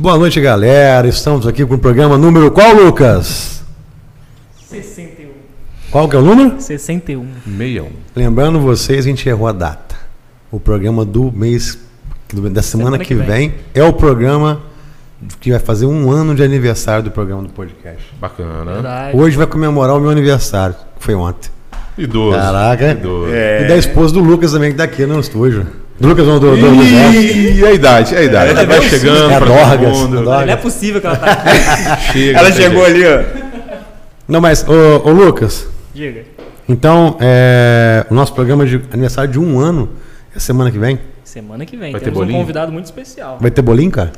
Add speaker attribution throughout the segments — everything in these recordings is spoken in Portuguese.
Speaker 1: Boa noite, galera. Estamos aqui com o programa número qual, Lucas?
Speaker 2: 61.
Speaker 1: Qual que é o número?
Speaker 2: 61.
Speaker 3: 61.
Speaker 1: Lembrando vocês, a gente errou a data. O programa do mês da semana,
Speaker 2: Semana
Speaker 1: que,
Speaker 2: que
Speaker 1: vem. é o programa que vai fazer um ano de aniversário do programa do podcast.
Speaker 3: Bacana.
Speaker 2: Verdade.
Speaker 1: Hoje vai comemorar o meu aniversário, que foi ontem.
Speaker 3: Idoso.
Speaker 1: Caraca.
Speaker 3: Idoso.
Speaker 1: E da esposa do Lucas também, que tá aqui no estúdio. Do Lucas, não, do, do.
Speaker 3: E a idade, a idade.
Speaker 2: Ela
Speaker 3: Ela vai chegando
Speaker 1: É
Speaker 3: pra
Speaker 1: Dorgas,
Speaker 3: todo mundo.
Speaker 2: Não é possível que ela tá aqui.
Speaker 3: Chega,
Speaker 4: Ela chegou ali, ó.
Speaker 1: Não, mas, ô, ô, Lucas,
Speaker 2: Diga.
Speaker 1: então, é, o nosso programa de aniversário de um ano é semana que vem.
Speaker 2: Semana que vem.
Speaker 3: Vai ter
Speaker 2: Temos um
Speaker 3: bolinho?
Speaker 2: convidado muito especial.
Speaker 1: Vai ter bolinho, cara?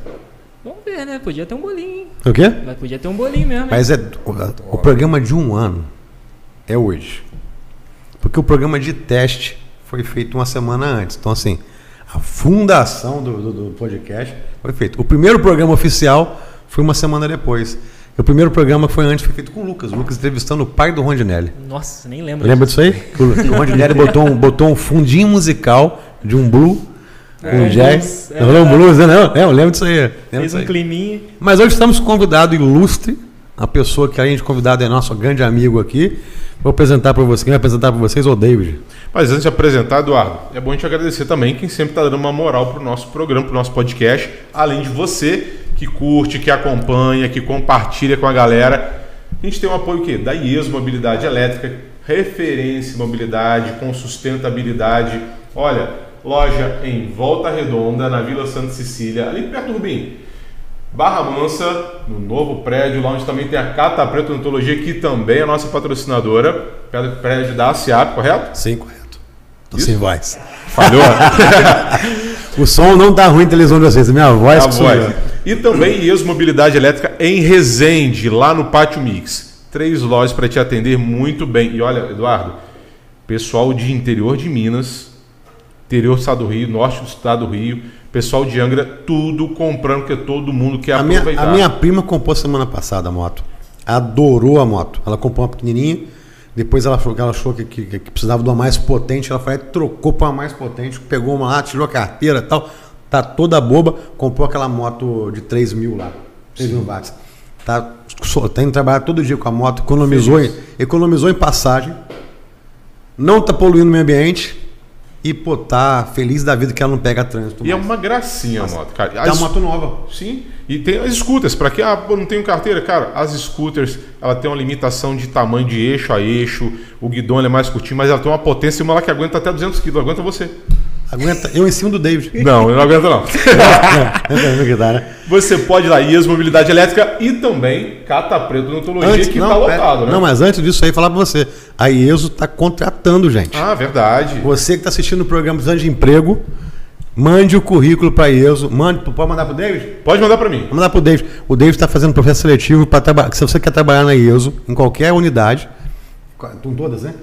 Speaker 2: Vamos ver, né? Podia ter um bolinho. hein?
Speaker 1: O quê?
Speaker 2: Mas podia ter um bolinho mesmo. hein?
Speaker 1: Mas é o, o programa de um ano é hoje. Porque o programa de teste foi feito uma semana antes. Então, assim, a fundação do, do- do podcast foi feito. O primeiro programa oficial foi uma semana depois. O primeiro programa que foi antes foi feito com o Lucas. O Lucas entrevistando o pai do Rondinelli.
Speaker 2: Nossa, nem lembro.
Speaker 1: Lembra disso aí? O o Rondinelli botou um, botou um fundinho musical de um blue, um
Speaker 2: um
Speaker 1: jazz.
Speaker 2: é
Speaker 1: não, não,
Speaker 2: verdade.
Speaker 1: blues, né? Não, é, eu lembro disso aí. Lembro
Speaker 2: Fez
Speaker 1: disso
Speaker 2: um climinha.
Speaker 1: Mas hoje estamos com um convidado ilustre, a pessoa que além de convidado é nosso grande amigo aqui. Vou apresentar para vocês, quem vai apresentar para vocês é o David.
Speaker 3: Mas antes de apresentar, Eduardo, é bom a gente agradecer também quem sempre está dando uma moral pro nosso programa, pro nosso podcast, além de você que curte, que acompanha, que compartilha com a galera. A gente tem um apoio o quê? Da IES Mobilidade Elétrica, referência em mobilidade, com sustentabilidade. Olha, loja em Volta Redonda, na Vila Santa Cecília, ali perto do Rubim. Barra Mansa, no novo prédio, lá onde também tem a Cata Preta Odontologia, que também é a nossa patrocinadora, prédio da ACIAP, correto?
Speaker 1: Sim, correto. Tô
Speaker 3: Isso?
Speaker 1: sem voz.
Speaker 3: Falhou?
Speaker 1: O som não tá ruim na televisão de vocês, minha voz
Speaker 3: a voz. E também IES Mobilidade Elétrica em Resende, lá no Pátio Mix. Três lojas para te atender muito bem. E olha, Eduardo, pessoal de interior de Minas, interior do estado do Rio, norte do estado do Rio, pessoal de Angra, tudo comprando, porque todo mundo quer
Speaker 1: A minha,
Speaker 3: aproveitar.
Speaker 1: a minha prima comprou semana passada a moto. Adorou a moto. Ela comprou uma pequenininha, depois ela achou, que ela achou que, que- que precisava de uma mais potente. Ela foi trocou para uma mais potente, pegou uma lá, tirou a carteira e tal. Tá toda boba, comprou aquela moto de 3 mil lá, 3 mil watts. Tá, só- tá indo trabalhar todo dia com a moto, economizou, em, economizou em passagem, não tá poluindo o meio ambiente e, pô, tá feliz da vida que ela não pega trânsito.
Speaker 3: E é
Speaker 1: mais.
Speaker 3: uma gracinha a moto, cara. As-
Speaker 1: uma moto nova.
Speaker 3: Sim, e tem as scooters, para quem ah, pô, não tenho carteira, cara, as scooters, ela tem uma limitação de tamanho de eixo a eixo, o guidão é mais curtinho, mas ela tem uma potência, uma lá que aguenta até 200 kg, aguenta você.
Speaker 1: Aguenta, eu em cima do David.
Speaker 3: Não, não aguenta não.
Speaker 1: É que tá, né?
Speaker 3: Você pode ir lá, IES Mobilidade Elétrica e também Cata Preta Odontologia, que tá
Speaker 1: pera-
Speaker 3: lotado, né?
Speaker 1: não, mas antes disso aí, falar pra você. A IESO tá contratando, gente.
Speaker 3: Ah, verdade.
Speaker 1: Você que tá assistindo o programa precisando de emprego, mande o currículo pra IESO. Mande, pode mandar pro David?
Speaker 3: Pode mandar para mim.
Speaker 1: Vamos mandar pro David. O David está fazendo processo seletivo para trabalhar. Se você quer trabalhar na IESO, em qualquer unidade. Estão todas, né?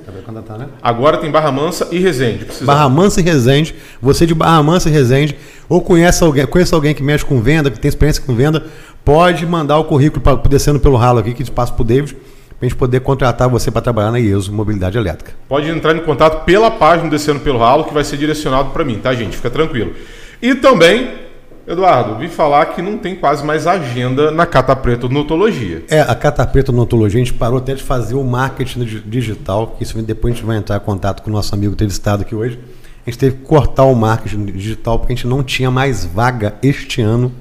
Speaker 1: Tá né?
Speaker 3: Agora tem Barra Mansa e Resende. Precisa.
Speaker 1: Barra Mansa e Resende. Você de Barra Mansa e Resende, ou conhece alguém, conhece alguém que mexe com venda, que tem experiência com venda, pode mandar o currículo para descendo pelo ralo aqui, que te passa pro David, pra gente poder contratar você para trabalhar na IESO Mobilidade Elétrica.
Speaker 3: Pode entrar em contato pela página Descendo pelo Ralo, que vai ser direcionado para mim, tá, gente? Fica tranquilo. E também, Eduardo, vi falar que não tem quase mais agenda na Cata Preta Odontologia.
Speaker 1: É, a Catapeta Odontologia, a gente parou até de fazer o marketing di- digital, que isso depois a gente vai entrar em contato com o nosso amigo entrevistado aqui hoje. A gente teve que cortar o marketing digital porque a gente não tinha mais vaga este ano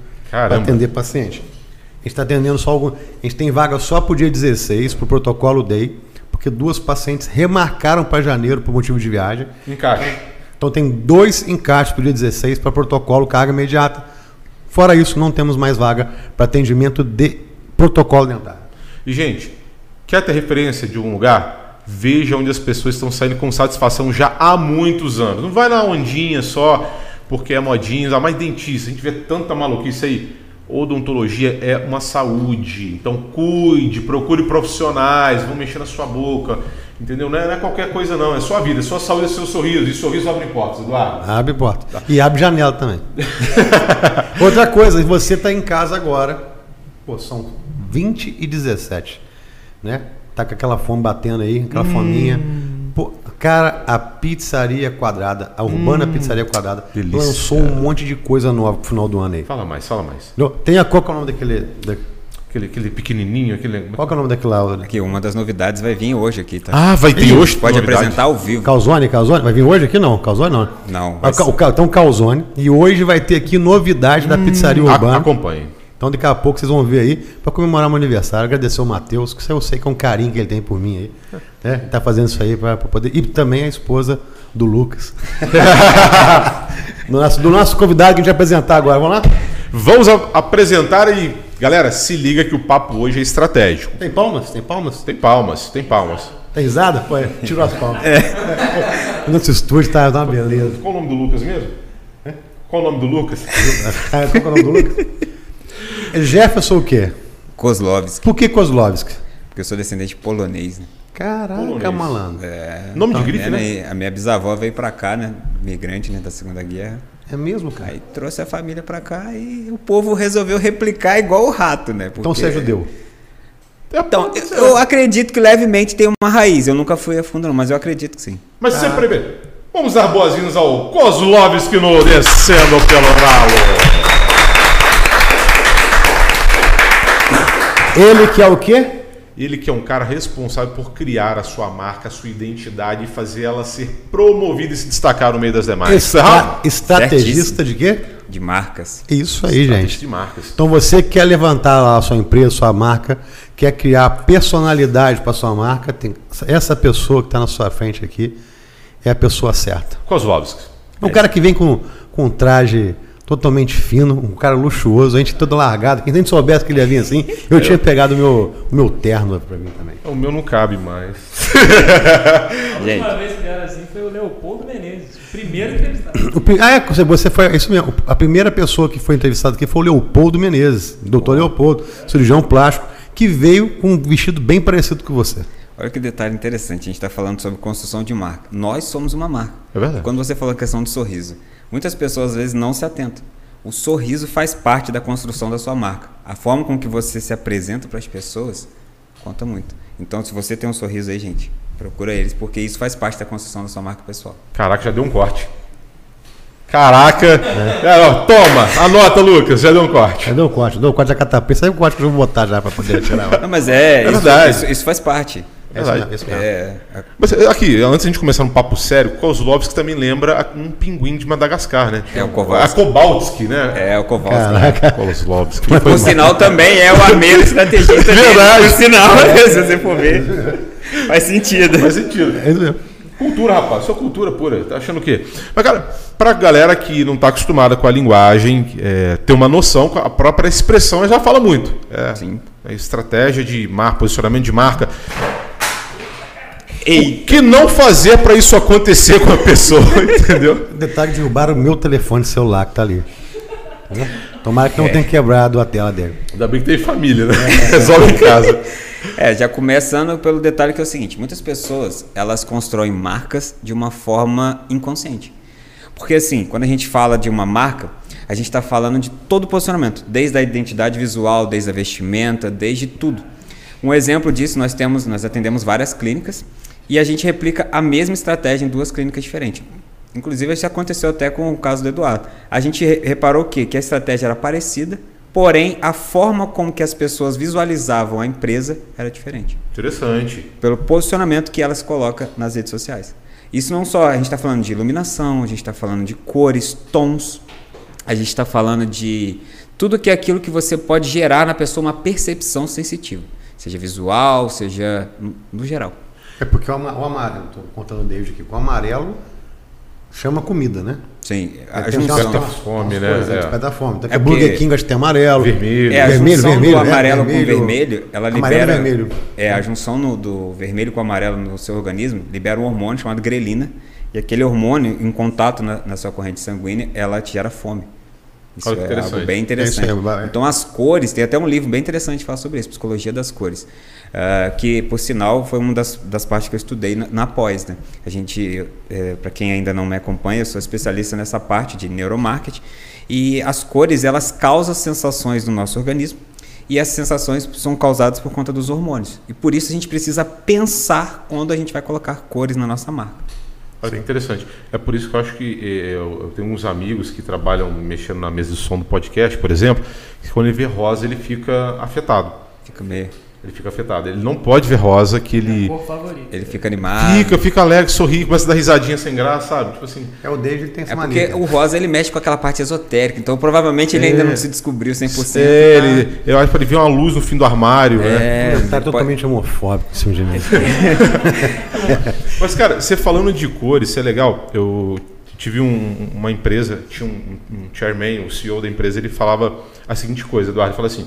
Speaker 1: para atender paciente. A gente está atendendo só algum. A gente tem vaga só para o dia 16, para o protocolo DAY, porque duas pacientes remarcaram para janeiro por motivo de viagem.
Speaker 3: Encaixe.
Speaker 1: Então tem dois encaixes para o dia 16 para protocolo carga imediata. Fora isso, não temos mais vaga para atendimento de protocolo dentário.
Speaker 3: E, gente, quer ter referência de um lugar? Veja onde as pessoas estão saindo com satisfação já há muitos anos. Não vai na ondinha só porque é modinha, ainda mais dentista. A gente vê tanta maluquice aí. Odontologia é uma saúde. Então cuide, procure profissionais, vão mexer na sua boca. Entendeu? Não é, não é qualquer coisa, não. É sua vida, é sua saúde, é seu sorriso. E sorriso abre portas, Eduardo.
Speaker 1: Abre porta. E abre janela também. Outra coisa, você está em casa agora. Pô, são 20 e 17. Né? Tá com aquela fome batendo aí, aquela fominha. Pô, Cara, a Pizzaria Quadrada, a Urbana Pizzaria Quadrada,
Speaker 3: delícia.
Speaker 1: lançou um monte de coisa nova pro final do ano aí.
Speaker 3: Fala mais, fala mais.
Speaker 1: Tem a qual é o nome daquele. da-
Speaker 3: Aquele, aquele pequenininho, aquele...
Speaker 1: qual que é o nome daquele lá?
Speaker 4: Aqui, uma das novidades vai vir hoje aqui, tá?
Speaker 3: Ah, vai ter hoje
Speaker 4: Pode
Speaker 3: novidade?
Speaker 4: apresentar ao vivo.
Speaker 1: Calzone, Calzone? Vai vir hoje aqui não? Calzone não.
Speaker 4: Não,
Speaker 1: Ah,
Speaker 4: vai
Speaker 1: o o Então, Calzone. E hoje vai ter aqui novidade da Pizzaria Urbana.
Speaker 3: Acompanhe.
Speaker 1: Então daqui a pouco vocês vão ver aí, para comemorar meu aniversário, agradecer o Matheus, que eu sei que é um carinho que ele tem por mim aí. Né? Ele tá fazendo isso aí para poder. E também a esposa do Lucas. do, nosso, do nosso convidado que a gente vai apresentar agora. Vamos lá?
Speaker 3: Vamos a- apresentar e... Galera, se liga que o papo hoje é estratégico.
Speaker 1: Tem palmas? Tem palmas?
Speaker 3: Tem palmas, tem palmas.
Speaker 1: Tem risada? Pô, é, tirou as palmas. O nosso estúdio tá, tá uma beleza.
Speaker 3: Qual o nome do Lucas mesmo? Qual o nome do Lucas?
Speaker 1: Ah, Qual é o nome do Lucas? Jefferson o quê?
Speaker 4: Kozlovski,
Speaker 1: Por que Kozlovski?
Speaker 4: porque eu sou descendente polonês, né?
Speaker 1: Caraca,
Speaker 3: Polonês.
Speaker 1: malandro.
Speaker 4: É,
Speaker 3: Nome de
Speaker 4: tá
Speaker 3: grife, né?
Speaker 4: A minha bisavó veio pra cá, né? Migrante, né? Da Segunda Guerra.
Speaker 1: É mesmo, cara?
Speaker 4: Aí trouxe a família pra cá e o povo resolveu replicar igual o rato, né?
Speaker 1: Então
Speaker 4: Porque-
Speaker 1: você é judeu.
Speaker 4: Então, eu, eu acredito que levemente tem uma raiz. Eu nunca fui a fundo, não, mas eu acredito que sim.
Speaker 3: Mas sempre bem. Vamos dar boas-vindas ao Kozlovski no Descendo pelo Ralo.
Speaker 1: Ele que é o quê?
Speaker 3: Ele que é um cara responsável por criar a sua marca, a sua identidade e fazer ela ser promovida e se destacar no meio das demais.
Speaker 1: Estra- estrategista de quê?
Speaker 4: De marcas.
Speaker 1: Isso aí, gente.
Speaker 3: de marcas.
Speaker 1: Então você quer levantar lá a sua empresa, sua marca, quer criar personalidade para sua marca, tem essa pessoa que está na sua frente aqui é a pessoa certa.
Speaker 3: Kozlovski.
Speaker 1: É um cara que vem com, com um traje totalmente fino, um cara luxuoso, a gente todo largado. Quem a gente soubesse que ele ia vir assim, eu tinha pegado o meu, o meu terno para mim também.
Speaker 3: O meu não cabe mais.
Speaker 2: A
Speaker 4: Gente.
Speaker 2: última vez que vieram assim foi o Leopoldo Menezes, o primeiro entrevistado.
Speaker 1: O ah, é, você- foi, isso mesmo. A primeira pessoa que foi entrevistada aqui foi o Leopoldo Menezes, doutor Leopoldo, cirurgião plástico, que veio com um vestido bem parecido com você.
Speaker 4: Olha que detalhe interessante. A gente está falando sobre construção de marca. Nós somos uma marca.
Speaker 3: É verdade.
Speaker 4: Quando você falou a questão do sorriso, muitas pessoas às vezes não se atentam. O sorriso faz parte da construção da sua marca. A forma com que você se apresenta para as pessoas conta muito. Então, se você tem um sorriso aí, gente, procura eles, porque isso faz parte da construção da sua marca pessoal.
Speaker 3: Caraca, já deu um corte. Caraca. É, ó, toma, anota, Lucas, já deu um corte.
Speaker 1: Cadê o corte? Deu o corte da catapê. Sabe o corte que eu vou botar já para poder tirar?
Speaker 4: Não, mas é, isso,
Speaker 3: verdade.
Speaker 4: isso- isso faz parte.
Speaker 1: É
Speaker 3: Verdade.
Speaker 4: É,
Speaker 3: Mas aqui, antes de a gente começar um papo sério, Kozlovski também lembra um pinguim de Madagascar, né?
Speaker 4: É o Kowalski.
Speaker 3: A Kobalski, né?
Speaker 4: é o Kowalski.
Speaker 1: Caraca.
Speaker 3: Kozlovski.
Speaker 4: Por sinal, também é o armeiro estrategista dele.
Speaker 3: Verdade.
Speaker 4: Por sinal, se você for ver, faz sentido.
Speaker 3: Faz sentido.
Speaker 1: É isso mesmo.
Speaker 3: Cultura, rapaz, só cultura pura. Tá achando o quê? Mas, cara, pra galera que não tá acostumada com a linguagem, é, ter uma noção, a própria expressão já fala muito. É,
Speaker 4: Sim.
Speaker 3: é estratégia de marca, posicionamento de marca.
Speaker 4: Ei,
Speaker 3: O que não fazer pra isso acontecer com a pessoa, entendeu?
Speaker 1: Detalhe de derrubar o meu telefone celular que tá ali. Tomara que não tenha quebrado a tela dele.
Speaker 3: Ainda bem que tem família, né? Resolve em casa.
Speaker 4: É, já começando pelo detalhe que é o seguinte, muitas pessoas, elas constroem marcas de uma forma inconsciente. Porque assim, quando a gente fala de uma marca, a gente está falando de todo o posicionamento, desde a identidade visual, desde a vestimenta, desde tudo. Um exemplo disso, nós temos, nós atendemos várias clínicas e a gente replica a mesma estratégia em duas clínicas diferentes. Inclusive, isso aconteceu até com o caso do Eduardo. A gente re- reparou o quê? Que a estratégia era parecida, porém a forma como que as pessoas visualizavam a empresa era diferente
Speaker 3: Interessante.
Speaker 4: pelo posicionamento que elas colocam nas redes sociais. Isso não só, a gente está falando de iluminação, a gente está falando de cores, tons, a gente está falando de tudo que é aquilo que você pode gerar na pessoa uma percepção sensitiva, seja visual, seja no geral.
Speaker 1: É porque o ama- o amarelo, estou contando o David aqui, o amarelo chama comida, né?
Speaker 4: Sim, a
Speaker 1: Tem- tem
Speaker 4: junção.
Speaker 1: Umas-
Speaker 3: fome, né?
Speaker 1: coisas,
Speaker 3: É.
Speaker 1: Fome. Então,
Speaker 4: É
Speaker 1: é Burger
Speaker 4: porque-
Speaker 1: King acho que tem amarelo.
Speaker 3: Vermelho.
Speaker 4: É, a
Speaker 1: Vermelho,
Speaker 4: junção
Speaker 1: vermelho,
Speaker 4: do
Speaker 1: é,
Speaker 4: amarelo
Speaker 1: vermelho.
Speaker 4: com vermelho, ela
Speaker 1: Amarelo
Speaker 4: libera.
Speaker 1: e vermelho.
Speaker 4: É, a junção no- do vermelho com amarelo no seu organismo libera um hormônio chamado grelina. E aquele hormônio, em contato na, na sua corrente sanguínea, ela te gera fome. Isso
Speaker 3: Olha que
Speaker 4: é
Speaker 3: interessante.
Speaker 4: algo bem interessante.
Speaker 1: isso aí,
Speaker 4: então, as cores, tem até um livro bem interessante que fala sobre isso, Psicologia das Cores. ah, que, por sinal, foi uma das, das partes que eu estudei na, na pós. Né? A gente, para quem ainda não me acompanha, eu sou especialista nessa parte de neuromarketing. E as cores, elas causam sensações no nosso organismo. E as sensações são causadas por conta dos hormônios. E por isso a gente precisa pensar quando a gente vai colocar cores na nossa marca.
Speaker 3: Olha que interessante. É por isso que eu acho que eh, eu, eu tenho uns amigos que trabalham mexendo na mesa de som do podcast, por exemplo, que quando ele vê rosa ele fica afetado.
Speaker 4: Fica meio.
Speaker 3: Ele fica afetado. Ele não pode ver rosa, que ele
Speaker 2: Cor favorita.
Speaker 4: Ele fica animado.
Speaker 3: fica, fica alegre, sorri, começa a dar risadinha sem graça, sabe? Tipo assim.
Speaker 1: É o David, ele tem essa
Speaker 4: É porque o rosa ele mexe com aquela parte esotérica, então provavelmente ele ainda não se descobriu 100%.
Speaker 3: É,
Speaker 4: tá?
Speaker 3: ele, eu acho que ele vê uma luz no fim do armário, né?
Speaker 4: É,
Speaker 1: Ele tá
Speaker 4: ele pode-
Speaker 1: totalmente homofóbico em cima de mim.
Speaker 3: Mas, cara, você falando de cores, isso é legal. Eu tive um- uma empresa, tinha um, um chairman, o CEO da empresa, ele falava a seguinte coisa, Eduardo, ele fala assim,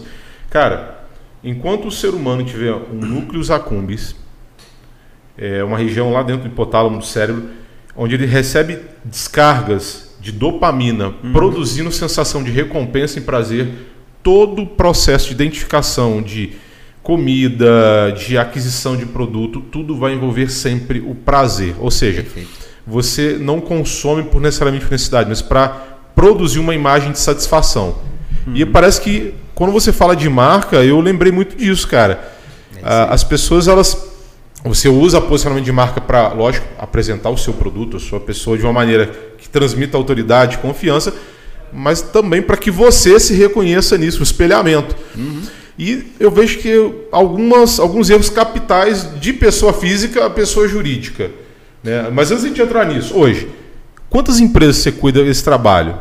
Speaker 3: cara, enquanto o ser humano tiver um núcleus accumbens, é uma região lá dentro do hipotálamo do cérebro, onde ele recebe descargas de dopamina, produzindo sensação de recompensa e prazer, todo o processo de identificação de comida, de aquisição de produto, tudo vai envolver sempre o prazer. Ou seja, você não consome por necessariamente por necessidade, mas para produzir uma imagem de satisfação. E parece que quando você fala de marca, eu lembrei muito disso, cara. Ah, As pessoas elas você usa posicionamento de marca para, lógico, apresentar o seu produto, a sua pessoa de uma maneira que transmita autoridade, confiança, mas também para que você se reconheça nisso, o espelhamento. E eu vejo que algumas, alguns erros capitais de pessoa física a pessoa jurídica. Né? Mas antes de entrar nisso, hoje, quantas empresas você cuida desse trabalho?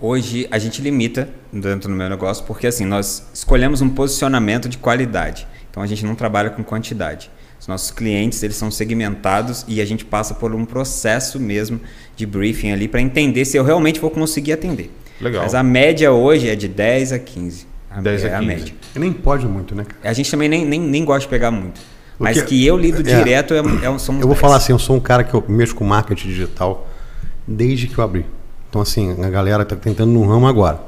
Speaker 4: Hoje a gente limita dentro do meu negócio porque assim nós escolhemos um posicionamento de qualidade. Então a gente não trabalha com quantidade. Os nossos clientes eles são segmentados e a gente passa por um processo mesmo de briefing ali para entender se eu realmente vou conseguir atender.
Speaker 3: Legal.
Speaker 4: Mas a média hoje é de 10 a 15. A,
Speaker 3: 10 a
Speaker 4: é a
Speaker 3: 15.
Speaker 4: média.
Speaker 1: E nem pode muito, né?
Speaker 4: A gente também nem, nem, nem gosta de pegar muito. Mas
Speaker 1: Porque-
Speaker 4: que eu lido
Speaker 1: é.
Speaker 4: direto é, é,
Speaker 1: Eu vou
Speaker 4: 10.
Speaker 1: falar assim, eu sou um cara que eu mexo com marketing digital desde que eu abri. Então, assim, a galera tá tentando no ramo agora.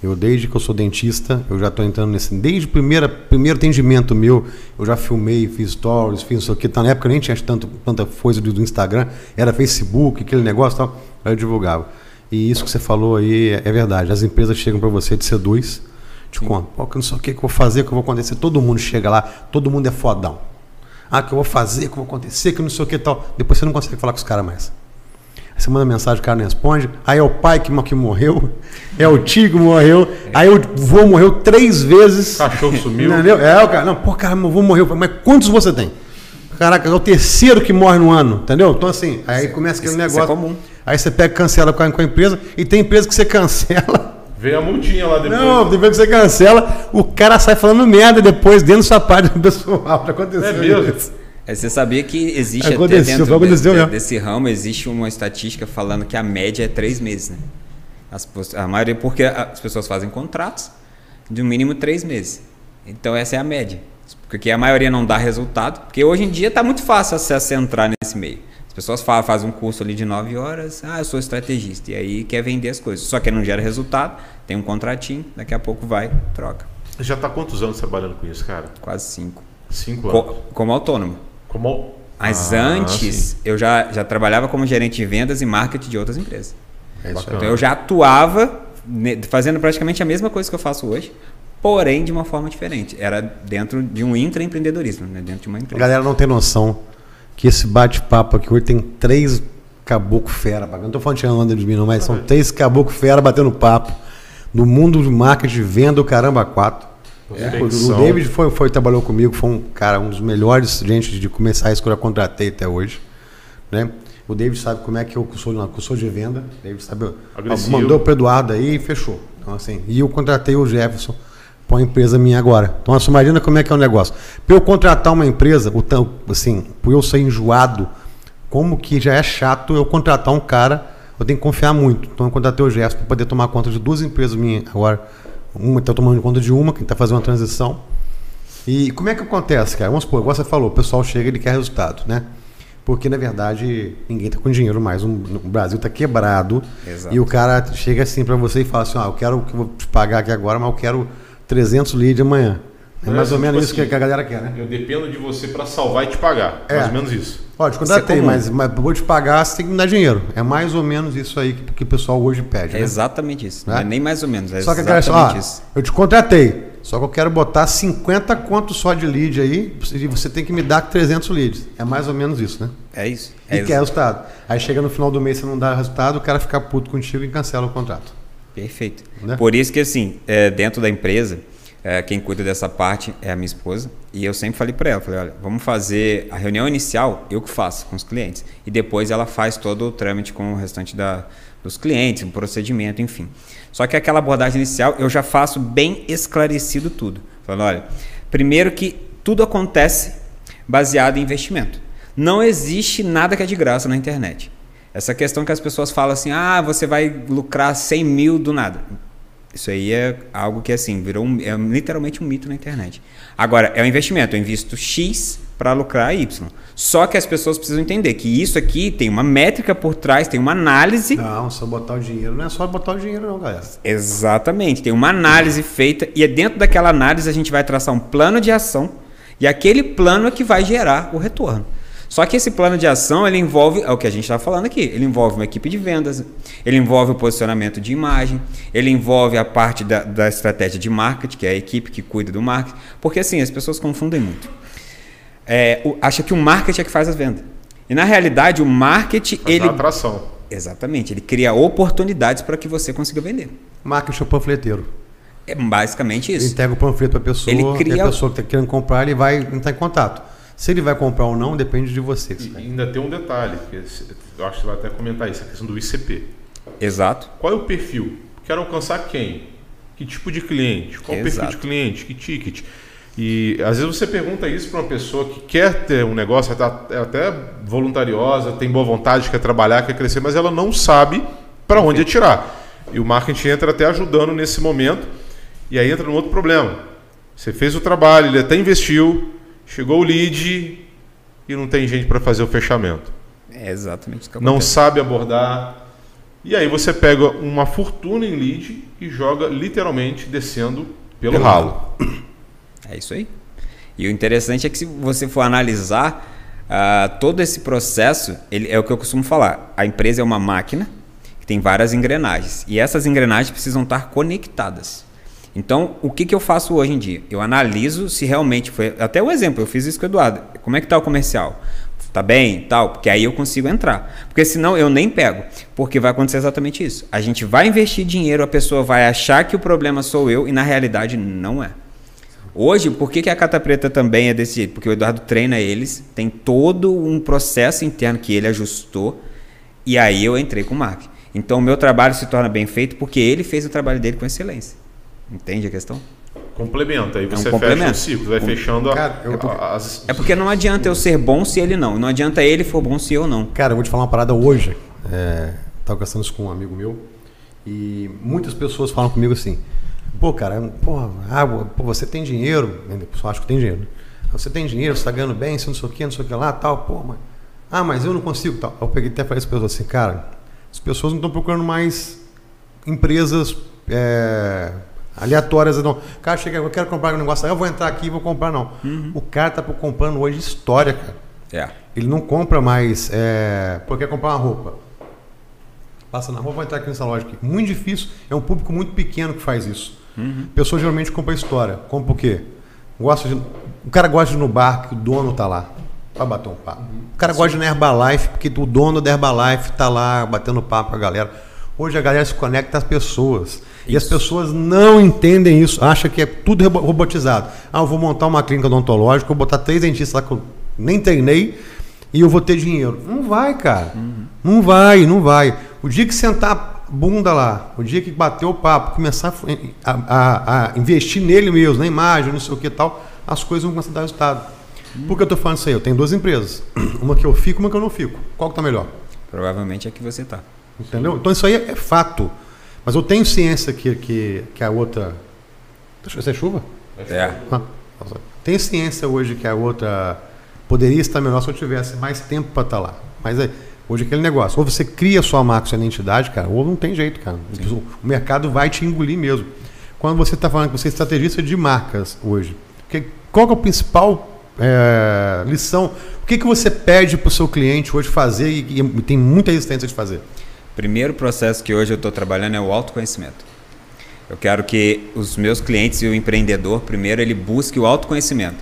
Speaker 1: Eu, desde que eu sou dentista, eu já estou entrando nesse. Desde o primeiro, primeiro atendimento meu, eu já filmei, fiz stories, fiz não sei o que. Tá, na época nem tinha tanto, tanta coisa do, do Instagram, era Facebook, aquele negócio e tal. Aí eu divulgava. E isso que você falou aí é, é verdade. As empresas chegam para você, te seduz, te conta. Pô, que não sei o que, que eu vou fazer, que eu vou acontecer. Todo mundo chega lá, todo mundo é fodão. Ah, que eu vou fazer, que eu vou acontecer, que não sei o que tal. Depois você não consegue falar com os caras mais. Você manda mensagem, o cara não responde. Aí é o pai que, que morreu, é o tio que morreu. Aí o vô morreu três vezes.
Speaker 3: Cachorro sumiu.
Speaker 1: Entendeu? É, o cara, não, pô, cara, meu vô morreu. Mas quantos você tem? Caraca, é o terceiro que morre no ano, entendeu? Então, assim, aí começa aquele
Speaker 4: Isso- isso é
Speaker 1: negócio.
Speaker 4: comum.
Speaker 1: Aí você pega cancela com a, com a empresa, e tem empresa que você cancela.
Speaker 3: Vem a multinha lá depois.
Speaker 1: Não, empresa que você cancela, o cara sai falando merda depois dentro da sua página pessoal. Aconteceu.
Speaker 3: É mesmo?
Speaker 1: isso.
Speaker 4: É, Você sabia que existe
Speaker 1: Aconteceu,
Speaker 4: até dentro
Speaker 1: aconteceu
Speaker 4: de-
Speaker 1: mesmo.
Speaker 4: desse ramo, existe uma estatística falando que a média é três meses, né? As, a maioria, porque as pessoas fazem contratos de no mínimo três meses. Então essa é a média. Porque a maioria não dá resultado, porque hoje em dia está muito fácil acesso a entrar nesse meio. As pessoas fa- fazem um curso ali de nove horas, ah, eu sou estrategista, e aí quer vender as coisas. Só que não gera resultado, tem um contratinho, daqui a pouco vai, troca.
Speaker 3: Já tá há quantos anos trabalhando com isso, cara?
Speaker 4: Quase cinco.
Speaker 3: Cinco anos.
Speaker 4: Co- como autônomo.
Speaker 3: Como...
Speaker 4: Mas
Speaker 3: Ah,
Speaker 4: antes,
Speaker 3: sim.
Speaker 4: eu já, já trabalhava como gerente de vendas e marketing de outras empresas.
Speaker 1: É isso aí.
Speaker 3: Bacana.
Speaker 4: Então eu já atuava ne- fazendo praticamente a mesma coisa que eu faço hoje, porém de uma forma diferente. Era dentro de um intraempreendedorismo, né? dentro de uma
Speaker 1: A
Speaker 4: empresa.
Speaker 1: galera não tem noção que esse bate-papo aqui hoje tem três caboclo fera. Não tô falando de de mim, não, mas são três caboclo fera batendo papo no mundo de marketing, venda o caramba quatro. É, o. David foi, foi, trabalhou comigo, foi um cara, um dos melhores gente de começar isso que eu já contratei até hoje. Né? O David sabe como é que eu sou, que eu sou de venda. O David sabe.
Speaker 3: Agressivo.
Speaker 1: Mandou pro Eduardo aí e fechou. Então, assim, e eu contratei o Jefferson para uma empresa minha agora. Então, assim, imagina como é que é o negócio. Para eu contratar uma empresa, o tão- assim, por eu ser enjoado, como que já é chato eu contratar um cara, eu tenho que confiar muito. Então, eu contratei o Jefferson para poder tomar conta de duas empresas minhas agora. Uma está tomando conta de uma, que está fazendo uma transição. E como é que acontece, cara? Vamos supor, igual você falou, o pessoal chega e ele quer resultado, né? Porque, na verdade, ninguém está com dinheiro mais. O Brasil está quebrado.
Speaker 4: Exato.
Speaker 1: E o cara chega assim para você e fala assim, ah, eu quero que eu vou te pagar aqui agora, mas eu quero 300 leads amanhã. É
Speaker 3: É,
Speaker 1: mais ou
Speaker 3: tipo
Speaker 1: menos isso
Speaker 3: assim,
Speaker 1: que a galera quer, né?
Speaker 3: Eu dependo de você para salvar e te pagar.
Speaker 1: É.
Speaker 3: Mais ou menos isso.
Speaker 1: Ó, te contratei,
Speaker 4: é
Speaker 1: mas, mas vou te pagar, você tem que me dar dinheiro. É mais ou menos isso aí que, que o pessoal hoje pede,
Speaker 4: É
Speaker 1: né?
Speaker 4: exatamente isso.
Speaker 1: Né?
Speaker 4: Não é nem mais ou menos, é
Speaker 1: Só que
Speaker 4: exatamente
Speaker 1: fala, ó,
Speaker 4: isso.
Speaker 1: eu te contratei, Só que eu quero botar 50 contos só de lead aí e você tem que me dar 300 leads. É mais ou menos isso, né?
Speaker 4: É isso.
Speaker 1: E
Speaker 4: É
Speaker 1: quer resultado. Aí chega no final do mês, você não dá resultado, o cara fica puto contigo e cancela o contrato.
Speaker 4: Perfeito.
Speaker 1: Né?
Speaker 4: Por isso que, assim, é, dentro da empresa, é, quem cuida dessa parte é a minha esposa. E eu sempre falei para ela, falei, olha, vamos fazer a reunião inicial, eu que faço com os clientes. E depois ela faz todo o trâmite com o restante da, dos clientes, um procedimento, enfim. Só que aquela abordagem inicial, eu já faço bem esclarecido tudo. Falando, olha, primeiro que tudo acontece baseado em investimento. Não existe nada que é de graça na internet. Essa questão que as pessoas falam assim, ah, você vai lucrar 100 mil do nada. Isso aí é algo que assim virou um, é literalmente um mito na internet. Agora é um investimento, eu invisto X para lucrar Y. Só que as pessoas precisam entender que isso aqui tem uma métrica por trás, tem uma análise.
Speaker 1: Não, só botar o dinheiro. Não é só botar o dinheiro, não, galera.
Speaker 4: Exatamente, tem uma análise feita e é dentro daquela análise a gente vai traçar um plano de ação e aquele plano é que vai gerar o retorno. Só que esse plano de ação ele envolve, é o que a gente está falando aqui, ele envolve uma equipe de vendas, ele envolve o posicionamento de imagem, ele envolve a parte da, da estratégia de marketing, que é a equipe que cuida do marketing, porque assim, as pessoas confundem muito. É, o, acha que o marketing é que faz as vendas. E na realidade, o marketing,
Speaker 3: Faz
Speaker 4: ele.
Speaker 3: uma atração.
Speaker 4: Exatamente, ele cria oportunidades para que você consiga vender.
Speaker 1: Marketing é o panfleteiro.
Speaker 4: É basicamente
Speaker 1: Ele
Speaker 4: isso.
Speaker 1: entrega o panfleto para a pessoa
Speaker 4: Ele
Speaker 1: e
Speaker 4: cria-
Speaker 1: a pessoa que está querendo comprar, ele vai entrar em contato. Se ele vai comprar ou não, depende de você.
Speaker 3: E ainda tem um detalhe, que esse- eu acho que você vai até comentar isso, a questão do ICP.
Speaker 4: Exato.
Speaker 3: Qual é o perfil? Quero alcançar quem? Que tipo de cliente? Qual o perfil
Speaker 4: Exato.
Speaker 3: de cliente? Que ticket? E às vezes você pergunta isso para uma pessoa que quer ter um negócio, é até voluntariosa, tem boa vontade, quer trabalhar, quer crescer, mas ela não sabe para onde atirar. E o marketing entra até ajudando nesse momento. E aí entra num outro problema. Você fez o trabalho, ele até investiu, chegou o lead e não tem gente para fazer o fechamento
Speaker 4: É exatamente isso que
Speaker 3: não sabe abordar. E aí você pega uma fortuna em lead e joga literalmente descendo pelo,
Speaker 1: Pelo
Speaker 3: ralo.
Speaker 4: É isso aí. E o interessante é que se você for analisar ah, todo esse processo, ele, é o que eu costumo falar. A empresa é uma máquina que tem várias engrenagens. E essas engrenagens precisam estar conectadas. Então, o que, que eu faço hoje em dia? Eu analiso se realmente foi. Até um exemplo, eu fiz isso com o Eduardo. Como é que está o comercial? Tá bem, tal, porque aí eu consigo entrar. Porque senão eu nem pego, porque vai acontecer exatamente isso. A gente vai investir dinheiro, a pessoa vai achar que o problema sou eu e na realidade não é. Hoje, por que, que a Cata Preta também é desse jeito? Porque o Eduardo treina eles, tem todo um processo interno que ele ajustou e aí eu entrei com o marketing. Então o meu trabalho se torna bem feito porque ele fez o trabalho dele com excelência. Entende a questão?
Speaker 3: Complementa, aí
Speaker 4: um
Speaker 3: você fecha o ciclo, vai fechando a-
Speaker 1: Cara, eu tô-
Speaker 3: a- as.
Speaker 4: É porque não adianta eu ser bom se ele não. Não adianta ele for bom se eu não.
Speaker 1: Cara, eu vou te falar uma parada hoje. É, tava conversando isso com um amigo meu. E muitas pessoas falam comigo assim: pô, cara, porra, ah, pô, você tem dinheiro. O pessoal acha que tem dinheiro. né? Você tem dinheiro, você tá ganhando bem, você não sei o que, não sei o que lá, tal, pô, mas. Ah, mas eu não consigo, tal. Eu peguei até falei para as pessoas assim, cara, as pessoas não estão procurando mais empresas é, aleatórias. Não. O cara chega, eu quero comprar um negócio, eu vou entrar aqui e vou comprar, não. O cara tá comprando hoje história, cara.
Speaker 4: É.
Speaker 1: Ele não compra mais. É, porque quer comprar uma roupa. Passa na rua, vai entrar aqui nessa loja aqui. Muito difícil. É um público muito pequeno que faz isso. Pessoa geralmente compra história. Compra o quê? Gosta de, o cara gosta de ir no bar que o dono tá lá. Pra bater um papo. O cara gosta de ir na Herbalife porque o dono da Herbalife tá lá batendo papo com a galera. Hoje a galera se conecta às pessoas. E as pessoas não entendem isso. Acham que é tudo robo- robotizado. Ah, eu vou montar uma clínica odontológica, vou botar três dentistas lá que eu nem treinei e eu vou ter dinheiro. Não vai, cara. Não vai, não vai. O dia que sentar a bunda lá, o dia que bater o papo, começar a, a- a investir nele mesmo, na imagem, não sei o que tal, as coisas vão começar a dar resultado. Por que eu tô falando isso aí? Eu tenho duas empresas. Uma que eu fico, uma que eu não fico. Qual que tá melhor?
Speaker 4: Provavelmente é que você tá.
Speaker 1: Entendeu? Então isso aí é fato. Mas eu tenho ciência que, que, que a outra. Deixa eu ver é chuva?
Speaker 4: É.
Speaker 1: Ah, tenho ciência hoje que a outra poderia estar melhor se eu tivesse mais tempo para estar lá. Mas é, hoje é aquele negócio. Ou você cria sua marca, sua identidade, cara, ou não tem jeito, cara. O mercado vai te engolir mesmo. Quando você está falando que você é estrategista de marcas hoje, que, qual que é a principal é, lição? O que, que você pede para o seu cliente hoje fazer e, e tem muita resistência de fazer?
Speaker 4: Primeiro processo que hoje eu estou trabalhando é o autoconhecimento. Eu quero que os meus clientes e o empreendedor, primeiro, ele busque o autoconhecimento.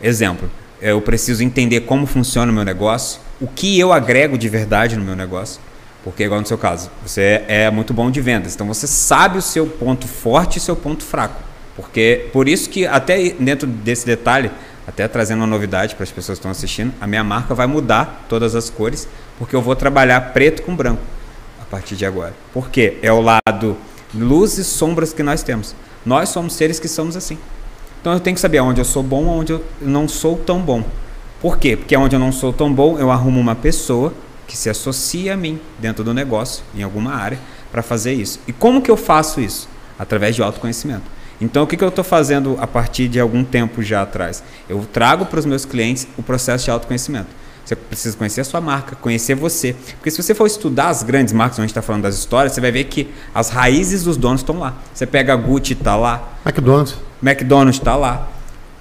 Speaker 4: Exemplo, eu preciso entender como funciona o meu negócio, o que eu agrego de verdade no meu negócio. Porque, igual no seu caso, você é muito bom de vendas. Então, você sabe o seu ponto forte e o seu ponto fraco. Porque, por isso que, até dentro desse detalhe, até trazendo uma novidade para as pessoas que estão assistindo, a minha marca vai mudar todas as cores, porque eu vou trabalhar preto com branco partir de agora. Por quê? É o lado luz e sombras que nós temos. Nós somos seres que somos assim. Então eu tenho que saber onde eu sou bom, onde eu não sou tão bom. Por quê? Porque onde eu não sou tão bom, eu arrumo uma pessoa que se associa a mim dentro do negócio, em alguma área, para fazer isso. E como que eu faço isso? Através de autoconhecimento. Então, o que, que eu estou fazendo a partir de algum tempo já atrás? Eu trago para os meus clientes o processo de autoconhecimento. Você precisa conhecer a sua marca, conhecer você. Porque se você for estudar as grandes marcas, onde a gente está falando das histórias, você vai ver que as raízes dos donos estão lá. Você pega a Gucci, está lá.
Speaker 1: McDonald's.
Speaker 4: McDonald's está lá.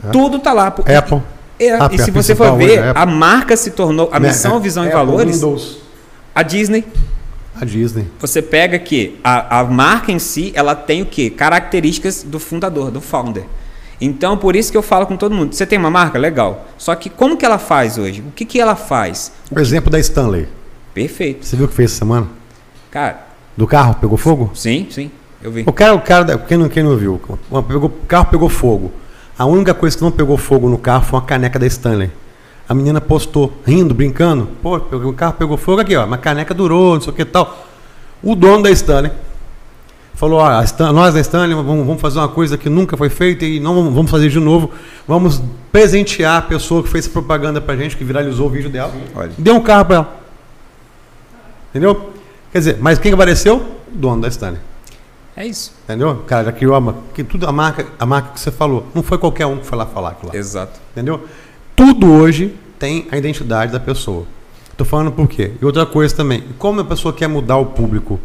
Speaker 1: É.
Speaker 4: Tudo está lá.
Speaker 1: Apple.
Speaker 4: É,
Speaker 1: Ah,
Speaker 4: e se você for ver,
Speaker 1: é Apple.
Speaker 4: a marca se tornou, a missão, visão e
Speaker 1: Apple,
Speaker 4: valores,
Speaker 1: Windows,
Speaker 4: a Disney.
Speaker 1: a Disney.
Speaker 4: Você pega que a, a marca em si, ela tem o quê? Características do fundador, do founder. Então, por isso que eu falo com todo mundo. Você tem uma marca? Legal. Só que como que ela faz hoje? O que, que ela faz?
Speaker 1: O exemplo da Stanley.
Speaker 4: Perfeito.
Speaker 1: Você viu o que fez essa semana?
Speaker 4: Cara,
Speaker 1: Do carro, pegou fogo?
Speaker 4: sim, sim. Eu vi.
Speaker 1: O cara, o cara, quem não, quem não viu, o pegou- o carro pegou fogo. A única coisa que não pegou fogo no carro foi uma caneca da Stanley. A menina postou, rindo, brincando. Pô, o carro pegou fogo aqui, ó. Uma caneca durou, não sei o que e tal. O dono da Stanley falou: ó, a Stan- nós da Stanley vamos, fazer uma coisa que nunca foi feita e não vamos, fazer de novo. Vamos presentear a pessoa que fez essa propaganda pra gente, que viralizou o vídeo dela.
Speaker 4: Olha.
Speaker 1: Deu um carro pra ela. Entendeu? Quer dizer, mas quem apareceu? O dono da Stanley.
Speaker 4: É isso.
Speaker 1: Entendeu? O cara já criou a marca. Que tudo a marca, a marca que você falou. Não foi qualquer um que foi lá falar aquilo lá.
Speaker 4: Exato.
Speaker 1: Entendeu? Tudo hoje tem a identidade da pessoa. Tô falando por quê? E outra coisa também. Como a pessoa quer mudar o público?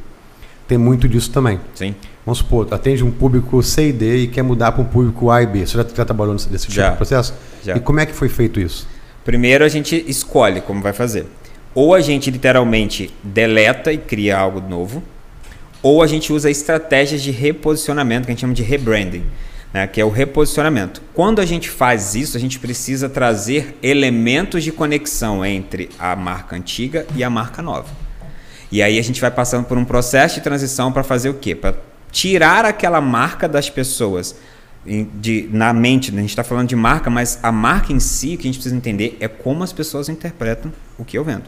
Speaker 1: Tem muito disso também.
Speaker 4: Sim.
Speaker 1: Vamos supor, atende um público C e D e quer mudar para um público A e B. Você já, já trabalhou nesse, nesse tipo
Speaker 4: Já.
Speaker 1: de processo?
Speaker 4: Já.
Speaker 1: E como é que foi feito isso?
Speaker 4: Primeiro a gente escolhe como vai fazer. Ou a gente literalmente deleta e cria algo novo, ou a gente usa estratégias de reposicionamento, que a gente chama de rebranding, né? que é o reposicionamento. Quando a gente faz isso, a gente precisa trazer elementos de conexão entre a marca antiga e a marca nova. E aí a gente vai passando por um processo de transição para fazer o quê? Para tirar aquela marca das pessoas de, na mente. né? A gente está falando de marca, mas a marca em si, o que a gente precisa entender é como as pessoas interpretam o que eu vendo.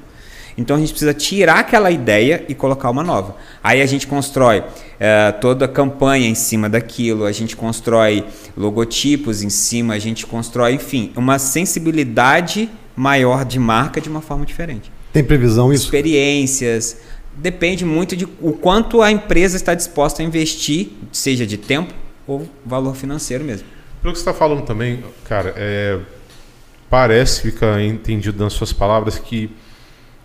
Speaker 4: Então a gente precisa tirar aquela ideia e colocar uma nova. Aí a gente constrói eh, toda a campanha em cima daquilo, a gente constrói logotipos em cima, a gente constrói, enfim, uma sensibilidade maior de marca de uma forma diferente
Speaker 1: Tem previsão isso?
Speaker 4: experiências. Depende muito de o quanto a empresa está disposta a investir, seja de tempo ou valor financeiro mesmo.
Speaker 3: Pelo que você está falando também, cara, é, parece, fica entendido nas suas palavras, que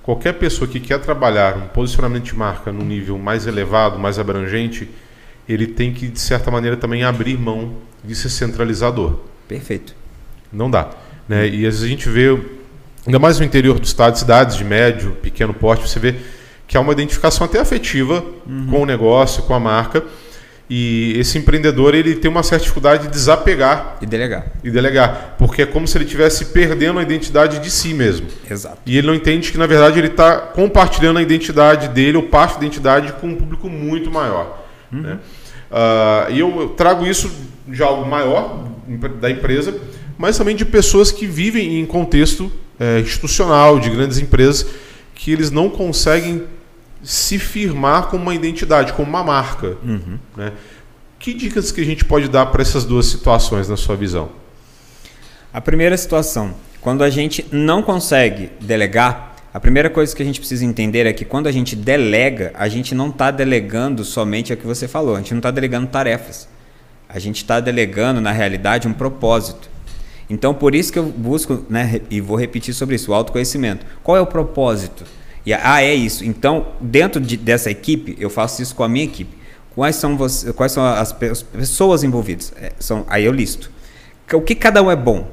Speaker 3: qualquer pessoa que quer trabalhar um posicionamento de marca num nível mais elevado, mais abrangente, ele tem que, de certa maneira, também abrir mão de ser centralizador.
Speaker 4: Perfeito.
Speaker 3: Não dá. Né? E às vezes a gente vê, ainda mais no interior do estado, cidades de médio, pequeno porte, você vê que há uma identificação até afetiva com o negócio, com a marca. E esse empreendedor ele tem uma certa dificuldade de desapegar
Speaker 4: E delegar.
Speaker 3: e delegar, porque é como se ele estivesse perdendo a identidade de si mesmo.
Speaker 4: Exato.
Speaker 3: E ele não entende que, na verdade, ele está compartilhando a identidade dele, ou parte da identidade, com um público muito maior. né? Ah, e eu trago isso de algo maior da empresa, mas também de pessoas que vivem em contexto eh, institucional, de grandes empresas, que eles não conseguem se firmar como uma identidade, como uma marca. né? Que dicas que a gente pode dar para essas duas situações, na sua visão?
Speaker 4: A primeira situação, quando a gente não consegue delegar, a primeira coisa que a gente precisa entender é que quando a gente delega, a gente não está delegando somente o que você falou, a gente não está delegando tarefas. A gente está delegando, na realidade, um propósito. Então, por isso que eu busco, né, e vou repetir sobre isso, o autoconhecimento. Qual é o propósito? E, ah, é isso. Então, dentro de- dessa equipe, eu faço isso com a minha equipe. Quais são, você, quais são as, as pessoas envolvidas? É, são, aí eu listo. O que cada um é bom?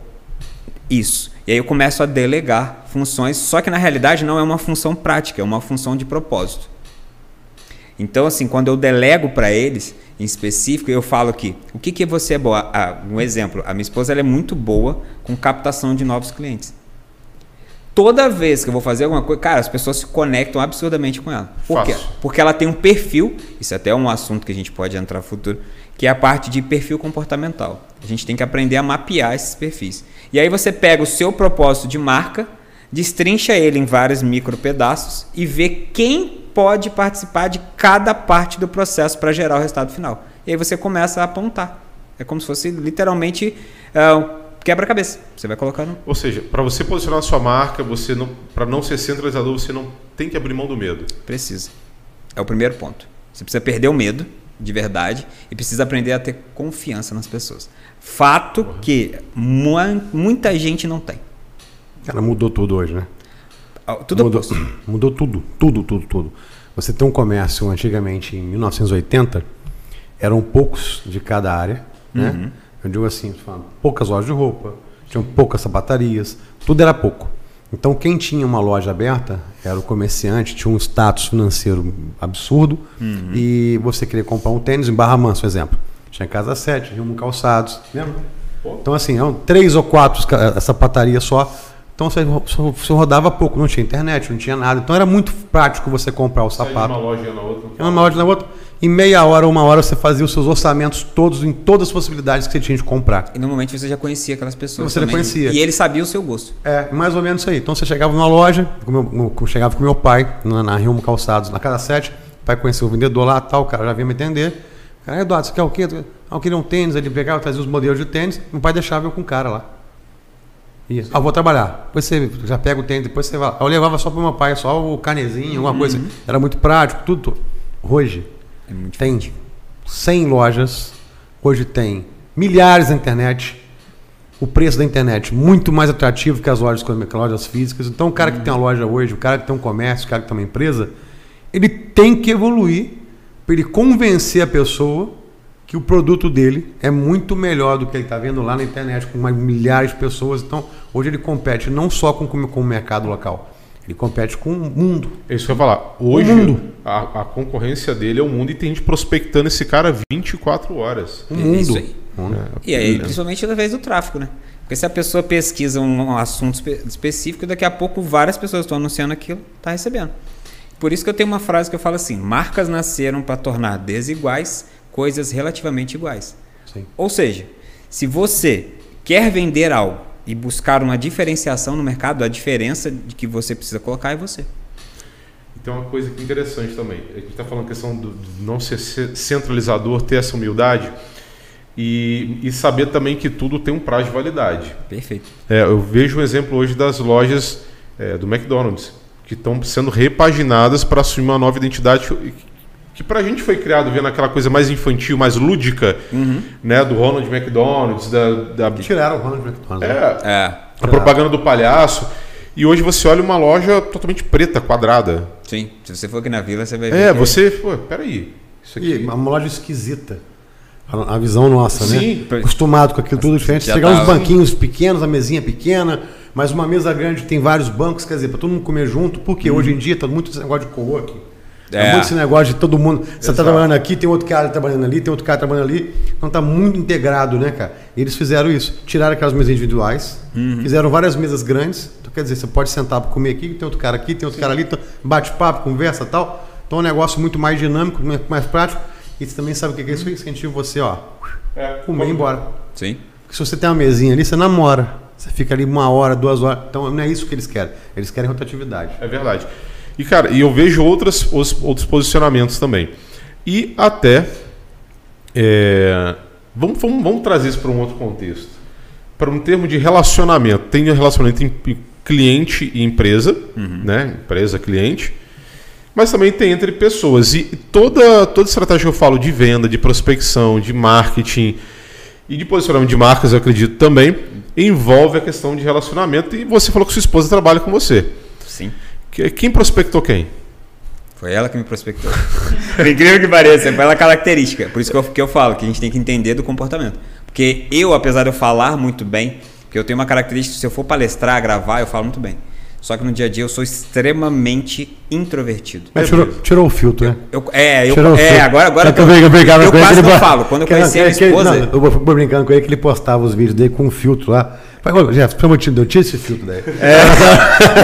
Speaker 4: Isso. E aí eu começo a delegar funções, só que na realidade não é uma função prática, é uma função de propósito. Então, assim, quando eu delego para eles, em específico, eu falo que o que, que você é boa? Ah, um exemplo, a minha esposa ela é muito boa com captação de novos clientes. Toda vez que eu vou fazer alguma coisa, cara, as pessoas se conectam absurdamente com ela. Por quê?
Speaker 3: Fácil.
Speaker 4: Porque ela tem um perfil, isso é até um assunto que a gente pode entrar no futuro, que é a parte de perfil comportamental. A gente tem que aprender a mapear esses perfis. E aí você pega o seu propósito de marca, destrincha ele em vários micro pedaços e vê quem pode participar de cada parte do processo para gerar o resultado final. E aí você começa a apontar. É como se fosse literalmente ah, quebra-cabeça. Você vai colocando.
Speaker 3: Ou seja, para você posicionar a sua marca, você não, para não ser centralizador, você não tem que abrir mão do medo.
Speaker 4: Precisa. É o primeiro ponto. Você precisa perder o medo, de verdade, e precisa aprender a ter confiança nas pessoas. Fato que mu- muita gente não tem.
Speaker 1: Cara, mudou tudo hoje, né?
Speaker 4: Tudo
Speaker 1: mudou, mudou tudo, tudo, tudo, tudo. Você tem um comércio antigamente, em 1980, eram poucos de cada área, né?
Speaker 4: Uhum.
Speaker 1: Eu digo assim, poucas lojas de roupa, tinham poucas sapatarias, tudo era pouco. Então quem tinha uma loja aberta era o comerciante, tinha um status financeiro absurdo
Speaker 4: Uhum.
Speaker 1: e você queria comprar um tênis em Barra Manso, exemplo. Tinha Casa 7, Rio Calçados, lembra? Então assim, eram três ou quatro ca- sapatarias só. Então você, você rodava pouco, não tinha internet, não tinha nada. Então era muito prático você comprar o
Speaker 3: de
Speaker 1: sapato.
Speaker 3: uma loja na outra.
Speaker 1: Uma loja na outra. Em meia hora, uma hora, você fazia os seus orçamentos todos, em todas as possibilidades que você tinha de comprar.
Speaker 4: E normalmente você já conhecia aquelas pessoas.
Speaker 1: Você já
Speaker 4: também.
Speaker 1: conhecia.
Speaker 4: E ele sabia o seu gosto.
Speaker 1: É, mais ou menos isso aí. Então você chegava numa loja, com meu, no- com- chegava com meu pai, na, na Rio Calçados, na casa 7, o pai conhecia o vendedor lá, tal, o cara já vinha me atender. Cara, Eduardo, você quer o quê? Ah, eu queria um tênis, ele pegava, trazia os modelos de tênis, meu pai deixava eu com o cara lá. Isso. Ah, vou trabalhar. Depois você já pega o tênis, depois você vai. lá. Eu levava só pro meu pai, só o canezinho, alguma coisa. Era muito prático, tudo. tudo. Hoje,
Speaker 4: É muito
Speaker 1: tem 100 lojas, hoje tem milhares na internet. O preço da internet muito mais atrativo que as lojas, que as lojas físicas. Então, o cara que tem uma loja hoje, o cara que tem um comércio, o cara que tem uma empresa, ele tem que evoluir para ele convencer a pessoa que o produto dele é muito melhor do que ele está vendo lá na internet com milhares de pessoas. Então, hoje ele compete não só com, com o mercado local, ele compete com o mundo.
Speaker 3: É isso que eu ia falar. Hoje,
Speaker 1: mundo.
Speaker 3: a, a concorrência dele é o mundo e tem gente prospectando esse cara 24 horas.
Speaker 1: O
Speaker 4: É
Speaker 1: mundo.
Speaker 4: isso aí.
Speaker 1: Mundo.
Speaker 4: E aí, principalmente através do tráfego, né? Porque se a pessoa pesquisa um assunto espe- específico, daqui a pouco várias pessoas estão anunciando aquilo, tá recebendo. Por isso que eu tenho uma frase que eu falo assim: marcas nasceram para tornar desiguais coisas relativamente iguais.
Speaker 1: Sim.
Speaker 4: Ou seja, se você quer vender algo e buscar uma diferenciação no mercado, a diferença de que você precisa colocar é você.
Speaker 3: E tem uma coisa que é interessante também. A gente está falando a questão do, do não ser ce- centralizador, ter essa humildade e, e saber também que tudo tem um prazo de validade.
Speaker 4: Perfeito.
Speaker 3: É, eu vejo um exemplo hoje das lojas é, do McDonald's que estão sendo repaginadas para assumir uma nova identidade que, que para a gente foi criado vendo aquela coisa mais infantil, mais lúdica, né, do Ronald McDonald's, da, da
Speaker 1: Tiraram o Ronald McDonald. né?
Speaker 3: é,
Speaker 4: É,
Speaker 3: a propaganda do palhaço. E hoje você olha uma loja totalmente preta, quadrada.
Speaker 4: sim. Se você for aqui na vila, você vai ver.
Speaker 3: É,
Speaker 4: que
Speaker 3: você, pô, peraí. Isso aqui.
Speaker 1: E uma loja esquisita. A, a visão nossa,
Speaker 3: Sim.
Speaker 1: né? Acostumado com aquilo tudo diferente.
Speaker 4: Já
Speaker 1: Chegar uns
Speaker 4: tava.
Speaker 1: banquinhos pequenos, a mesinha pequena, mas uma mesa grande tem vários bancos, quer dizer, para todo mundo comer junto, porque hoje em dia tá muito esse negócio de co-working. É.
Speaker 4: É.
Speaker 1: muito esse negócio de todo mundo. Você
Speaker 3: Exato.
Speaker 1: tá trabalhando aqui, tem outro cara trabalhando ali, tem outro cara trabalhando ali. Então tá muito integrado, né, cara? E eles fizeram isso. Tiraram aquelas mesas individuais, fizeram várias mesas grandes. Então, quer dizer, você pode sentar para comer aqui, tem outro cara aqui, tem outro cara ali, então, bate-papo, conversa e tal. Então é um negócio muito mais dinâmico, mais- prático. E você também sabe o que é isso? Incentiva você, ó,
Speaker 3: É,
Speaker 1: comer e ir embora.
Speaker 4: Sim.
Speaker 1: Porque se você tem uma mesinha ali, você namora. Você fica ali uma hora, duas horas. Então não é isso que eles querem. Eles querem rotatividade.
Speaker 3: É verdade. E, cara, e eu vejo outras, os- outros posicionamentos também. E até. é, vamos, vamos, vamos trazer isso para um outro contexto. Para um termo de relacionamento. Tem relacionamento em cliente e empresa, né? Empresa, cliente. Mas também tem entre pessoas. E toda, toda estratégia que eu falo de venda, de prospecção, de marketing e de posicionamento de marcas, eu acredito também, envolve a questão de relacionamento. E você falou que sua esposa trabalha com você.
Speaker 4: Sim.
Speaker 3: Que- Quem prospectou quem?
Speaker 4: Foi ela que me prospectou. Por incrível que pareça, foi ela característica. Por isso que eu, que eu falo, que a gente tem que entender do comportamento. Porque eu, apesar de eu falar muito bem, porque eu tenho uma característica, se eu for palestrar, gravar, eu falo muito bem. Só que no dia a dia eu sou extremamente introvertido.
Speaker 1: Mas tirou, tirou o filtro, né?
Speaker 4: Eu, é, eu,
Speaker 1: Tirou o
Speaker 4: é,
Speaker 1: filtro.
Speaker 4: agora, agora
Speaker 1: eu, eu
Speaker 4: eu
Speaker 1: ele,
Speaker 4: quase não falo. Quando eu
Speaker 1: que-
Speaker 4: conheci a minha esposa,
Speaker 1: não, eu vou brincando com ele que ele postava os vídeos dele com um filtro lá. Ô, Jeff, pelo amor de Deus, tira esse filtro daí.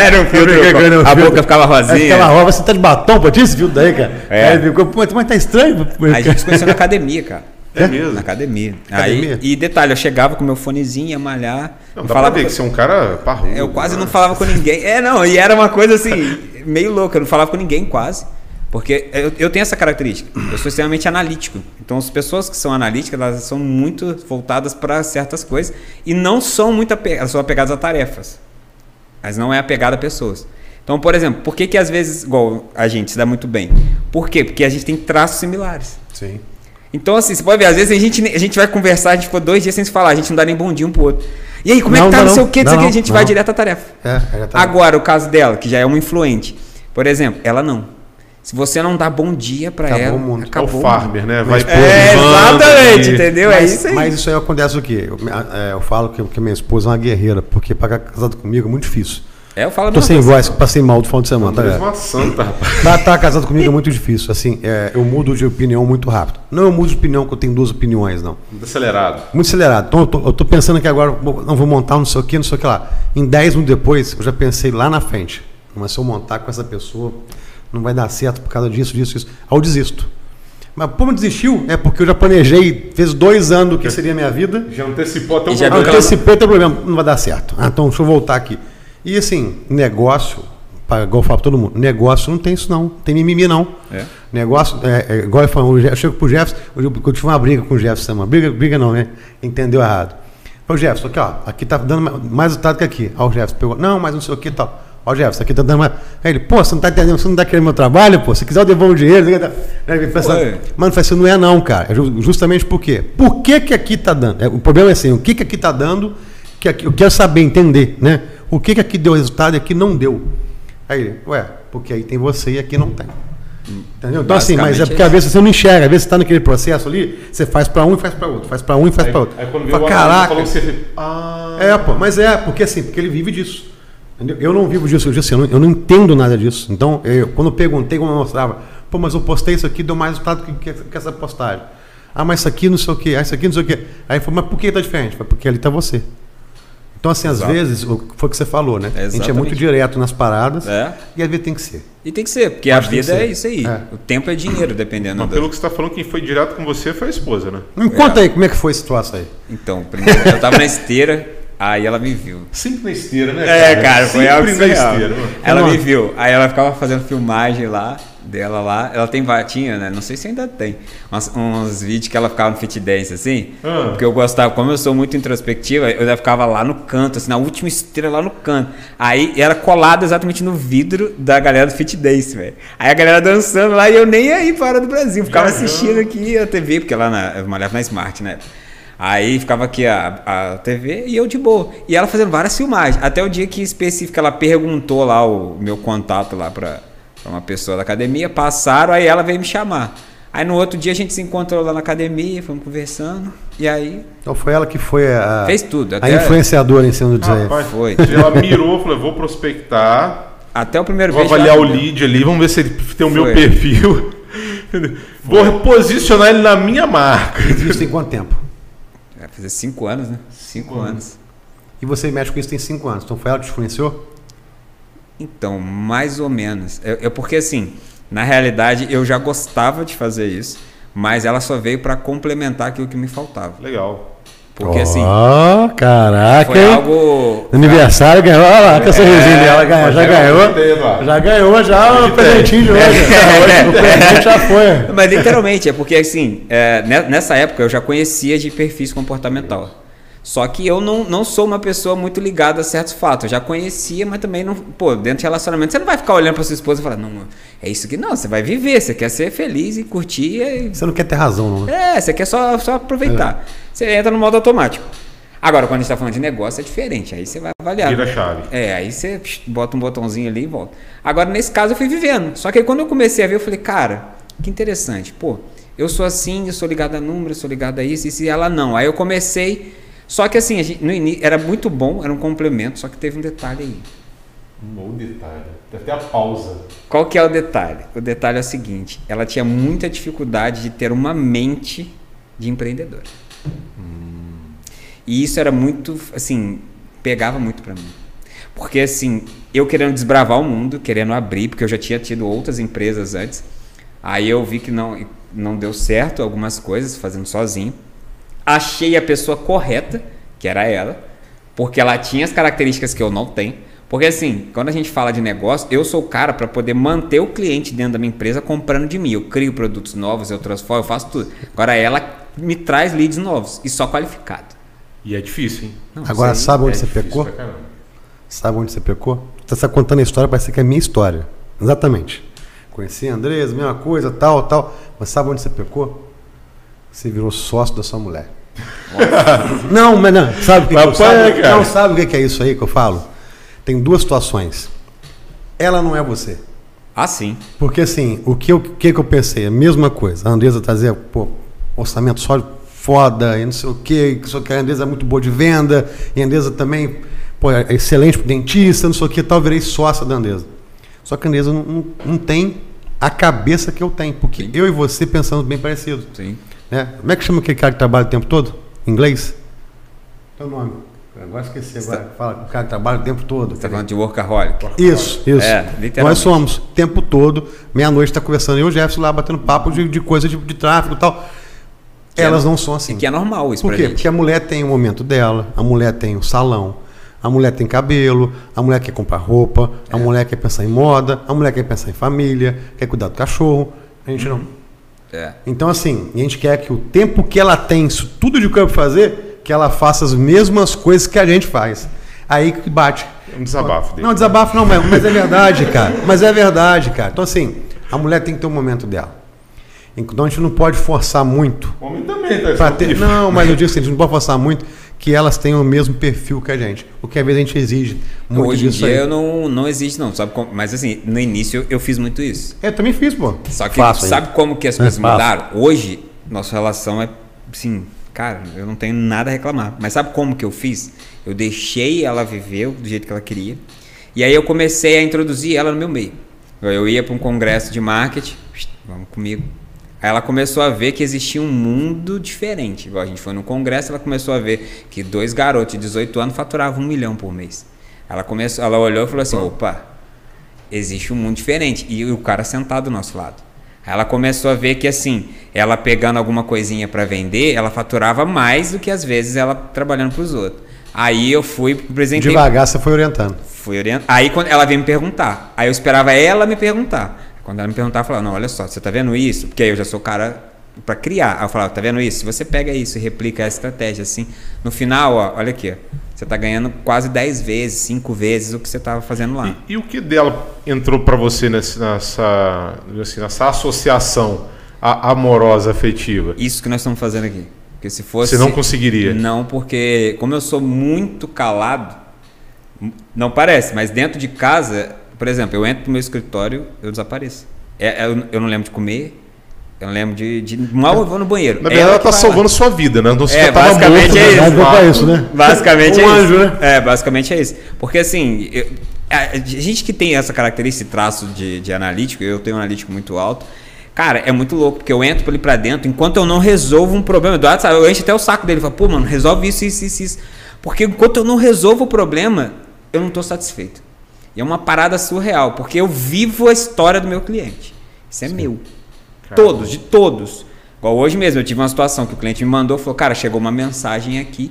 Speaker 4: era um filtro,
Speaker 1: Eu com ele,
Speaker 4: a
Speaker 1: filtro.
Speaker 4: boca ficava
Speaker 1: Aí
Speaker 4: rosinha.
Speaker 1: ficava rosa, você tá de batom, pô, tira esse filtro daí, cara.
Speaker 4: É.
Speaker 1: Aí ficou, pô, mas tá estranho. pô.
Speaker 4: A gente se conheceu na academia, cara.
Speaker 3: É mesmo?
Speaker 4: Na academia.
Speaker 1: Academia?
Speaker 4: Aí, e detalhe, eu chegava com meu fonezinho, ia malhar.
Speaker 3: Não,
Speaker 4: não
Speaker 3: dá
Speaker 4: falava
Speaker 3: pra ver que você é um cara parrudo.
Speaker 4: Eu quase não
Speaker 3: né?
Speaker 4: falava com ninguém. É, não, e era uma coisa assim, meio louca. Eu não falava com ninguém quase. Porque eu, eu tenho essa característica. Eu sou extremamente analítico. Então, as pessoas que são analíticas, elas são muito voltadas para certas coisas e não são muito apegadas, elas são apegadas a tarefas. Mas não é apegada a pessoas. Então, por exemplo, por que que às vezes, igual a gente se dá muito bem? Por quê? Porque a gente tem traços similares.
Speaker 1: Sim.
Speaker 4: Então, assim, você pode ver, às vezes a gente, a gente vai conversar, a gente ficou dois dias sem se falar, a gente não dá nem bom dia um pro outro. E aí, como é
Speaker 1: Não,
Speaker 4: que tá,
Speaker 1: não,
Speaker 4: não sei o quê, não quê, a gente vai direto à tarefa.
Speaker 1: É, já tá.
Speaker 4: Agora, o caso dela, que já é uma influente. Por exemplo, ela não. Se você não dá bom dia pra
Speaker 1: Acabou
Speaker 4: ela,
Speaker 1: o mundo.
Speaker 3: É o
Speaker 4: acabou. o
Speaker 3: farmer, né? Vai
Speaker 1: Mas-
Speaker 4: É,
Speaker 3: provando
Speaker 4: exatamente,
Speaker 3: ali.
Speaker 4: entendeu? é
Speaker 1: mas,
Speaker 4: isso aí.
Speaker 1: mas isso aí acontece o quê? Eu, é, eu falo que, que minha esposa é uma guerreira, porque pra ficar casado comigo é muito difícil.
Speaker 4: É, eu falo
Speaker 1: Tô sem
Speaker 4: coisa.
Speaker 1: voz, passei mal do final de semana, tá
Speaker 3: uma santa, rapaz.
Speaker 1: Tá, tá casado comigo é muito difícil. Assim, é, eu mudo de opinião muito rápido. Não eu mudo de opinião que eu tenho duas opiniões, não.
Speaker 3: Muito acelerado.
Speaker 1: Muito acelerado. Então eu tô, eu tô pensando que agora, não vou montar não sei o que, não sei o que lá. Em 10 minutos depois, eu já pensei lá na frente. Mas se eu montar com essa pessoa, não vai dar certo por causa disso, disso, isso. Aí eu desisto. Mas como desistiu, é porque eu já planejei, fez dois anos do que seria a minha vida.
Speaker 3: Já antecipou até o
Speaker 4: E já que
Speaker 1: Antecipei teu problema, não vai dar certo. Ah, então deixa eu voltar aqui. E assim, negócio, pra, igual eu falo pra todo mundo, negócio não tem isso não, não tem mimimi não.
Speaker 4: É.
Speaker 1: Negócio, é, é, igual eu falo, eu chego pro Jefferson, eu, eu tive uma briga com o Jefferson, semana. briga, briga não, né? Entendeu errado. Falei, Jefferson, aqui ó, aqui tá dando mais- resultado que aqui. Ó, o Jefferson pegou, não, mas não sei o que e tal. Ó, Jefferson, aqui tá dando mais. Aí ele, pô, você não tá entendendo, você não tá querendo meu trabalho, pô, se quiser eu devolvo o dinheiro. Aí ele pensa. Mano, assim, não é não, cara. É ju- justamente por quê? Por que que aqui tá dando? É, o problema é assim, o que que aqui tá dando, que aqui, eu quero saber, entender, né? O que que aqui deu resultado e aqui não deu. Aí ele, ué, porque aí tem você e aqui não tem. Entendeu? Então assim, mas é porque
Speaker 4: é
Speaker 1: às vezes você não enxerga, às vezes você tá naquele processo ali, você faz pra um e faz pra outro, faz pra um e faz pra outro.
Speaker 3: Aí quando veio
Speaker 1: Fala,
Speaker 3: o
Speaker 1: Caraca,
Speaker 3: falou que você... Ah...
Speaker 1: é, pô, mas é, porque assim, porque ele vive disso. Entendeu? Eu não vivo disso, eu, disse assim, eu, não, eu não entendo nada disso. Então, eu, quando eu perguntei, como eu mostrava, pô, mas eu postei isso aqui, deu mais resultado que, que, que essa postagem. Ah, mas isso aqui não sei o quê, ah, isso aqui não sei o quê. Aí ele falou, mas por que tá diferente? Foi porque ali tá você. Então, assim, às
Speaker 4: Exato.
Speaker 1: vezes, o- foi o que você falou, né? A gente é
Speaker 4: Exatamente.
Speaker 1: muito direto nas paradas
Speaker 4: É.
Speaker 1: e às vezes tem que ser.
Speaker 4: E tem que ser, porque a vida é isso aí.
Speaker 1: É.
Speaker 4: O tempo é dinheiro, dependendo
Speaker 3: Mas
Speaker 4: da...
Speaker 3: pelo que você tá falando, quem foi direto com você foi a esposa, né?
Speaker 1: Me conta aí como é que foi a situação aí.
Speaker 4: Então, primeiro, eu tava na esteira, aí ela me viu.
Speaker 3: Sempre na esteira, né?
Speaker 4: É, cara, foi algo
Speaker 3: Sempre na
Speaker 4: surreal.
Speaker 3: esteira. mano.
Speaker 4: Ela me viu, aí ela ficava fazendo filmagem lá, dela lá. Ela tem, va- tinha, né? Não sei se ainda tem. Uns, uns vídeos que ela ficava no fit dance, assim.
Speaker 3: Ah.
Speaker 4: Porque eu gostava, como eu sou muito introspectiva, eu já ficava lá no canto, assim, na última esteira lá no canto. Aí era colada exatamente no vidro da galera do fit dance, velho. Aí a galera dançando lá e eu nem ia aí para do Brasil. Ficava
Speaker 3: Viajando.
Speaker 4: assistindo aqui a TV, porque lá na, eu malhava na Smart, né? Aí ficava aqui a, a TV e eu de boa. E ela fazendo várias filmagens. Até o dia que específico ela perguntou lá o meu contato lá pra, pra uma pessoa da academia, passaram, aí ela veio me chamar. Aí no outro dia a gente se encontrou lá na academia, fomos conversando, e aí
Speaker 1: Então foi ela que foi a,
Speaker 4: fez tudo.
Speaker 1: a influenciadora em cima do dizer.
Speaker 3: Rapaz,
Speaker 4: Foi.
Speaker 3: Ela mirou, falou, vou prospectar,
Speaker 4: até o primeiro
Speaker 3: vou avaliar o lead ali, vamos ver se ele tem o meu
Speaker 4: Foi.
Speaker 3: perfil. Vou posicionar ele na minha marca.
Speaker 1: Isso tem quanto tempo?
Speaker 4: Fazer cinco anos, né? Cinco,
Speaker 3: Cinco anos.
Speaker 1: E você mexe com isso tem cinco anos. Então foi ela que te influenciou?
Speaker 4: Então, mais ou menos. Eu, eu- porque assim, na realidade eu já gostava de fazer isso, mas ela só veio pra complementar aquilo que me faltava.
Speaker 3: Legal.
Speaker 4: Porque assim,
Speaker 1: Ó, caraca,
Speaker 4: foi algo
Speaker 1: Aniversário ganhou, olha lá, com essa sorrisinho dela, ganhou,
Speaker 3: mas
Speaker 1: já
Speaker 3: é,
Speaker 1: ganhou. Já ganhou já o presentinho de hoje. O presente já foi.
Speaker 4: Mas literalmente, é porque assim, é, ne- nessa época eu já conhecia de perfis comportamental. Só que eu não, não sou uma pessoa muito ligada a certos fatos. Eu já conhecia, mas também não. Pô, dentro de relacionamento, você não vai ficar olhando pra sua esposa e falar, não, é isso que não, você vai viver, você quer ser feliz e curtir. E,
Speaker 1: Você não quer ter razão, não, né?
Speaker 4: é, você quer só, só aproveitar.
Speaker 1: É.
Speaker 4: Você entra no modo automático. Agora, quando a gente tá falando de negócio, é diferente. Aí você vai avaliar.
Speaker 3: Vira a chave.
Speaker 4: É, aí você bota um botãozinho ali e volta. Agora, nesse caso, eu fui vivendo. Só que aí, quando eu comecei a ver, eu falei, cara, que interessante. Pô, eu sou assim, eu sou ligado a número, eu sou ligado a isso, isso e ela não. Aí eu comecei. Só que assim, a gente- no início era muito bom, era um complemento, só que teve um detalhe aí.
Speaker 3: Um detalhe. Deve ter a pausa.
Speaker 4: Qual que é o detalhe? O detalhe é o seguinte: ela tinha muita dificuldade de ter uma mente de empreendedora. E isso era muito, assim, pegava muito pra mim. Porque, assim, eu querendo desbravar o mundo, querendo abrir, porque eu já tinha tido outras empresas antes. Aí eu vi que não, não deu certo algumas coisas, fazendo sozinho. Achei a pessoa correta, que era ela, porque ela tinha as características que eu não tenho. Porque assim, quando a gente fala de negócio, eu sou o cara para poder manter o cliente dentro da minha empresa comprando de mim. Eu crio produtos novos, eu transformo, eu faço tudo. Agora ela me traz leads novos e só qualificado.
Speaker 3: E é difícil, hein?
Speaker 4: Não,
Speaker 1: Agora, sabe onde
Speaker 3: é
Speaker 1: você pecou? Sabe onde você pecou? Você está contando a história, parece que é a minha história. Exatamente. Conheci a Andresa, mesma coisa, tal, tal. Mas sabe onde você pecou? Você virou sócio da sua mulher. não, mas não. Sabe o que,
Speaker 3: Papai,
Speaker 1: sabe,
Speaker 3: cara.
Speaker 1: Não, sabe o que é isso aí que eu falo? Tem duas situações. Ela não é você.
Speaker 4: Ah, sim.
Speaker 1: Porque assim, o que eu, que que eu pensei? A mesma coisa. A Andresa trazia, pô, orçamento sólido foda, e não sei o quê, que só que a Andresa é muito boa de venda, e a Andresa também, pô, é excelente pro dentista, não sei o que, tal, eu virei sócia da Andresa. Só que a Andresa não, não, não tem a cabeça que eu tenho, porque eu e você pensamos bem parecidos.
Speaker 4: Sim.
Speaker 1: Né? Como é que chama aquele cara que trabalha o tempo todo? Em inglês? Teu nome. Agora esqueci, agora. Fala, o cara que trabalha o tempo todo.
Speaker 4: Você tá falando de workaholic.
Speaker 1: Isso, isso.
Speaker 4: É.
Speaker 1: Nós somos o tempo todo, meia-noite está conversando, eu e o Jefferson lá batendo papo de, de coisa de, de tráfego e tal.
Speaker 4: Que é
Speaker 1: Elas
Speaker 4: no-
Speaker 1: não são assim.
Speaker 4: E que é normal isso
Speaker 1: Por quê?
Speaker 4: gente.
Speaker 1: Porque a mulher tem o momento dela, a mulher tem o salão, a mulher tem cabelo, a mulher quer comprar roupa, a
Speaker 4: É.
Speaker 1: mulher quer pensar em moda, a mulher quer pensar em família, quer cuidar do cachorro. A gente não.
Speaker 4: É.
Speaker 1: Então, assim, a gente quer que o tempo que ela tem, isso tudo de campo fazer, que ela faça as mesmas coisas que a gente faz. Aí que bate.
Speaker 3: É um desabafo dele.
Speaker 1: Não, desabafo não, mas, mas é verdade, cara. Mas é verdade, cara. Então, assim, a mulher tem que ter um momento dela. Então a gente não pode forçar muito.
Speaker 3: O homem também tá
Speaker 1: ter- não, mas eu digo assim, a gente não pode forçar muito que elas tenham o mesmo perfil que a gente. Porque às vezes a gente exige muito
Speaker 4: Hoje em dia
Speaker 1: aí.
Speaker 4: eu não, não existe, não. Sabe como? Mas assim, no início eu, fiz muito isso.
Speaker 1: É, Eu também fiz, pô.
Speaker 4: Só que
Speaker 1: Faço
Speaker 4: sabe
Speaker 1: ainda.
Speaker 4: como que as coisas
Speaker 1: É, faço.
Speaker 4: mudaram? Hoje, nossa relação é assim, cara, eu não tenho nada a reclamar. Mas sabe como que eu fiz? Eu deixei ela viver do jeito que ela queria. E aí eu comecei a introduzir ela no meu meio. Eu ia para um congresso de marketing, vamos comigo. Aí ela começou a ver que existia um mundo diferente. Igual a gente foi no congresso, ela começou a ver que dois garotos de 18 anos faturavam um milhão por mês. Ela começou, ela olhou e falou assim: opa, existe um mundo diferente. E o cara sentado do nosso lado. Aí ela começou a ver que assim, ela pegando alguma coisinha para vender, ela faturava mais do que às vezes ela trabalhando para os outros. Aí eu fui apresentei
Speaker 1: Devagar você foi orientando.
Speaker 4: Fui orientado. Aí quando ela veio me perguntar, aí eu esperava ela me perguntar. Quando ela me perguntava, eu falava, não, olha só, você tá vendo isso? Porque aí eu já sou o cara para criar. Aí eu falava, tá vendo isso? Se você pega isso e replica a estratégia assim, no final, ó, olha aqui, ó, você tá ganhando quase 10 vezes, 5 vezes o que você tava fazendo lá.
Speaker 3: E, e o que dela entrou pra você nesse- nessa, assim, nessa associação amorosa, afetiva?
Speaker 4: Isso que nós estamos fazendo aqui. Porque se fosse.
Speaker 3: Você não conseguiria?
Speaker 4: Não, porque como eu sou muito calado, não parece, mas dentro de casa, por exemplo, eu entro pro meu escritório, eu desapareço. É, é, eu, eu não lembro de comer, eu não lembro de. de mal eu vou no banheiro.
Speaker 3: Na
Speaker 4: É
Speaker 3: verdade, ela
Speaker 4: que
Speaker 3: tá salvando
Speaker 4: lá.
Speaker 3: sua vida, né? Então você
Speaker 4: É,
Speaker 3: tava
Speaker 4: basicamente
Speaker 3: morto,
Speaker 4: é
Speaker 3: né?
Speaker 4: isso.
Speaker 1: Pouco pra isso, né?
Speaker 4: Basicamente
Speaker 1: Um
Speaker 4: é
Speaker 1: anjo,
Speaker 4: isso.
Speaker 1: né?
Speaker 4: É, basicamente é isso. Porque assim, eu- a gente que tem essa característica, esse traço de, de analítico, eu tenho um analítico muito alto. Cara, é muito louco, porque eu entro ali pra dentro, enquanto eu não resolvo um problema, Eduardo sabe, eu encho até o saco dele, falo, pô, mano, resolve isso, isso, isso, isso. Porque enquanto eu não resolvo o problema, eu não tô satisfeito. E é uma parada surreal, porque eu vivo a história do meu cliente. Isso é meu. Todos, de todos. Igual hoje mesmo, eu tive uma situação que o cliente me mandou, falou, cara, chegou uma mensagem aqui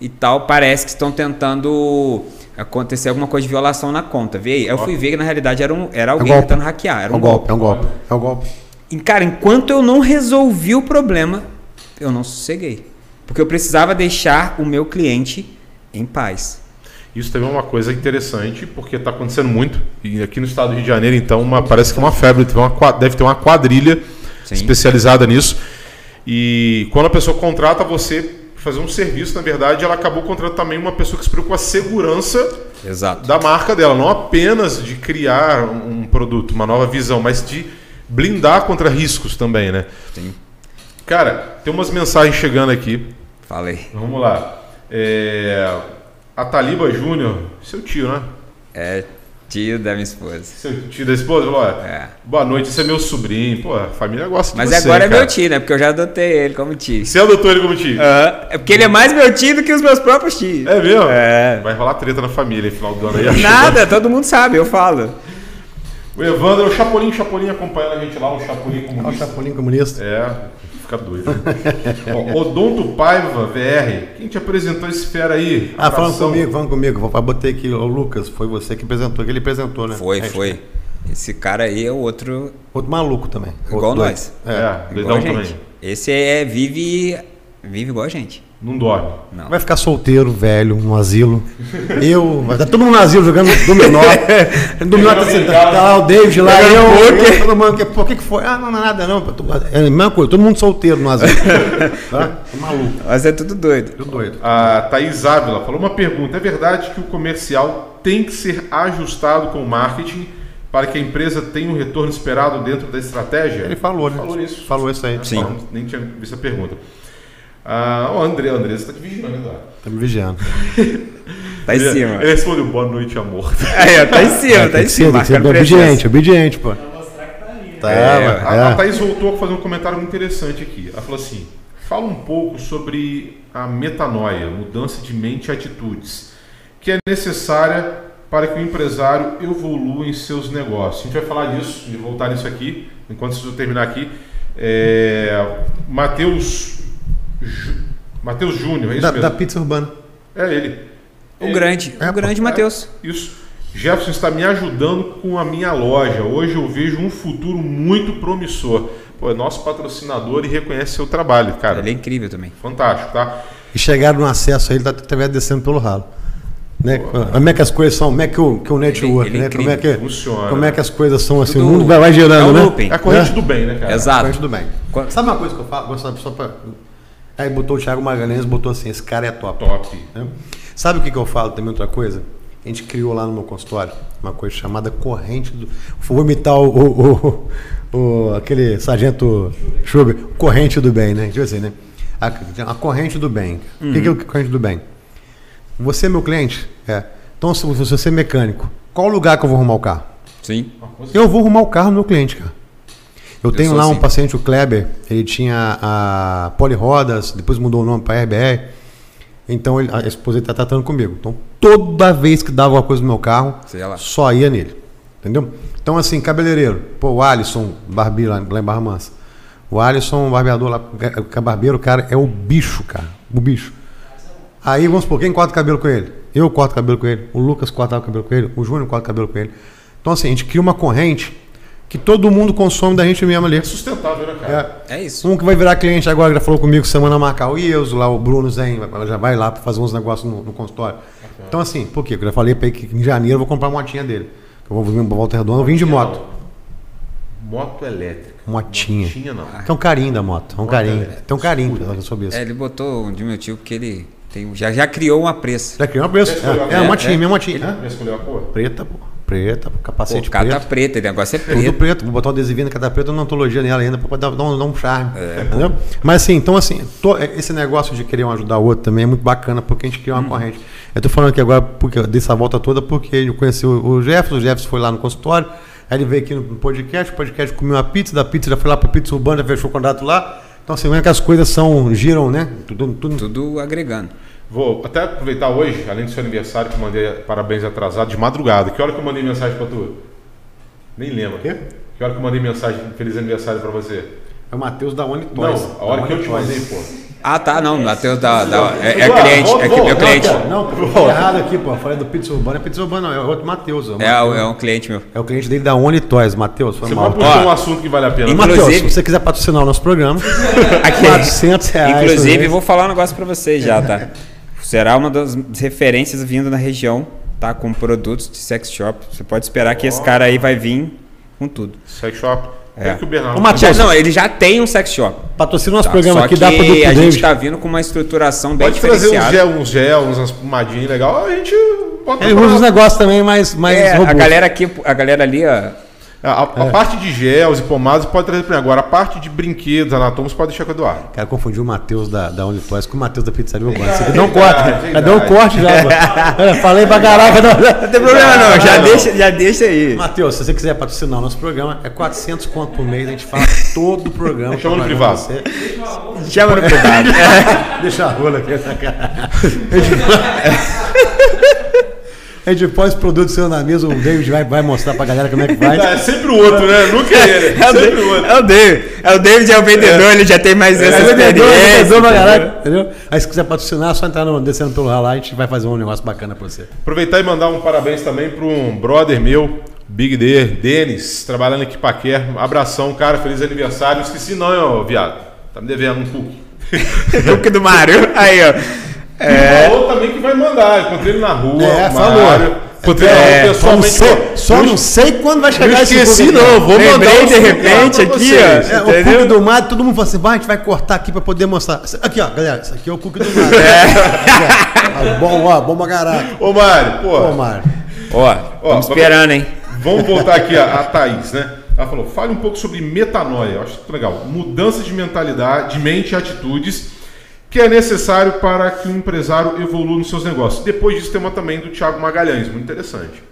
Speaker 4: e tal, parece que estão tentando acontecer alguma coisa de violação na conta. Vê aí. Eu fui ver que na realidade era, um, era alguém
Speaker 1: golpe.
Speaker 4: tentando hackear, era
Speaker 1: É
Speaker 4: um, golpe.
Speaker 1: É um golpe. É um golpe.
Speaker 4: E, cara, enquanto eu não resolvi o problema, eu não sosseguei. Porque eu precisava deixar o meu cliente em paz.
Speaker 3: Isso também é uma coisa interessante, porque está acontecendo muito. E aqui no estado do Rio de Janeiro, então, uma- parece que é uma febre. Deve ter uma, deve ter uma quadrilha
Speaker 4: Sim.
Speaker 3: especializada nisso. E quando a pessoa contrata você fazer um serviço, na verdade, ela acabou contratando também uma pessoa que se preocupa com a segurança
Speaker 4: Exato.
Speaker 3: da marca dela. Não apenas de criar um um produto, uma nova visão, mas de blindar contra riscos também, né?
Speaker 4: Sim.
Speaker 3: Cara, tem umas mensagens chegando aqui.
Speaker 4: Falei.
Speaker 3: Vamos lá. É, A Taliba Júnior, seu tio, né?
Speaker 4: É Tio da minha esposa.
Speaker 3: Seu tio da esposa falou: "Olha,
Speaker 4: É.
Speaker 3: boa noite, esse é meu sobrinho. Pô, a família gosta
Speaker 4: Mas
Speaker 3: de você.
Speaker 4: agora é
Speaker 3: cara.
Speaker 4: meu tio, né? Porque eu já adotei ele como tio.
Speaker 3: Você adotou ele como tio?
Speaker 4: Ah, é porque ele é mais meu tio do que os meus próprios tios.
Speaker 3: É mesmo?
Speaker 4: É.
Speaker 3: Vai rolar treta na família no final do ano aí.
Speaker 4: Nada, todo mundo sabe, eu falo.
Speaker 3: O Evandro, o Chapolin, o Chapolin acompanhando a gente lá, o Chapolin
Speaker 1: o
Speaker 3: comunista.
Speaker 1: Chapolin comunista.
Speaker 3: É, fica doido. Ó, Odonto Paiva, VR. Quem te apresentou esse fera aí?
Speaker 1: Ah, falando comigo, falando comigo. Vou botei aqui, o Lucas, foi você que apresentou, que ele apresentou, né?
Speaker 4: Foi,
Speaker 1: É,
Speaker 4: foi. Esse cara aí é o outro
Speaker 1: Outro maluco também.
Speaker 4: igual
Speaker 1: Outro doido.
Speaker 4: nós.
Speaker 3: É,
Speaker 4: Igual
Speaker 3: doidão
Speaker 4: a gente.
Speaker 3: também.
Speaker 4: Esse é vive vive igual a gente.
Speaker 3: Não dorme.
Speaker 4: Não.
Speaker 1: Vai ficar solteiro, velho, no asilo. Eu, vai estar todo mundo no asilo jogando dominó. dominó tá, tá, tá lá o David lá, eu,
Speaker 3: poker.
Speaker 1: eu, todo mundo, que, pô, que que foi? Ah, não, não é nada não. É a mesma coisa, todo mundo solteiro no asilo. tá? Tô maluco,
Speaker 4: Mas é tudo doido.
Speaker 1: tô doido.
Speaker 3: A Thaís Ávila falou uma pergunta. É verdade que o comercial tem que ser ajustado com o marketing para que a empresa tenha um retorno esperado dentro da estratégia?
Speaker 1: Ele falou, né?
Speaker 3: Falou isso.
Speaker 1: Falou isso aí.
Speaker 4: Sim.
Speaker 3: Falamos, nem tinha visto a pergunta. Ah, o André, André, você está te vigiando, Eduardo.
Speaker 1: Tá me vigiando.
Speaker 4: Tá em
Speaker 3: Ele,
Speaker 4: cima.
Speaker 3: ele respondeu boa noite, amor.
Speaker 4: Aí, ó, tá em cima,
Speaker 1: É,
Speaker 4: tá em cima.
Speaker 1: tem que ser obediente, obediente, pô.
Speaker 2: Pra mostrar que tá ali, né?
Speaker 1: Tá,
Speaker 4: É,
Speaker 1: mano,
Speaker 3: A, a
Speaker 1: é.
Speaker 3: Thaís voltou a fazer um comentário muito interessante aqui. Ela falou assim: fala um pouco sobre a metanoia, mudança de mente e atitudes, que é necessária para que o empresário evolua em seus negócios. A gente vai falar disso e voltar nisso aqui, enquanto eu terminar aqui. É, Matheus Ju- Matheus Júnior, é isso
Speaker 1: Da,
Speaker 3: mesmo?
Speaker 1: da pizza urbana.
Speaker 3: É ele.
Speaker 4: O grande,
Speaker 1: É,
Speaker 4: o grande
Speaker 3: pô,
Speaker 4: Matheus.
Speaker 3: Isso. Jefferson está me ajudando com a minha loja. Hoje eu vejo um futuro muito promissor. Pô, é nosso patrocinador e reconhece seu trabalho, cara.
Speaker 4: Ele é incrível também.
Speaker 3: Fantástico, tá?
Speaker 1: E chegaram no acesso aí, ele tá até descendo pelo ralo. Né? Como é que as coisas são, como é que o, que o network,
Speaker 4: ele é
Speaker 1: né? Como é, que,
Speaker 3: Funciona.
Speaker 1: como é que as coisas são assim,
Speaker 4: Tudo-
Speaker 1: o mundo vai, vai girando,
Speaker 4: é um
Speaker 1: né?
Speaker 3: É a corrente
Speaker 1: É.
Speaker 3: do bem, né, cara?
Speaker 4: Exato.
Speaker 1: Mas tudo bem.
Speaker 4: Quando-
Speaker 1: Sabe uma coisa que eu falo? Só pra... Aí botou o Thiago Magalhães, botou assim, esse cara é top.
Speaker 3: Top.
Speaker 1: né? Sabe o que, que eu falo também, outra coisa? A gente criou lá no meu consultório uma coisa chamada corrente do... Vou imitar o, o- o- o- aquele sargento Schubert, corrente do bem, né? Tipo assim, né? A, a corrente do bem. O que, que é a corrente do bem? Você é meu cliente? É. Então, se você você é mecânico, qual lugar que eu vou arrumar o carro?
Speaker 4: Sim.
Speaker 1: Eu vou arrumar o carro do meu cliente, cara. Eu, tenho
Speaker 4: sou
Speaker 1: lá um
Speaker 4: assim.
Speaker 1: paciente, o Kleber, ele tinha a Polirodas, depois mudou o nome para RBR. Então ele- a esposa dele tá tratando comigo. Então toda vez que dava alguma coisa no meu carro, só ia nele. Entendeu? Então assim, cabeleireiro, pô, o Alisson, barbeiro lá, lá em Barra Mansa. O Alisson, barbeador lá, que é barbeiro, cara, é o bicho, cara. O bicho. Aí vamos supor, quem corta o cabelo com ele? Eu corto cabelo com ele, o Lucas corta o cabelo com ele, o Júnior corta o cabelo com ele. Então assim, a gente cria uma corrente que todo mundo consome da gente mesmo ali.
Speaker 3: É sustentável, né, cara?
Speaker 1: É.
Speaker 4: É isso.
Speaker 1: Um que vai virar cliente agora, que já falou comigo semana marcar o Ilso, lá o Bruno Zen, vai- já vai lá para fazer uns negócios no, no consultório. Então assim, por quê? Porque eu já falei para ele que em janeiro eu vou comprar a motinha dele. Eu vou vir pra Volta Redonda, eu vim de moto.
Speaker 3: Moto elétrica.
Speaker 1: Motinha.
Speaker 3: Motinha não.
Speaker 1: Tem um carinho da moto, é um carinho. Tem um carinho sobre isso.
Speaker 4: É, ele botou um de meu tio porque ele tem, já, já criou uma pressa.
Speaker 1: Já criou uma
Speaker 3: foi
Speaker 1: É, é uma
Speaker 4: é,
Speaker 1: motinha,
Speaker 4: é.
Speaker 1: minha motinha.
Speaker 3: Já escolheu a cor?
Speaker 1: Preta, pô. Preta, pô.
Speaker 4: Pô,
Speaker 1: capacete
Speaker 4: cata
Speaker 1: preto.
Speaker 4: preta, o negócio é
Speaker 1: Tudo
Speaker 4: preto.
Speaker 1: preto, vou botar um adesivinho na cada preta, uma antologia nela ainda, para dar, dar um, dar um charme.
Speaker 4: É,
Speaker 1: entendeu? Mas assim, então assim, to- esse negócio de querer um ajudar o outro também é muito bacana, porque a gente cria uma corrente. Eu tô falando aqui agora porque dessa volta toda, porque eu conheci o, o Jefferson, o Jefferson foi lá no consultório, aí ele veio aqui no podcast, o podcast comeu uma pizza, da pizza já foi lá para Pizza Urbana, já fechou o contrato lá. Então assim, como é que as coisas são, giram, né? Tudo, tudo,
Speaker 4: Tudo agregando.
Speaker 3: Vou até aproveitar hoje, além do seu aniversário, que eu mandei parabéns atrasado, de madrugada. Que hora que eu mandei mensagem pra tu? Nem lembro.
Speaker 1: Quê?
Speaker 3: Que hora que eu mandei mensagem de feliz aniversário pra você?
Speaker 1: É o Matheus da One
Speaker 3: Não, a hora que eu te mandei, pô.
Speaker 4: Ah, tá, não, Matheus da, da- é, é cliente, é que meu
Speaker 3: volta,
Speaker 4: cliente.
Speaker 1: Não, pô, eu falei errado aqui, pô. Eu falei do Pizza Urbana, é Pizza Urbana, não, é outro Matheus. É,
Speaker 4: É, é um cliente meu.
Speaker 1: É o cliente dele da One Toys, Matheus. Foi
Speaker 3: Você
Speaker 1: mal.
Speaker 3: pode puxar
Speaker 4: Ó,
Speaker 3: um assunto que vale a pena.
Speaker 1: E
Speaker 4: Inclusive-
Speaker 1: Matheus, se você quiser patrocinar o nosso programa,
Speaker 4: Aqui,
Speaker 1: 400 reais.
Speaker 4: Inclusive, vou falar um negócio pra vocês já, tá? Será uma das referências vindo na região, tá? Com produtos de sex shop. Você pode esperar que esse cara aí vai vir com tudo.
Speaker 3: Sex shop.
Speaker 4: É.
Speaker 3: É. que o Bernardo.
Speaker 1: Ô, Matheus,
Speaker 4: Já, não, ele já tem um sex shop.
Speaker 1: patrocina o nosso
Speaker 4: tá?
Speaker 1: programa aqui,
Speaker 4: que
Speaker 1: dá pro
Speaker 4: a gente tá vindo com uma estruturação bem
Speaker 3: Pode trazer uns
Speaker 4: diferenciada.
Speaker 3: gel, uns gel, umas espumadinhas legal, a gente bota
Speaker 1: Ele
Speaker 3: pra-
Speaker 1: usa os negócios também mais, mais
Speaker 4: É, a
Speaker 1: robustos.
Speaker 4: galera aqui, a galera ali, ó,
Speaker 3: A, a parte de gels e pomadas pode trazer para mim. Agora, a parte de brinquedos, anatômicos, pode deixar com o Eduardo.
Speaker 1: Cara, confundiu o Matheus da, da OnlyToys com o Matheus da Pizzaria Urbana. Aqui
Speaker 3: Verdade,
Speaker 1: deu um corte. Já deu um corte já, mano. É, Falei pra caraca. Não,
Speaker 4: Não tem problema não, já deixa, já deixa aí.
Speaker 1: Matheus, se você quiser patrocinar o nosso programa, é 400 conto por mês. A gente fala todo o programa.
Speaker 3: Chama no privado.
Speaker 1: você.
Speaker 4: Chama no privado.
Speaker 1: Deixa a rola aqui essa cara. A gente seu na mesa, o David vai, vai mostrar pra galera como é que faz.
Speaker 3: É sempre o outro, né? Nunca é ele.
Speaker 4: É o,
Speaker 3: sempre
Speaker 4: David,
Speaker 3: o outro.
Speaker 4: é o David. É o David, é o vendedor, ele já tem mais essa
Speaker 1: É vendedor,
Speaker 4: experiência.
Speaker 1: vendedor pra
Speaker 4: entendeu?
Speaker 1: caralho, entendeu? Aí se quiser patrocinar, é só entrar no Descendo pelo Ralá, a gente vai fazer um negócio bacana pra você.
Speaker 3: Aproveitar e mandar um parabéns também para um brother meu, Big D, Denis, trabalhando aqui para Quer. Abração, cara, feliz aniversário. Não esqueci não, ó, viado. Tá me devendo um cookie.
Speaker 4: Truque do Mário. Aí, ó.
Speaker 3: É. Falou também que vai mandar. Encontrei ele na rua.
Speaker 1: É,
Speaker 3: o
Speaker 1: falou.
Speaker 3: Mário. Encontrei
Speaker 4: É,
Speaker 3: ele pessoalmente.
Speaker 1: só não sei, só
Speaker 3: Eu
Speaker 1: não sei quando vai chegar esse
Speaker 3: esqueci, não. Vou mandar
Speaker 4: Lembrei
Speaker 3: um
Speaker 4: de repente aqui,
Speaker 3: vocês.
Speaker 4: ó.
Speaker 1: É, o
Speaker 4: Entendeu?
Speaker 1: cookie do Mário, todo mundo fala assim, vai, a gente vai cortar aqui pra poder mostrar. Aqui, ó, galera, isso aqui é o cookie do Mário. É. bom, ó, bom pra caralho.
Speaker 3: Ô, Mário, pô.
Speaker 1: Ô, Mário.
Speaker 4: Ó, estamos esperando, hein?
Speaker 3: Vamos voltar aqui a, a Thaís, né? Ela falou, fale um pouco sobre metanoia. Eu acho legal. Mudança de mentalidade, de mente e atitudes que é necessário para que o empresário evolua nos seus negócios. Depois disso, tem uma também do Thiago Magalhães, muito interessante.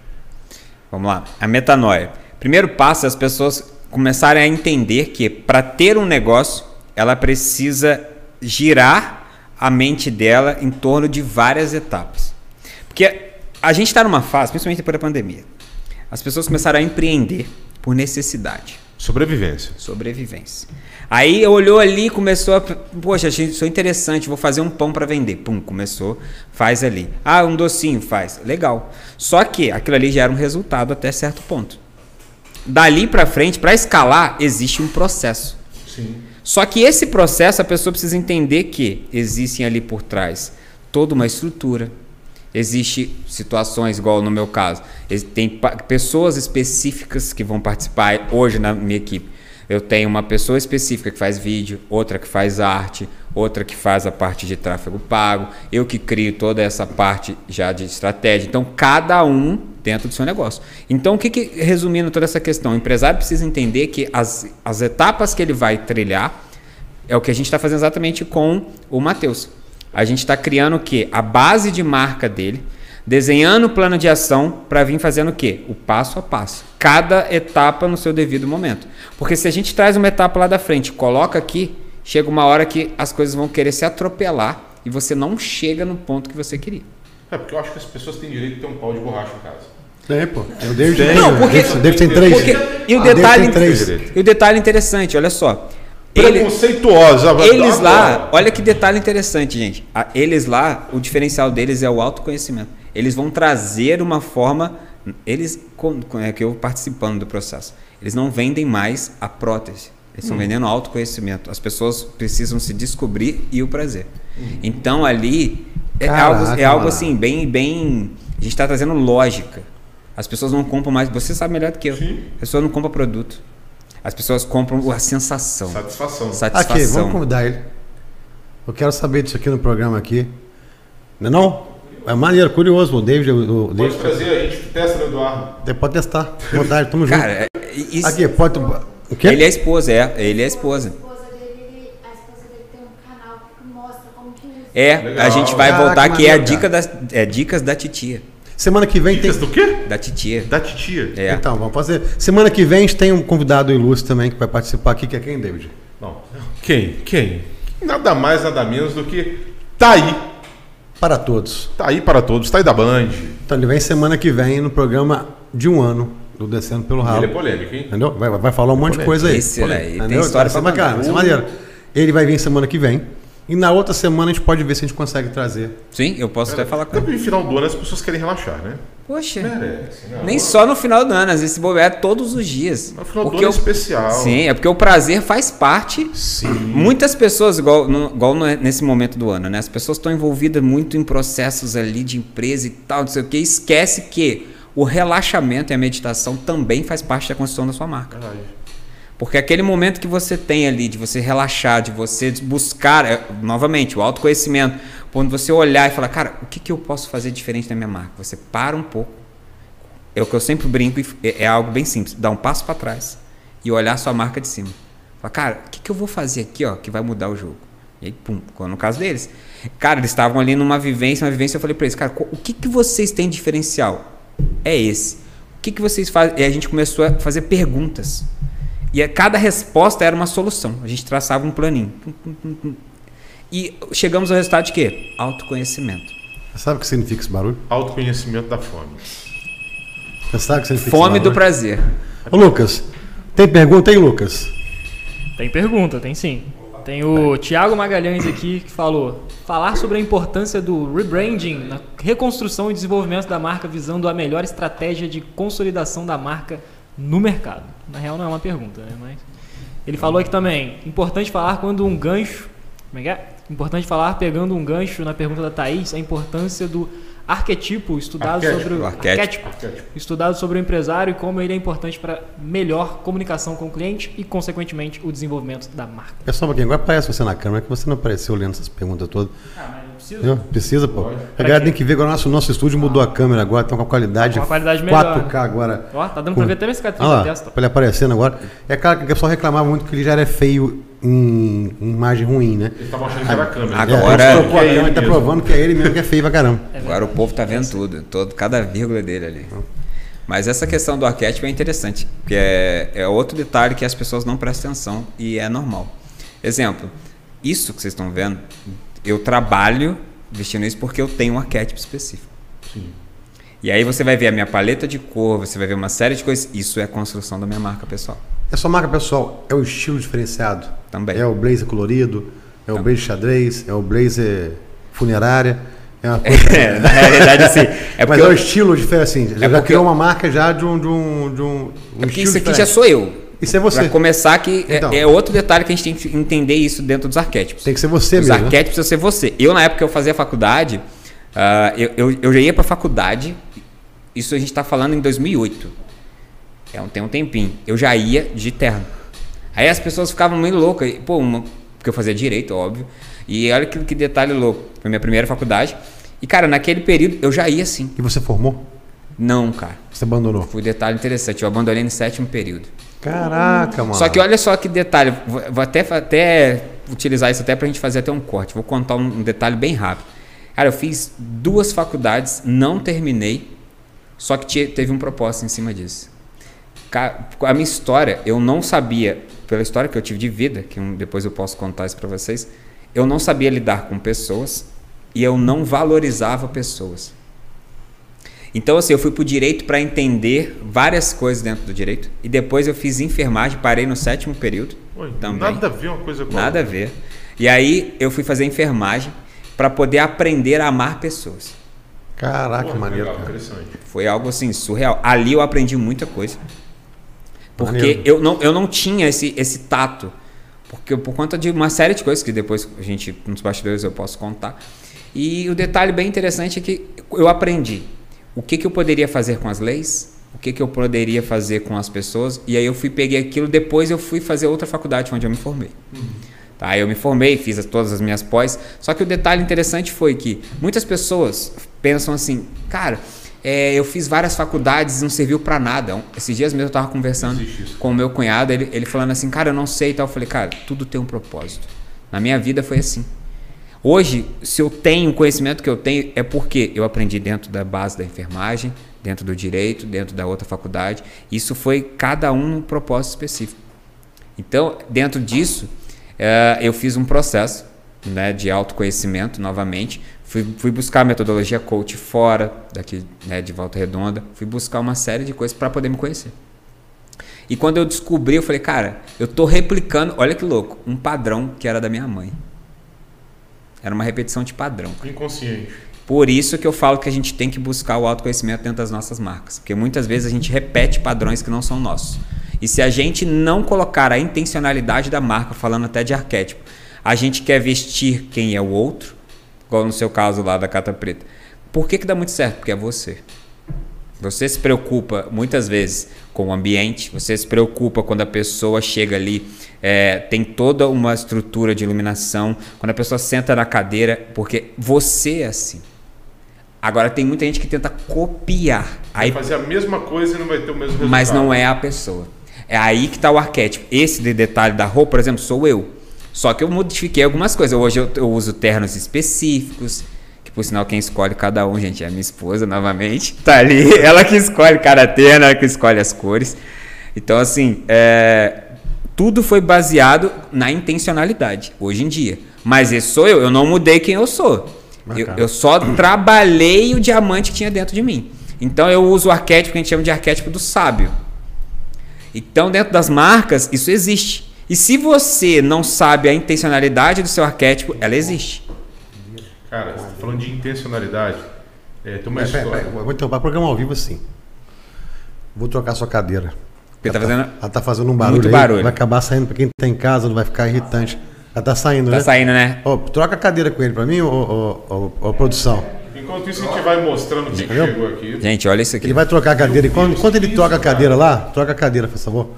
Speaker 4: Vamos lá. A metanoia. Primeiro passo é as pessoas começarem a entender que para ter um negócio, ela precisa girar a mente dela em torno de várias etapas. Porque a gente está numa fase, principalmente depois da pandemia, as pessoas começaram a empreender por necessidade.
Speaker 3: Sobrevivência.
Speaker 4: Sobrevivência. Aí olhou ali e começou a. Poxa, achei isso interessante, vou fazer um pão para vender. Pum, começou, faz ali. Ah, um docinho, faz. Legal. Só que aquilo ali já era um resultado até certo ponto. Dali para frente, para escalar, existe um processo.
Speaker 3: Sim.
Speaker 4: Só que esse processo a pessoa precisa entender que existem ali por trás toda uma estrutura. Existe situações igual no meu caso, tem pessoas específicas que vão participar hoje na minha equipe. Eu tenho uma pessoa específica que faz vídeo, outra que faz arte, outra que faz a parte de tráfego pago, eu que crio toda essa parte já de estratégia. Então, cada um dentro do seu negócio. Então, o que, que resumindo toda essa questão, o empresário precisa entender que as, as etapas que ele vai trilhar é o que a gente está fazendo exatamente com o Matheus. A gente está criando o quê? A base de marca dele, desenhando o plano de ação para vir fazendo o quê? O passo a passo. Cada etapa no seu devido momento. Porque se a gente traz uma etapa lá da frente, coloca aqui, chega uma hora que as coisas vão querer se atropelar e você não chega no ponto que você queria.
Speaker 3: É porque eu acho que as pessoas têm direito de ter um pau de borracha em casa.
Speaker 1: Tem, pô. O David tem.
Speaker 4: Não,
Speaker 1: o
Speaker 4: porque-
Speaker 1: David tem três.
Speaker 4: Porque, e, o
Speaker 1: Ah,
Speaker 4: detalhe,
Speaker 1: tem três.
Speaker 4: e o detalhe interessante, olha só. Ele,
Speaker 3: Preconceituosa.
Speaker 4: Eles lá, olha que detalhe interessante, gente. A- Eles lá, o diferencial deles é o autoconhecimento. Eles vão trazer uma forma. Eles, é que eu participando do processo, eles não vendem mais a prótese. Eles estão vendendo autoconhecimento. As pessoas precisam se descobrir e o prazer. Então ali é
Speaker 1: Caraca,
Speaker 4: algo, é algo assim, bem, bem. A gente está trazendo lógica. As pessoas não compram mais. Você sabe melhor do que eu.
Speaker 3: Sim.
Speaker 4: As pessoas não compram produto. As pessoas compram a sensação.
Speaker 3: Satisfação.
Speaker 4: Satisfação.
Speaker 1: Aqui, vamos convidar ele. Eu quero saber disso aqui no programa aqui. Não é não? É maneiro, curioso. O David, o,
Speaker 3: Pode
Speaker 1: David
Speaker 3: trazer, a gente testa no Eduardo.
Speaker 1: Pode testar. Vontade, tamo junto.
Speaker 4: Cara, é- isso,
Speaker 1: Aqui, pode. O quê?
Speaker 4: ele é a esposa, é. Ele é a esposa.
Speaker 5: A esposa dele, ele- a esposa dele tem um canal que mostra como que usa.
Speaker 4: É,
Speaker 3: Legal.
Speaker 4: a gente vai
Speaker 1: Caraca,
Speaker 4: voltar que é a dica das é, dicas da titia.
Speaker 1: Semana que vem
Speaker 3: Dicas
Speaker 1: tem.
Speaker 3: do quê?
Speaker 4: Da titia.
Speaker 3: Da titia.
Speaker 4: É.
Speaker 1: Então, vamos fazer. Semana que vem a gente tem um convidado ilustre também que vai participar aqui, que é quem, David?
Speaker 3: Não. Quem? Quem? Nada mais, nada menos do que tá aí.
Speaker 1: Para todos.
Speaker 3: Tá aí para todos. Tá aí da Band.
Speaker 1: Então ele vem semana que vem no programa de um ano do Descendo pelo Ralo.
Speaker 3: Ele é polêmico, hein?
Speaker 1: Entendeu? Vai, vai falar um monte de coisa aí.
Speaker 4: Esse, né, ele tem história pra
Speaker 1: vai ser maneiro. Ele vai vir semana que vem. E na outra semana a gente pode ver se a gente consegue trazer.
Speaker 4: Sim, eu posso até falar com ele.
Speaker 3: no final do ano as pessoas querem relaxar, né?
Speaker 4: Poxa,
Speaker 3: Merece, né?
Speaker 4: nem só no final do ano, às vezes se bobear é todos os dias.
Speaker 3: No final do ano é
Speaker 4: o-
Speaker 3: especial.
Speaker 4: Sim, é porque o prazer faz parte.
Speaker 1: Sim.
Speaker 4: Muitas pessoas, igual, no- igual no- nesse momento do ano, né? As pessoas estão envolvidas muito em processos ali de empresa e tal, não sei o que, esquece que o relaxamento e a meditação também faz parte da construção da sua marca.
Speaker 3: Verdade.
Speaker 4: Porque aquele momento que você tem ali de você relaxar, de você buscar, é, novamente, o autoconhecimento, quando você olhar e falar, cara, o que, que eu posso fazer diferente na minha marca? Você para um pouco, é o que eu sempre brinco, é, é algo bem simples. Dar um passo para trás e olhar a sua marca de cima. Falar, cara, o que, que eu vou fazer aqui, ó, que vai mudar o jogo? E aí, pum, no caso deles. Cara, eles estavam ali numa vivência, uma vivência, eu falei para eles, cara, o que, que vocês têm de diferencial? É esse. O que, que vocês fazem? E a gente começou a fazer perguntas. E a cada resposta era uma solução. A gente traçava um planinho. E chegamos ao resultado de quê? Autoconhecimento.
Speaker 1: Você sabe o que significa esse barulho?
Speaker 3: Autoconhecimento da fome.
Speaker 1: Você sabe o que significa
Speaker 4: Fome
Speaker 1: esse
Speaker 4: do prazer.
Speaker 1: Ô, Lucas, tem pergunta aí, Lucas?
Speaker 2: Tem pergunta, tem sim. Tem o Thiago Magalhães aqui que falou: falar sobre a importância do rebranding na reconstrução e desenvolvimento da marca visando a melhor estratégia de consolidação da marca no mercado. Na real não é uma pergunta, né? Mas ele falou aqui também: importante falar quando um gancho, como é que é? Importante falar pegando um gancho na pergunta da Thaís, a importância do arquetipo estudado
Speaker 3: Arquétipo,
Speaker 2: sobre o
Speaker 4: o arquétipo.
Speaker 2: estudado sobre o empresário e como ele é importante para melhor comunicação com o cliente e, consequentemente, o desenvolvimento da marca.
Speaker 1: Pessoal, aqui, agora aparece você na câmera, que você não apareceu lendo essas perguntas todas.
Speaker 2: Ah, mas precisa.
Speaker 1: Entendeu? Precisa, pô. A galera tem que ver agora o nosso, nosso estúdio mudou a câmera agora, tá com a qualidade,
Speaker 2: Com a qualidade melhor.
Speaker 1: 4K agora.
Speaker 2: Ó, tá dando pra ver até minha cicatriz na testa.
Speaker 1: ele aparecendo agora. É claro que o pessoal reclamava muito que ele já era feio em, em imagem ruim, né?
Speaker 3: Eles estavam achando que era a câmera.
Speaker 4: Agora-
Speaker 1: É, ele trocou a
Speaker 3: Que é ele
Speaker 1: tá
Speaker 3: mesmo.
Speaker 1: provando que é ele mesmo que é feio pra caramba.
Speaker 4: Agora o povo tá vendo tudo, todo, cada vírgula dele ali. Mas essa questão do arquétipo é interessante, porque é, é outro detalhe que as pessoas não prestam atenção e é normal. Exemplo, isso que vocês estão vendo, eu trabalho vestindo isso porque eu tenho um arquétipo específico. E aí você vai ver a minha paleta de cor, você vai ver uma série de coisas. Isso é a construção da minha marca pessoal.
Speaker 1: É sua marca pessoal, é o estilo diferenciado.
Speaker 4: Também.
Speaker 1: É o blazer colorido, é o blazer xadrez, é o blazer funerária. É uma coisa.
Speaker 4: É, na realidade, assim. É
Speaker 1: Mas é o
Speaker 4: eu-
Speaker 1: estilo diferente, assim. Já
Speaker 4: porque
Speaker 1: criou uma marca já de um. De um, de um,
Speaker 4: é porque isso aqui
Speaker 1: diferente.
Speaker 4: já sou eu.
Speaker 1: Isso é você.
Speaker 4: Pra começar, que é-
Speaker 1: Então.
Speaker 4: é, outro detalhe que a gente tem que entender isso dentro dos arquétipos.
Speaker 1: Tem que ser você
Speaker 4: Os
Speaker 1: mesmo. né?
Speaker 4: arquétipos precisa ser você. Eu, na época que eu fazia faculdade, ah, eu, eu, eu já ia pra faculdade. Isso a gente tá falando em 2008. É um, tem um tempinho. Eu já ia de terno. Aí as pessoas ficavam meio loucas. Pô, uma- porque eu fazia direito, óbvio. E olha que, que detalhe louco. Foi minha primeira faculdade. E, cara, naquele período eu já ia assim.
Speaker 1: E você formou?
Speaker 4: Não, cara.
Speaker 1: Você abandonou?
Speaker 4: Foi um detalhe interessante. Eu abandonei no sétimo período.
Speaker 1: Caraca, mano.
Speaker 4: Só que olha só que detalhe, vou, até, até utilizar isso até pra gente fazer até um corte. Vou contar um, um detalhe bem rápido. Cara, eu fiz duas faculdades, não terminei, só que tinha- teve um propósito em cima disso. A minha história, eu não sabia, pela história que eu tive de vida, que depois eu posso contar isso pra vocês, eu não sabia lidar com pessoas e eu não valorizava pessoas. Então, assim, eu fui pro direito para entender várias coisas dentro do direito. E depois eu fiz enfermagem, parei no sétimo período.
Speaker 3: Oi,
Speaker 4: também.
Speaker 3: Nada a ver uma coisa com
Speaker 4: Nada a ver. E aí eu fui fazer enfermagem para poder aprender a amar pessoas.
Speaker 1: Caraca,
Speaker 3: Pô,
Speaker 1: que maneiro,
Speaker 3: legal,
Speaker 1: cara.
Speaker 4: Foi algo assim surreal. Ali eu aprendi muita coisa. Porque
Speaker 1: Maneiro.
Speaker 4: eu não, eu não tinha esse, esse tato. Porque por conta de uma série de coisas que depois a gente, nos bastidores, eu posso contar. E o detalhe bem interessante é que eu aprendi o que, que eu poderia fazer com as leis, o que, que eu poderia fazer com as pessoas. E aí eu fui, peguei aquilo, depois eu fui fazer outra faculdade onde eu me formei. Tá, eu me formei, fiz as- todas as minhas pós. Só que o detalhe interessante foi que muitas pessoas pensam assim, cara, é, eu fiz várias faculdades e não serviu pra nada. Esses dias mesmo eu tava conversando com o meu cunhado, ele, ele falando assim, cara, eu não sei e tal. Eu falei, cara, tudo tem um propósito. Na minha vida foi assim. Hoje, se eu tenho o conhecimento que eu tenho, é porque eu aprendi dentro da base da enfermagem, dentro do direito, dentro da outra faculdade. Isso foi cada um num propósito específico. Então, dentro disso, eh, eu fiz um processo né, de autoconhecimento novamente. Fui, fui buscar a metodologia coach fora daqui né, de Volta Redonda. Fui buscar uma série de coisas para poder me conhecer. E quando eu descobri, eu falei, cara, eu tô replicando, olha que louco, um padrão que era da minha mãe. Era uma repetição de padrão.
Speaker 3: Inconsciente.
Speaker 4: Por isso que eu falo que a gente tem que buscar o autoconhecimento dentro das nossas marcas. Porque muitas vezes a gente repete padrões que não são nossos. E se a gente não colocar a intencionalidade da marca, falando até de arquétipo, a gente quer vestir quem é o outro, igual no seu caso lá da Cata Preta. Por que, que dá muito certo? Porque é você. Você se preocupa muitas vezes com o ambiente, você se preocupa quando a pessoa chega ali, é, tem toda uma estrutura de iluminação, quando a pessoa senta na cadeira, porque você é assim. Agora tem muita gente que tenta copiar.
Speaker 3: Vai
Speaker 4: Aí
Speaker 3: fazer a mesma coisa e não vai ter o mesmo resultado.
Speaker 4: mas não é a pessoa. É aí que está o arquétipo. Esse de detalhe da roupa, por exemplo, sou eu. Só que eu modifiquei algumas coisas. Hoje eu, eu uso ternos específicos. Que por sinal, quem escolhe cada um, gente, é a minha esposa, novamente. Tá ali. Ela que escolhe cada terno, ela que escolhe as cores. Então, assim, é, tudo foi baseado na intencionalidade, hoje em dia. Mas esse sou eu, eu não mudei quem eu sou. Eu, eu só trabalhei o diamante que tinha dentro de mim. Então eu uso o arquétipo que a gente chama de arquétipo do sábio. Então, dentro das marcas, isso existe. E se você não sabe a intencionalidade do seu arquétipo, ela existe.
Speaker 3: Cara, você tá falando de intencionalidade. É, tem uma
Speaker 1: Pera, pera,
Speaker 3: história.
Speaker 1: pera, eu vou interromper o programa ao vivo assim. Vou trocar sua cadeira.
Speaker 4: Porque tá
Speaker 1: Ela
Speaker 4: fazendo.
Speaker 1: Ela tá fazendo um barulho
Speaker 4: Muito
Speaker 1: aí,
Speaker 4: barulho.
Speaker 1: Vai acabar saindo pra quem tá em casa, não vai ficar irritante. Ela tá saindo,
Speaker 4: Tá
Speaker 1: né?
Speaker 4: saindo, né?
Speaker 1: Ô, troca a cadeira com ele pra mim, ô, ô, ô, ô, produção.
Speaker 3: Enquanto isso, a gente vai mostrando o que
Speaker 1: Entendeu?
Speaker 3: chegou aqui.
Speaker 4: Gente, olha isso aqui.
Speaker 1: Ele vai trocar a cadeira. Enquanto, enquanto ele troca a cadeira lá, troca a cadeira, por favor.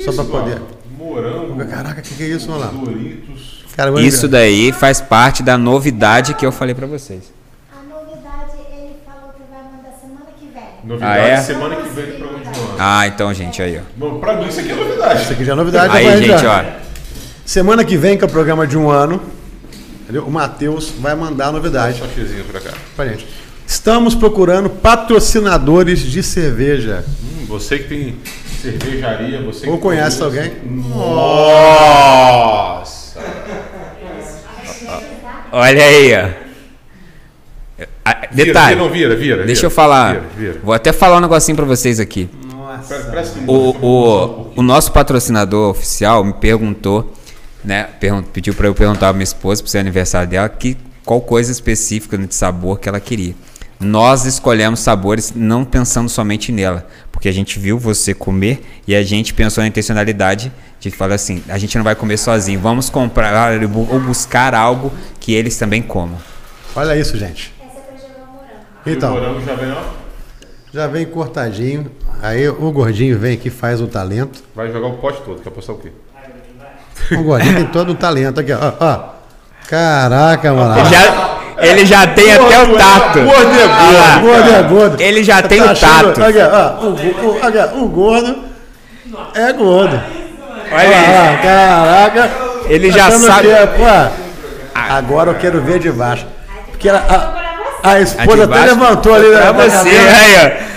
Speaker 1: Só pra poder.
Speaker 3: Morango,
Speaker 1: Caraca, o que, que é isso, olha lá?
Speaker 3: Doritos.
Speaker 1: Cara,
Speaker 4: Isso daí faz parte da novidade que eu falei pra vocês.
Speaker 5: A novidade, ele falou que vai mandar semana que vem.
Speaker 3: Novidade
Speaker 4: Ah, é?
Speaker 3: semana que vem do programa de um ano.
Speaker 4: Ah, então, gente, aí, ó.
Speaker 3: Bom, pra mim isso aqui é novidade.
Speaker 1: Isso aqui já é novidade.
Speaker 4: Aí, gente,
Speaker 1: já.
Speaker 4: ó.
Speaker 1: Semana que vem, que é o programa de um ano, entendeu? o Matheus vai mandar a novidade
Speaker 3: Só chezinho pra cá.
Speaker 1: pra gente. Estamos procurando patrocinadores de cerveja.
Speaker 3: Hum, você que tem cervejaria, você
Speaker 1: Ou
Speaker 3: que
Speaker 1: conhece alguém?
Speaker 3: Nossa!
Speaker 4: Olha aí, ó. Detalhe.
Speaker 3: Vira, não vira, vira.
Speaker 4: Deixa eu falar. Vou até falar um negocinho pra vocês aqui.
Speaker 3: Um
Speaker 4: O, o, o nosso patrocinador oficial me perguntou, né? pediu pra eu perguntar pra minha esposa, pro seu aniversário dela, que, qual coisa específica de sabor que ela queria. Nós escolhemos sabores não pensando somente nela, porque a gente viu você comer e a gente pensou na intencionalidade de falar assim: a gente não vai comer sozinho, vamos comprar ou buscar algo que eles também comam.
Speaker 1: Olha isso, gente.
Speaker 5: É.
Speaker 3: E
Speaker 1: Então,
Speaker 3: já vem, ó.
Speaker 1: já vem cortadinho. Aí o gordinho vem aqui, faz o talento.
Speaker 3: Vai jogar o pote todo. Quer apostar o quê?
Speaker 1: O gordinho tem todo o talento aqui, ó. ó. Caraca, mano.
Speaker 4: Já, ele já tem até o tato.
Speaker 3: Gordo é
Speaker 4: Ah lá.
Speaker 1: gordo é gordo.
Speaker 4: Ele já tem
Speaker 1: Tá
Speaker 4: o
Speaker 1: achando-
Speaker 4: tato.
Speaker 1: Ó, o, o- o gordo é gordo.
Speaker 4: Olha aí.
Speaker 1: Ah, caraca.
Speaker 4: Ele
Speaker 1: Tá
Speaker 4: já sabe-
Speaker 1: agora eu quero ver de baixo. Porque a, a, a esposa até levantou ali.
Speaker 4: Pra
Speaker 1: né,
Speaker 4: você, aí, ó.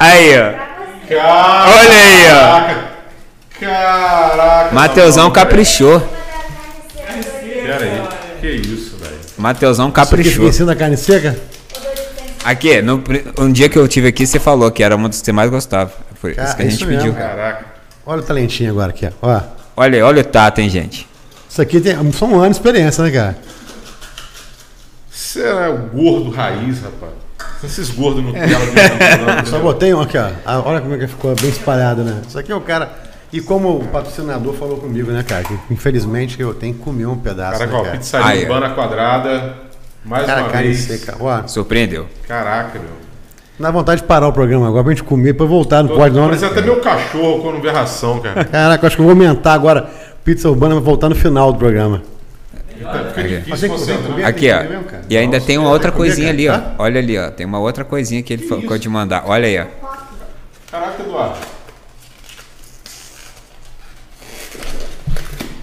Speaker 4: Aí, ó.
Speaker 3: Caraca!
Speaker 4: Olha aí, ó.
Speaker 3: Caraca!
Speaker 4: Mateusão caprichou.
Speaker 3: Pera aí. Que isso, velho.
Speaker 4: Mateusão
Speaker 1: aqui
Speaker 4: caprichou.
Speaker 1: ensina carne seca?
Speaker 4: Aqui, no, um dia que eu tive aqui, você falou que era uma dos que você mais gostava. Foi
Speaker 1: Cara,
Speaker 4: isso que a gente
Speaker 1: isso
Speaker 4: pediu.
Speaker 1: mesmo.
Speaker 3: Caraca.
Speaker 1: Olha o talentinho agora aqui, ó.
Speaker 4: Olha, olha o tato, hein, gente.
Speaker 1: Isso aqui tem só um ano de experiência, né, cara?
Speaker 3: Você é o gordo raiz, rapaz. Esses gordos no tela de
Speaker 1: Só botei um aqui, ó. Ah, Olha como é que ficou bem espalhado, né? Isso aqui é o cara. E como o patrocinador falou comigo, né, cara? Que infelizmente eu tenho que comer um pedaço.
Speaker 3: Caraca,
Speaker 1: né,
Speaker 3: ó,
Speaker 1: cara?
Speaker 3: pizzaria
Speaker 4: ó.
Speaker 3: urbana quadrada. Mais
Speaker 1: Cara,
Speaker 3: uma
Speaker 1: carne
Speaker 3: vez.
Speaker 1: seca. Ó,
Speaker 4: Surpreendeu.
Speaker 3: Caraca, meu.
Speaker 1: dá vontade de parar o programa agora pra gente comer, pra voltar. Não pode, não, né?
Speaker 3: Parece até meu cachorro quando vê ração, cara.
Speaker 1: Caraca, eu acho que eu vou aumentar agora. Pizza urbana vai voltar no final do programa. Que.
Speaker 4: Aqui,
Speaker 1: tem
Speaker 4: ó.
Speaker 1: que mesmo, cara?
Speaker 4: E ainda tem uma outra
Speaker 1: que comer,
Speaker 4: coisinha ali, ó.
Speaker 1: cara,
Speaker 4: Olha ali, ó. Tem uma outra coisinha que ele ficou de mandar. Olha aí, ó.
Speaker 3: Caraca, Eduardo.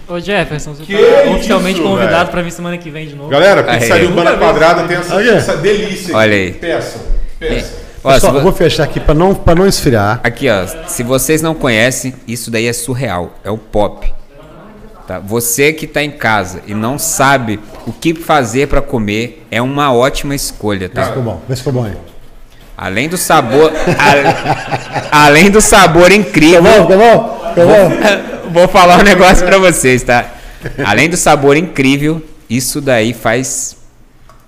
Speaker 2: Ô Jefferson, você
Speaker 3: Que
Speaker 2: tá oficialmente
Speaker 3: isso,
Speaker 2: convidado
Speaker 3: velho?
Speaker 2: pra vir semana que vem de novo.
Speaker 3: Galera, pizzaria urbana quadrada tem essa,
Speaker 1: Olha.
Speaker 3: essa delícia.
Speaker 4: Olha aí.
Speaker 3: Peça. Peça.
Speaker 4: Ó, se
Speaker 1: Pessoal,
Speaker 4: vo-
Speaker 1: eu vou fechar aqui pra não, pra não esfriar.
Speaker 4: Aqui, ó. Se vocês não conhecem, isso daí é surreal. É o pop. Tá? Você que está em casa e não sabe o que fazer para comer, é uma ótima escolha, tá?
Speaker 1: Ficou bom, vê se ficou bom aí.
Speaker 4: Além do sabor, a- além do sabor incrível,
Speaker 1: Ficou bom, ficou bom? Ficou bom?
Speaker 4: vou falar um negócio para vocês, tá? Além do sabor incrível, isso daí faz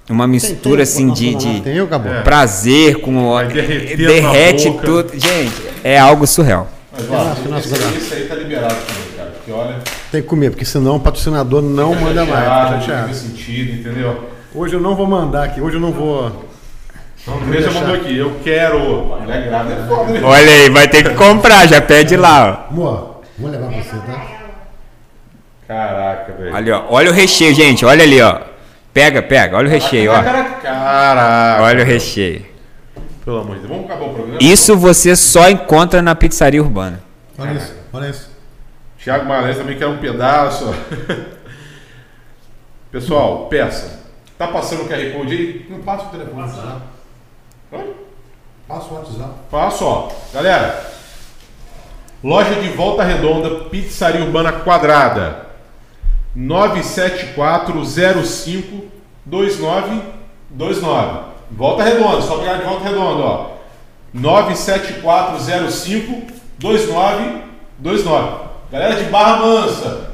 Speaker 4: uma mistura assim de, de
Speaker 1: Tem, acabou.
Speaker 4: prazer com o
Speaker 3: Vai
Speaker 4: derrete tudo, gente, é algo surreal.
Speaker 3: Mas, ó, esse, aí- tá liberado também, cara. Porque olha.
Speaker 1: Tem que comer, porque senão o patrocinador não manda mais.
Speaker 3: chateado,
Speaker 1: Fica
Speaker 3: não
Speaker 1: chateado.
Speaker 3: faz sentido, entendeu?
Speaker 1: Hoje eu não vou mandar aqui, hoje eu não vou.
Speaker 3: Então, já mandou aqui, eu quero. Ele é é né?
Speaker 4: Olha aí, vai ter que comprar, já pede lá, ó.
Speaker 1: Amor, vou levar pra você, tá?
Speaker 3: Caraca, velho.
Speaker 4: Olha, ó, olha o recheio, gente, olha ali, ó. Pega, pega. Olha o recheio, ó.
Speaker 3: Caraca.
Speaker 4: Olha o recheio.
Speaker 3: Pelo amor de Deus. Vamos acabar o programa?
Speaker 4: Isso você só encontra na pizzaria urbana.
Speaker 1: Olha isso, olha isso.
Speaker 3: Thiago Magalhães também quer um pedaço. Pessoal, peça. Tá passando o QR Code aí?
Speaker 1: Não passa o telefone, WhatsApp.
Speaker 3: Oi?
Speaker 1: Passa o WhatsApp.
Speaker 3: Faço, ó. Galera, loja de Volta Redonda, Pizzaria Urbana Quadrada. 97405 2929. Volta Redonda, só pegar de Volta Redonda, ó. 97405 2929. Galera de Barra Mansa,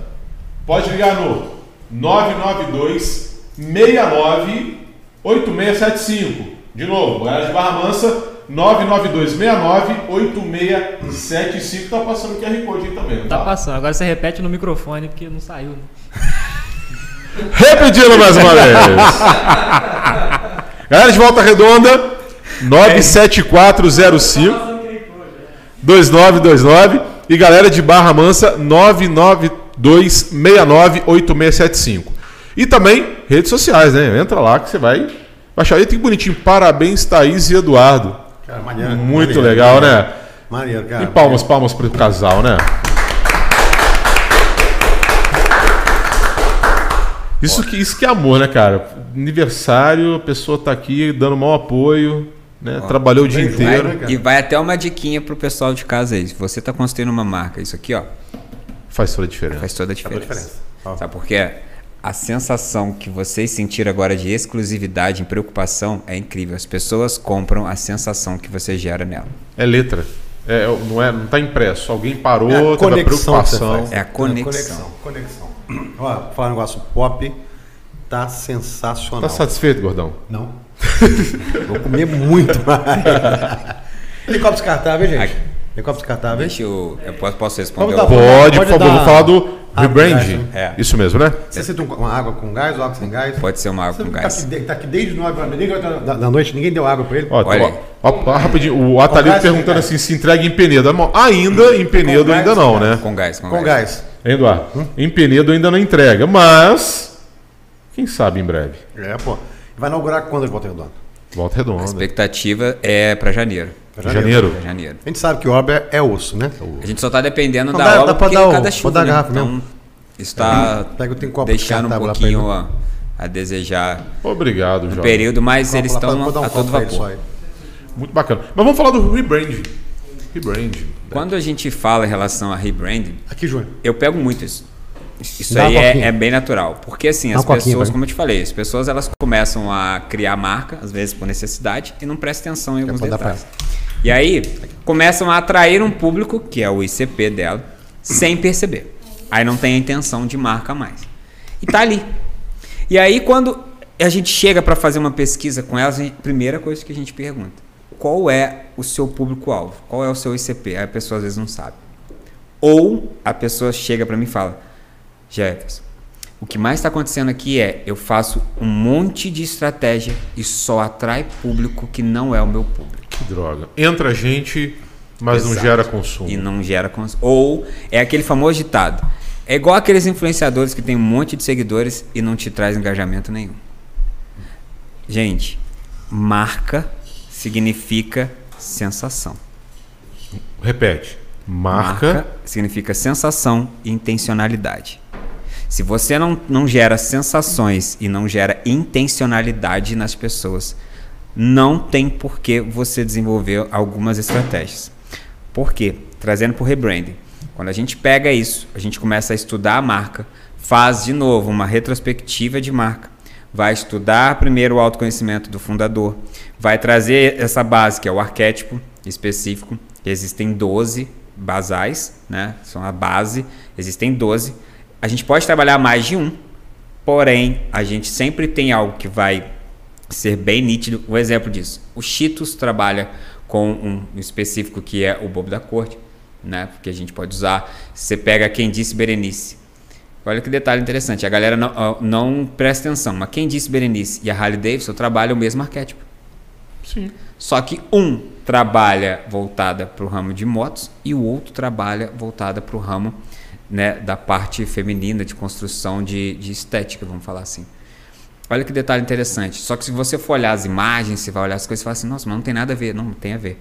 Speaker 3: pode ligar no 992 69 8675. De novo, galera de Barra Mansa, 992 69 8675. Tá passando o QR Code aí também. não
Speaker 2: Tá passando. Agora você repete no microfone porque não saiu. Né?
Speaker 3: Repetindo mais uma vez. Galera de Volta Redonda, 97405 2929 e galera de Barra Mansa 992698675. E também redes sociais, né? Entra lá que você vai baixar. aí tem bonitinho. Parabéns, Thaís e Eduardo.
Speaker 1: Cara, maneiro.
Speaker 3: Muito
Speaker 1: maneiro,
Speaker 3: legal,
Speaker 1: maneiro.
Speaker 3: né?
Speaker 1: Maneiro, cara.
Speaker 3: E palmas, palmas pro casal, né? Isso que, isso que é amor, né, cara? Aniversário, a pessoa tá aqui dando mau apoio, né? Trabalhou o dia inteiro.
Speaker 1: cara?
Speaker 4: E vai até uma diquinha pro pessoal de casa aí. Se você tá construindo uma marca, isso aqui, ó,
Speaker 3: Faz toda a diferença.
Speaker 4: faz toda a
Speaker 1: Faz toda a
Speaker 4: diferença.
Speaker 1: diferença. Ó.
Speaker 4: Sabe por quê? A sensação que vocês sentiram agora de exclusividade, em preocupação, é incrível. As pessoas compram a sensação que você gera nela.
Speaker 3: É letra. É, não, é, não tá impresso. Alguém parou,
Speaker 1: É a
Speaker 3: teve a
Speaker 1: conexão
Speaker 3: preocupação.
Speaker 1: faz.
Speaker 4: É a conexão.
Speaker 1: Conexão. Ó, falar um negócio pop tá sensacional.
Speaker 3: Tá satisfeito, gordão?
Speaker 1: Não. Vou comer muito mais. Helicóptero descartável, gente.
Speaker 4: Aqui.
Speaker 1: Helicóptero descartável.
Speaker 4: Deixa eu. Eu posso, posso responder? O-
Speaker 3: Pode,
Speaker 1: Pode
Speaker 3: por favor.
Speaker 1: dar-
Speaker 3: Vou falar do Rebranding.
Speaker 1: gás,
Speaker 4: né? É.
Speaker 3: Isso mesmo, né?
Speaker 1: Você um- uma água com gás ou água sem gás?
Speaker 4: Pode ser uma água
Speaker 1: Você
Speaker 4: com
Speaker 1: tá
Speaker 4: gás.
Speaker 1: aqui, de- tá aqui desde 9 horas desde da, da noite, ninguém deu água pra ele.
Speaker 3: Ó,
Speaker 4: Olha
Speaker 3: ó,
Speaker 4: aí.
Speaker 3: ó, ó, rapidinho. O Atalito
Speaker 1: gás,
Speaker 3: perguntando assim se entrega em Penedo. Amor, Ainda em Penedo,
Speaker 1: gás,
Speaker 3: ainda não, né?
Speaker 4: Com gás, com,
Speaker 1: com gás.
Speaker 3: Hein, Eduardo? Em Penedo ainda não entrega, mas. Quem sabe em breve.
Speaker 1: É, pô. Vai inaugurar quando ele volta redonda?
Speaker 3: Volta
Speaker 4: A
Speaker 3: redonda.
Speaker 4: expectativa é para janeiro.
Speaker 3: Janeiro.
Speaker 4: Pra janeiro.
Speaker 1: A gente sabe que obra é osso, né? O-
Speaker 4: A gente só tá dependendo
Speaker 1: Não,
Speaker 4: da
Speaker 1: dá-
Speaker 4: obra
Speaker 1: dá
Speaker 4: porque
Speaker 1: dar o-
Speaker 4: cada chuva,
Speaker 1: dar a
Speaker 4: né?
Speaker 1: garrafa
Speaker 4: Então,
Speaker 1: mesmo.
Speaker 4: isso tá
Speaker 1: copo
Speaker 4: deixando um pouquinho a, a desejar
Speaker 3: Obrigado,
Speaker 4: no
Speaker 3: Jorge.
Speaker 4: período, mas eles estão
Speaker 1: um
Speaker 4: a todo vapor.
Speaker 3: Muito bacana. Mas vamos falar do rebrand. Rebrand.
Speaker 4: Quando a gente fala em relação a rebranding,
Speaker 1: Aqui, Júnior.
Speaker 4: eu pego muito isso. Isso
Speaker 1: Dá
Speaker 4: aí é, é bem natural. Porque assim,
Speaker 1: Dá
Speaker 4: as pessoas, como eu te falei, as pessoas elas começam a criar marca, às vezes por necessidade, e não prestam atenção em alguns
Speaker 1: dar pra
Speaker 4: detalhes. E aí começam a atrair um público, que é o ICP dela, sem perceber. Aí não tem a intenção de marca mais. E tá ali. E aí quando a gente chega para fazer uma pesquisa com elas, a gente- primeira coisa que a gente pergunta: qual é o seu público-alvo? Qual é o seu ICP? Aí a pessoa às vezes não sabe. Ou a pessoa chega para mim e fala: Jefferson, o que mais está acontecendo aqui é eu faço um monte de estratégia e só atrai público que não é o meu público.
Speaker 3: Que droga. Entra gente, mas não
Speaker 4: Exato.
Speaker 3: gera consumo.
Speaker 4: E não gera cons... Ou é aquele famoso ditado. É igual aqueles influenciadores que tem um monte de seguidores e não te traz engajamento nenhum. Gente, marca significa sensação.
Speaker 3: Repete. Marca.
Speaker 4: significa sensação e intencionalidade. Se você não, não gera sensações e não gera intencionalidade nas pessoas, não tem por que você desenvolver algumas estratégias. Por quê? Trazendo para o rebranding. Quando a gente pega isso, a gente começa a estudar a marca, faz de novo uma retrospectiva de marca, vai estudar primeiro o autoconhecimento do fundador, vai trazer essa base que é o arquétipo específico, existem 12 basais, né? São a base, existem 12. A gente pode trabalhar mais de um, porém, a gente sempre tem algo que vai ser bem nítido. Um exemplo disso, o Cheetos trabalha com um específico que é o bobo da corte, né? Porque a gente pode usar. Você pega quem disse Berenice. Olha que detalhe interessante. A galera não, não presta atenção, mas quem disse Berenice e a Harley Davidson trabalham o mesmo arquétipo.
Speaker 3: Sim.
Speaker 4: Só que um trabalha voltada para o ramo de motos e o outro trabalha voltada para o ramo né, da parte feminina de construção de, de estética, vamos falar assim. Olha que detalhe interessante. Só que se você for olhar as imagens, você vai olhar as coisas e fala assim, nossa, mas não tem nada a ver. Não, não tem a ver.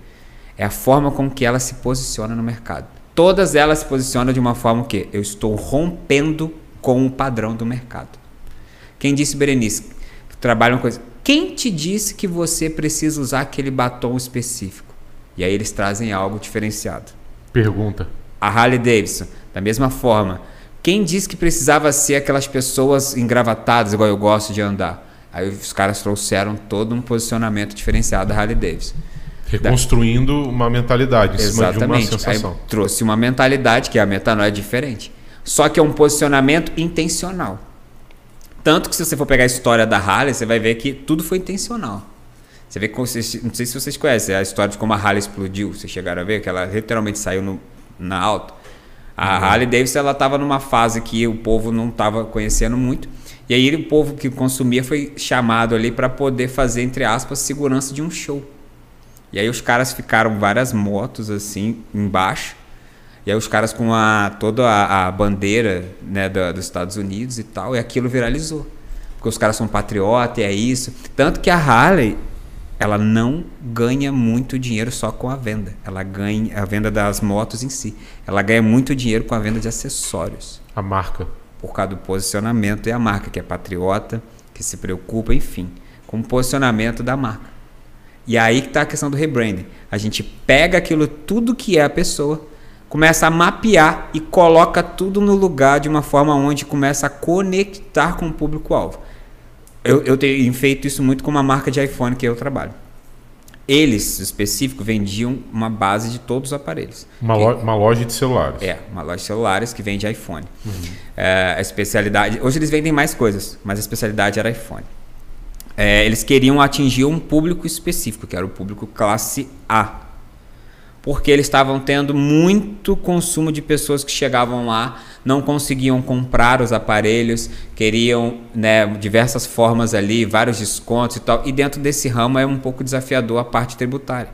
Speaker 4: É a forma com que ela se posiciona no mercado. Todas elas se posicionam de uma forma que eu estou rompendo com o padrão do mercado. Quem disse, Berenice, que trabalha uma coisa. Quem te disse que você precisa usar aquele batom específico? E aí eles trazem algo diferenciado.
Speaker 3: Pergunta.
Speaker 4: A Harley Davidson, da mesma forma. Quem disse que precisava ser aquelas pessoas engravatadas, igual eu gosto de andar? Aí os caras trouxeram todo um posicionamento diferenciado da Harley Davidson.
Speaker 3: Reconstruindo uma mentalidade em cima de uma
Speaker 4: Exatamente.
Speaker 3: sensação.
Speaker 4: Aí trouxe uma mentalidade que a metanoia é diferente. Só que é um posicionamento intencional. Tanto que se você for pegar a história da Harley, você vai ver que tudo foi intencional. Você vê que, não sei se vocês conhecem a história de como a Harley explodiu. Vocês chegaram a ver que ela literalmente saiu no, na alta. A Harley Davidson ela estava numa fase que o povo não estava conhecendo muito. E aí o povo que consumia foi chamado ali para poder fazer, entre aspas, segurança de um show. E aí os caras ficaram várias motos assim embaixo. E aí os caras com a, toda a, a bandeira né, da- dos Estados Unidos e tal, e aquilo viralizou. Porque os caras são patriota e é isso. Tanto que a Harley, ela não ganha muito dinheiro só com a venda. Ela ganha a venda das motos em si. Ela ganha muito dinheiro com a venda de acessórios.
Speaker 3: A marca.
Speaker 4: Por causa do posicionamento e a marca, que é patriota, que se preocupa, enfim, com o posicionamento da marca. E aí que está a questão do rebranding. A gente pega aquilo tudo que é a pessoa, começa a mapear e coloca tudo no lugar de uma forma onde começa a conectar com o público-alvo. Eu, eu tenho feito isso muito com uma marca de iPhone que eu trabalho. Eles, específico, vendiam uma base de todos os aparelhos.
Speaker 3: Uma,
Speaker 4: Que-
Speaker 3: lo- uma loja de celulares.
Speaker 4: é, uma loja de celulares que vende iPhone. É, a especialidade. Hoje eles vendem mais coisas, mas a especialidade era iPhone. É, eles queriam atingir um público específico, que era o público classe A. Porque eles estavam tendo muito consumo de pessoas que chegavam lá, não conseguiam comprar os aparelhos, queriam né, diversas formas ali, vários descontos e tal. E dentro desse ramo é um pouco desafiador a parte tributária.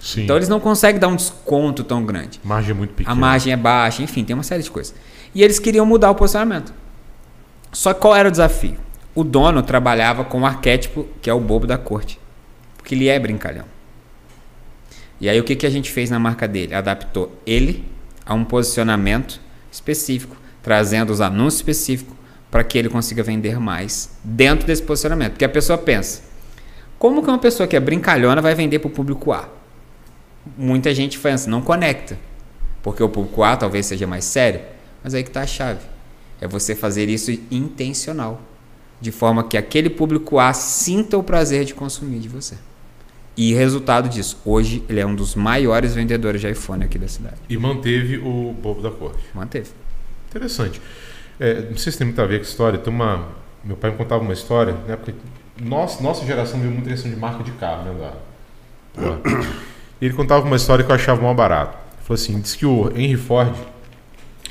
Speaker 3: Sim.
Speaker 4: Então eles não conseguem dar um desconto tão grande.
Speaker 3: Margem muito pequena.
Speaker 4: A margem é baixa, enfim, tem uma série de coisas. E eles queriam mudar o posicionamento. Só que qual era o desafio? O dono trabalhava com o arquétipo que é o bobo da corte. Porque ele é brincalhão. E aí o que, que a gente fez na marca dele? Adaptou ele a um posicionamento específico, trazendo os anúncios específicos para que ele consiga vender mais dentro desse posicionamento. Porque a pessoa pensa, como que uma pessoa que é brincalhona vai vender para o público A? Muita gente pensa, não conecta. Porque o público A talvez seja mais sério, mas aí que está a chave. É você fazer isso intencional, de forma que aquele público A sinta o prazer de consumir de você. E resultado disso, hoje ele é um dos maiores vendedores de iPhone aqui da cidade.
Speaker 3: E manteve o bobo da corte.
Speaker 4: Manteve.
Speaker 3: Interessante. É, não sei se tem muito a ver com a história. Tem uma. Meu pai me contava uma história, né? Porque nossa, nossa geração viu muita questão de marca de carro, né? Da... E ele contava uma história que eu achava mal barato. Ele falou assim: disse que o Henry Ford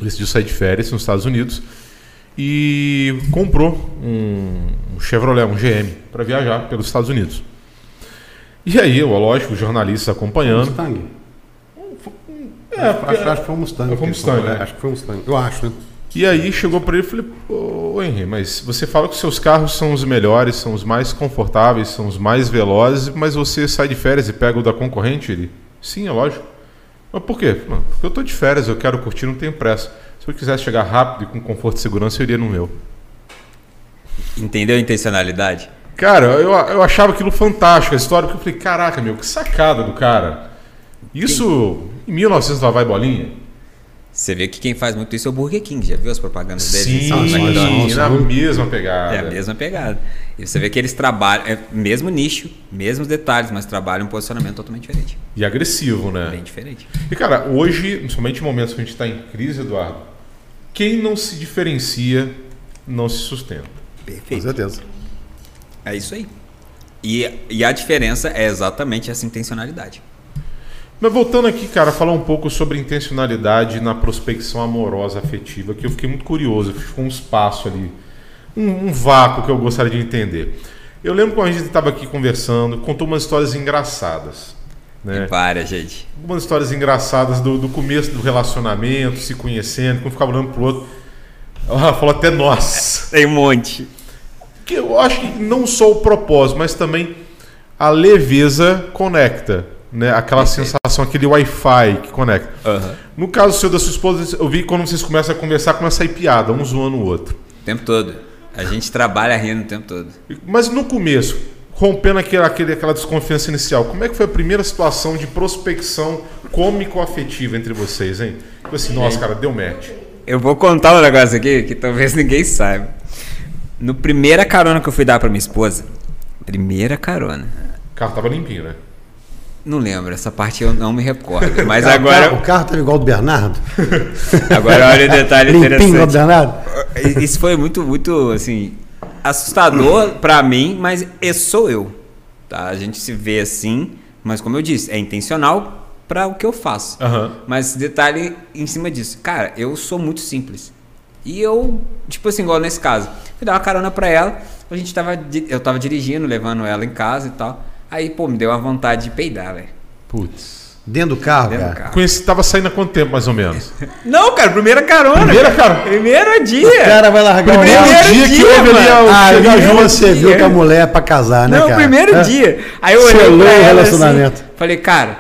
Speaker 3: decidiu sair de férias nos Estados Unidos e comprou um, um Chevrolet, um GM, para viajar pelos Estados Unidos. E aí, eu, lógico, os jornalistas acompanhando.
Speaker 1: Mustang.
Speaker 3: É,
Speaker 1: acho, acho que foi um Mustang.
Speaker 3: Foi um Mustang, né?
Speaker 1: Acho que foi um Mustang. Eu acho, né?
Speaker 3: E aí chegou para ele e falei, ô Henry, mas você fala que seus carros são os melhores, são os mais confortáveis, são os mais velozes, mas você sai de férias e pega o da concorrente? Ele, sim, é lógico. Mas por quê? Porque eu tô de férias, eu quero curtir, não tenho pressa. Se eu quisesse chegar rápido e com conforto e segurança, eu iria no meu.
Speaker 4: Entendeu a intencionalidade?
Speaker 3: Cara, eu, eu achava aquilo fantástico, a história, porque eu falei, caraca, meu, que sacada do cara. Isso em 1900 lá vai bolinha?
Speaker 4: Você vê que quem faz muito isso é o Burger King. Já viu as propagandas deles?
Speaker 3: Sim,
Speaker 1: são- são-
Speaker 3: na mesma pegada.
Speaker 4: É a mesma pegada. E você vê que eles trabalham, é mesmo nicho, mesmos detalhes, mas trabalham um posicionamento totalmente diferente.
Speaker 3: E agressivo, né?
Speaker 4: Bem diferente.
Speaker 3: E cara, hoje, principalmente em momentos que a gente está em crise, Eduardo, quem não se diferencia não se sustenta.
Speaker 1: Com
Speaker 4: Perfeito.
Speaker 1: certeza.
Speaker 4: É isso aí. E, e a diferença é exatamente essa intencionalidade.
Speaker 3: Mas voltando aqui, cara, falar um pouco sobre intencionalidade na prospecção amorosa afetiva, que eu fiquei muito curioso, ficou um espaço ali, um, um vácuo que eu gostaria de entender. Eu lembro quando a gente estava aqui conversando, contou umas histórias engraçadas. Né?
Speaker 4: Para, gente.
Speaker 3: Algumas histórias engraçadas do, do começo do relacionamento, se conhecendo, quando ficava olhando pro outro. Ela falou até nós.
Speaker 4: Tem um monte.
Speaker 3: Que eu acho que não só o propósito, mas também a leveza conecta. Né? Aquela sensação, aquele Wi-Fi que conecta. No caso seu da sua esposa, eu vi que quando vocês começam a conversar, começa a sair piada, um zoando o outro.
Speaker 4: O tempo todo. A gente trabalha rindo o tempo todo.
Speaker 3: Mas no começo, rompendo aquele, aquele- aquela desconfiança inicial, como é que foi a primeira situação de prospecção cômico-afetiva entre vocês, hein? Tipo assim, nossa, cara, deu match.
Speaker 4: Eu vou contar um negócio aqui que talvez ninguém saiba. No primeira carona que eu fui dar pra minha esposa, primeira carona.
Speaker 3: O carro tava limpinho, né?
Speaker 4: Não lembro, essa parte eu não me recordo. Mas
Speaker 1: O carro-
Speaker 4: agora,
Speaker 1: O carro tava igual o do Bernardo.
Speaker 4: agora olha o detalhe
Speaker 1: Limpinho igual o do
Speaker 4: interessante.
Speaker 1: Bernardo.
Speaker 4: Isso foi muito, muito, assim, assustador pra mim, mas esse sou eu. Tá? A gente se vê assim, mas como eu disse, é intencional pra o que eu faço.
Speaker 3: Aham.
Speaker 4: Mas detalhe em cima disso. Cara, eu sou muito simples. E eu, tipo assim, igual nesse caso, fui dar uma carona pra ela, a gente tava, eu tava dirigindo, levando ela em casa e tal. Aí, pô, me deu uma vontade de peidar, velho.
Speaker 3: Putz.
Speaker 1: Dentro do carro,
Speaker 4: Dentro do
Speaker 1: cara.
Speaker 4: carro.
Speaker 3: Conheci, tava saindo há quanto tempo, mais ou menos?
Speaker 4: Não, cara, primeira carona.
Speaker 3: Primeira carona?
Speaker 4: Primeiro dia.
Speaker 1: O cara vai largar o
Speaker 4: Primeiro
Speaker 1: carro.
Speaker 3: dia que
Speaker 4: dia,
Speaker 3: houve ali
Speaker 4: mano.
Speaker 3: a-
Speaker 1: Ali
Speaker 3: chegar junto.
Speaker 1: você viu
Speaker 4: dia.
Speaker 1: que a mulher é pra casar, né,
Speaker 4: Não,
Speaker 1: cara?
Speaker 4: primeiro
Speaker 1: É.
Speaker 4: dia. Aí eu olhei
Speaker 1: Selou
Speaker 4: pra
Speaker 1: o
Speaker 4: ela
Speaker 1: relacionamento.
Speaker 4: assim, falei, cara,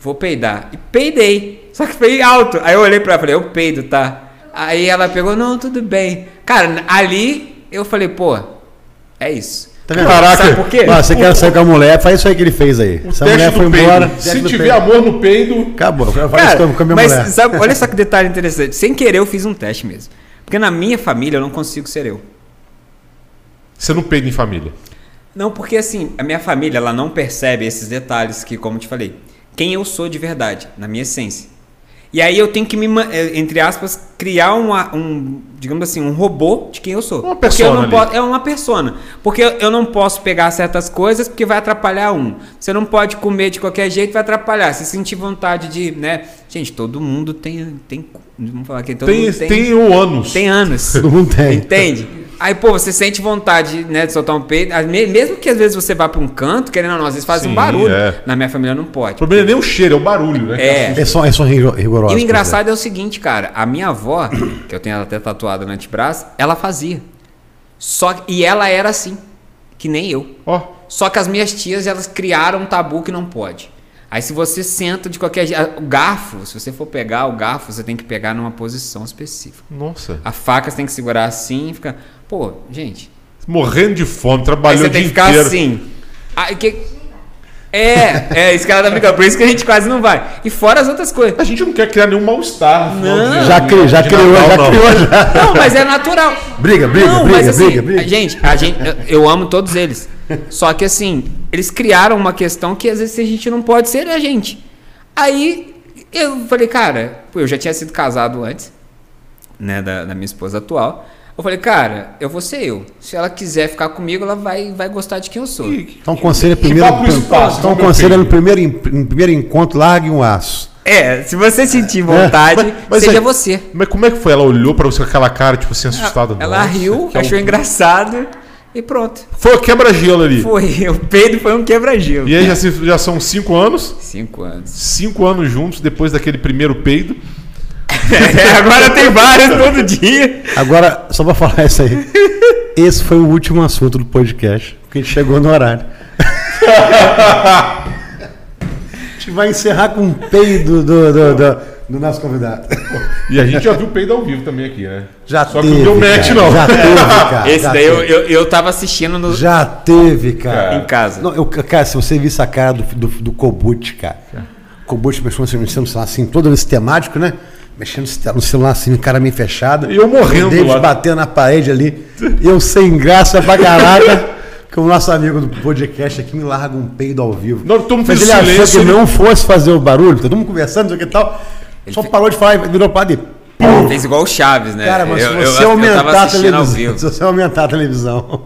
Speaker 4: vou peidar. E peidei. Só que foi alto. Aí eu olhei pra ela falei, eu peido, tá? Aí ela pegou, não, tudo bem. Cara, ali eu falei, pô, é isso.
Speaker 1: Tá vendo?
Speaker 3: Caraca.
Speaker 4: Sabe por quê?
Speaker 1: Você quer sair com a mulher, faz isso aí que ele fez aí.
Speaker 3: O
Speaker 1: Essa
Speaker 3: teste
Speaker 1: mulher foi
Speaker 3: peido.
Speaker 1: embora.
Speaker 3: Se tiver
Speaker 1: peido.
Speaker 3: amor no peido,
Speaker 1: Acabou.
Speaker 4: Cara,
Speaker 1: isso com a minha
Speaker 4: mas
Speaker 1: mulher.
Speaker 4: sabe, olha só que detalhe interessante. Sem querer eu fiz um teste mesmo. Porque na minha família eu não consigo ser eu.
Speaker 3: você não peida em família.
Speaker 4: Não, porque assim, a minha família ela não percebe esses detalhes que, como eu te falei, quem eu sou de verdade, na minha essência. E aí eu tenho que me, eh, entre aspas, criar uma- um, digamos assim, um robô de quem eu sou.
Speaker 3: Uma
Speaker 4: Porque eu
Speaker 3: persona
Speaker 4: posso, é uma persona. Porque eu, não posso pegar certas coisas porque vai atrapalhar um. Você não pode comer de qualquer jeito, vai atrapalhar. Se sentir vontade de, né? Gente, todo mundo tem, tem, vamos falar aqui, todo
Speaker 3: Tem,
Speaker 4: mundo
Speaker 3: tem, o ânus.
Speaker 4: tem anos.
Speaker 1: Todo mundo tem.
Speaker 4: Entende? Aí, pô, você sente vontade, né, de soltar um me- Mesmo que às vezes você vá pra um canto, querendo ou não, às vezes faz
Speaker 3: Sim,
Speaker 4: um barulho.
Speaker 3: é.
Speaker 4: Na minha família não
Speaker 3: O
Speaker 4: pode.
Speaker 3: problema é nem o cheiro, é o barulho, né?
Speaker 4: É.
Speaker 1: É só, é só rigor- rigoroso.
Speaker 4: E o engraçado é o seguinte, cara. A minha avó, que eu tenho ela até tatuada no antebraço, ela fazia. Só E ela era assim, que nem eu.
Speaker 3: Ó,
Speaker 4: Só que as minhas tias, elas criaram um tabu que não pode. Aí se você senta de qualquer jeito... O garfo, se você for pegar o garfo, você tem que pegar numa posição específica.
Speaker 3: nossa.
Speaker 4: A faca você tem que segurar assim ficar... Pô, gente...
Speaker 3: Morrendo de fome, trabalhou
Speaker 4: você tem que ficar
Speaker 3: inteiro.
Speaker 4: assim. Aí, que... É, é, isso que ela tá brincando. Por isso que a gente quase não vai. E fora as outras coisas.
Speaker 3: A gente não quer criar nenhum mal-estar.
Speaker 4: Não.
Speaker 3: de-
Speaker 1: Já, cri, já criou,
Speaker 3: Natal,
Speaker 1: já
Speaker 3: não.
Speaker 1: criou, já.
Speaker 4: Não, mas é natural.
Speaker 1: Briga, briga,
Speaker 4: não,
Speaker 1: briga,
Speaker 4: mas assim,
Speaker 1: briga, briga.
Speaker 4: a gente, a gente, eu- eu amo todos eles. Só que assim, eles criaram uma questão que às vezes a gente não pode ser a gente. Aí eu falei, cara, eu já tinha sido casado antes, né, da, da minha esposa atual. Eu falei, cara, eu vou ser eu. Se ela quiser ficar comigo, ela vai, vai gostar de quem eu sou.
Speaker 1: Então conselho primeiro.
Speaker 3: espaço,
Speaker 1: Então
Speaker 3: meu
Speaker 1: conselho no primeiro, no primeiro encontro, largue um aço.
Speaker 4: É, se você sentir vontade,
Speaker 3: Mas- mas
Speaker 4: seja
Speaker 3: aí-
Speaker 4: você.
Speaker 3: Mas como é que foi? Ela olhou pra você com aquela cara, tipo assim, assustada.
Speaker 4: Ela
Speaker 3: Nossa,
Speaker 4: riu,
Speaker 3: é
Speaker 4: achou
Speaker 3: um-
Speaker 4: engraçado e pronto.
Speaker 3: Foi o quebra-gelo ali.
Speaker 4: Foi, o peido foi um quebra-gelo.
Speaker 3: E aí já, já são cinco anos.
Speaker 4: Cinco anos.
Speaker 3: Cinco anos juntos depois daquele primeiro peido.
Speaker 4: agora tem vários todo dia.
Speaker 1: Agora, só pra falar isso aí. Esse foi o último assunto do podcast, porque a gente chegou no horário. a gente vai encerrar com um peido do, do, do, do nosso convidado.
Speaker 3: E a gente já viu peido ao vivo também aqui, né?
Speaker 1: Já
Speaker 3: Só
Speaker 1: teve.
Speaker 3: que não deu match,
Speaker 1: cara,
Speaker 3: não.
Speaker 1: Já teve, cara.
Speaker 4: Esse
Speaker 1: já
Speaker 4: daí eu,
Speaker 1: teve.
Speaker 4: eu, eu tava assistindo no,
Speaker 1: Já teve, cara.
Speaker 4: em casa.
Speaker 1: Não, eu, cara, se você visse a cara do, do, do Kobuti, cara. No celular assim, todo esse temático, né? Mexendo no celular assim, cara meio fechado.
Speaker 3: E eu morrendo
Speaker 1: O David
Speaker 3: lá.
Speaker 1: batendo na parede ali. Eu sem graça pra caraca. Que o nosso amigo do podcast aqui me larga um peido ao vivo.
Speaker 3: Não, todo mundo
Speaker 1: Mas
Speaker 3: fez
Speaker 1: ele achou
Speaker 3: silêncio,
Speaker 1: que
Speaker 3: ele-
Speaker 1: não fosse fazer o barulho, todo mundo conversando, não sei o que e tal. Só parou de falar e virou para e
Speaker 4: Fez igual o Chaves, né?
Speaker 1: Cara, mas
Speaker 4: eu,
Speaker 1: se
Speaker 4: eu-
Speaker 1: você
Speaker 4: eu tava
Speaker 1: aumentar a televisão, se você aumentar a televisão,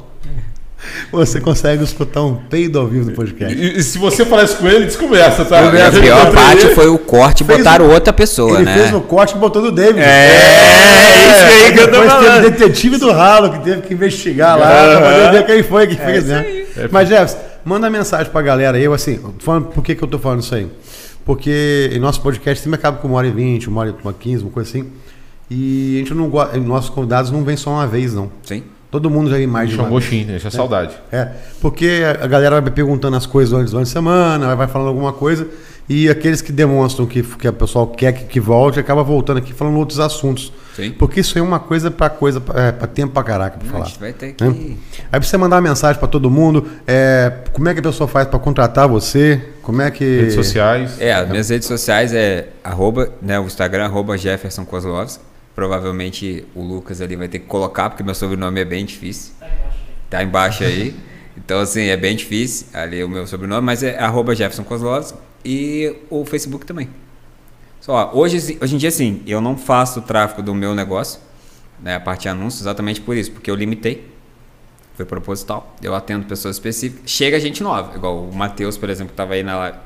Speaker 1: você consegue escutar um peido ao vivo do podcast.
Speaker 3: E, e se você falar isso com ele, desconversa, tá?
Speaker 4: E a pior parte
Speaker 3: ele-
Speaker 4: foi o corte e botaram
Speaker 1: o-
Speaker 4: outra pessoa,
Speaker 1: Ele
Speaker 4: né?
Speaker 1: fez o corte e botou do David.
Speaker 4: É, isso aí que eu tô
Speaker 1: Depois teve o
Speaker 4: falando.
Speaker 1: detetive do ralo que teve que investigar lá pra ver quem foi que
Speaker 4: É
Speaker 1: fez, né? Mas, Jefferson, manda mensagem pra galera aí. Eu, assim, falando, por que, que eu tô falando isso aí? Porque em nosso podcast sempre acaba com uma hora e vinte, uma hora e uma quinze, uma coisa assim. E a gente não gosta. Nossos convidados não vêm só uma vez, não.
Speaker 4: Sim.
Speaker 1: Todo mundo já ia mais de
Speaker 3: Deixa um
Speaker 1: uma vez.
Speaker 3: gostinho, deixa saudade.
Speaker 1: É, porque a galera vai perguntando as coisas durante, durante a semana, vai falando alguma coisa, e aqueles que demonstram que, que o pessoal quer que, que volte, acaba voltando aqui falando outros assuntos.
Speaker 4: Sim.
Speaker 1: Porque isso aí é uma coisa pra coisa, pra- é, pra tempo pra caraca pra
Speaker 4: A
Speaker 1: falar.
Speaker 4: gente vai ter que.
Speaker 1: né? Aí pra você mandar uma mensagem pra todo mundo, é, como é que a pessoa faz pra contratar você? Como é que.
Speaker 3: Redes sociais.
Speaker 4: É, as minhas redes sociais é arroba, né, o Instagram, arroba Jefferson Kozlovski. Provavelmente o Lucas ali vai ter que colocar, porque meu sobrenome é bem difícil. Tá embaixo aí. Então, assim, é bem difícil ali o meu sobrenome, mas é arroba Jefferson Kozlovski e o Facebook também. Só, hoje, hoje em dia, sim, eu não faço o tráfego do meu negócio, né, a parte de anúncios, exatamente por isso, porque eu limitei. Foi proposital. Eu atendo pessoas específicas. Chega gente nova, igual o Matheus, por exemplo, que estava aí na live.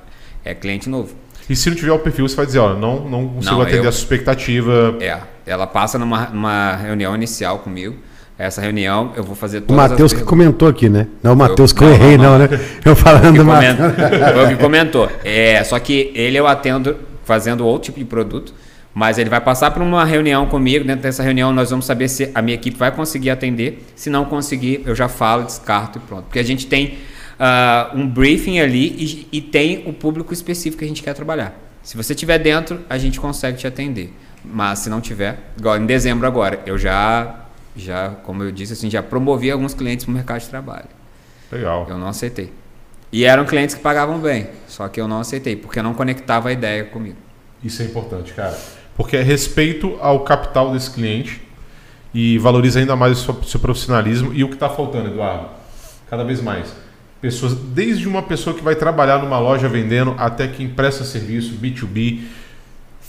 Speaker 4: É cliente novo.
Speaker 3: E se não tiver o perfil, você vai dizer, ó, não, não consigo
Speaker 4: Não,
Speaker 3: atender
Speaker 4: eu-
Speaker 3: a sua expectativa.
Speaker 4: É, ela passa numa, numa reunião inicial comigo. Essa reunião eu vou fazer
Speaker 1: O
Speaker 4: todas
Speaker 1: Matheus
Speaker 4: as
Speaker 1: que comentou aqui, né? Não é o Matheus que eu errei,
Speaker 4: não,
Speaker 1: né? Eu falando
Speaker 4: comenta-
Speaker 1: Matheus.
Speaker 4: Foi o que comentou. É, só que ele eu atendo fazendo outro tipo de produto, mas ele vai passar por uma reunião comigo. Dentro dessa reunião nós vamos saber se a minha equipe vai conseguir atender. Se não conseguir, eu já falo, descarto e pronto. Porque a gente tem ah, um briefing ali e, e tem o público específico que a gente quer trabalhar. Se você tiver dentro, a gente consegue te atender. Mas se não tiver, igual em dezembro agora, eu já, já como eu disse, assim, já promovi alguns clientes no mercado de trabalho.
Speaker 3: Legal.
Speaker 4: Eu não aceitei. E eram clientes que pagavam bem, só que eu não aceitei, porque eu não conectava a ideia comigo.
Speaker 3: Isso é importante, cara. Porque é respeito ao capital desse cliente e valoriza ainda mais o seu, seu profissionalismo. E o que está faltando, Eduardo? Cada vez mais. Pessoas, desde uma pessoa que vai trabalhar numa loja vendendo até quem presta serviço, B2B,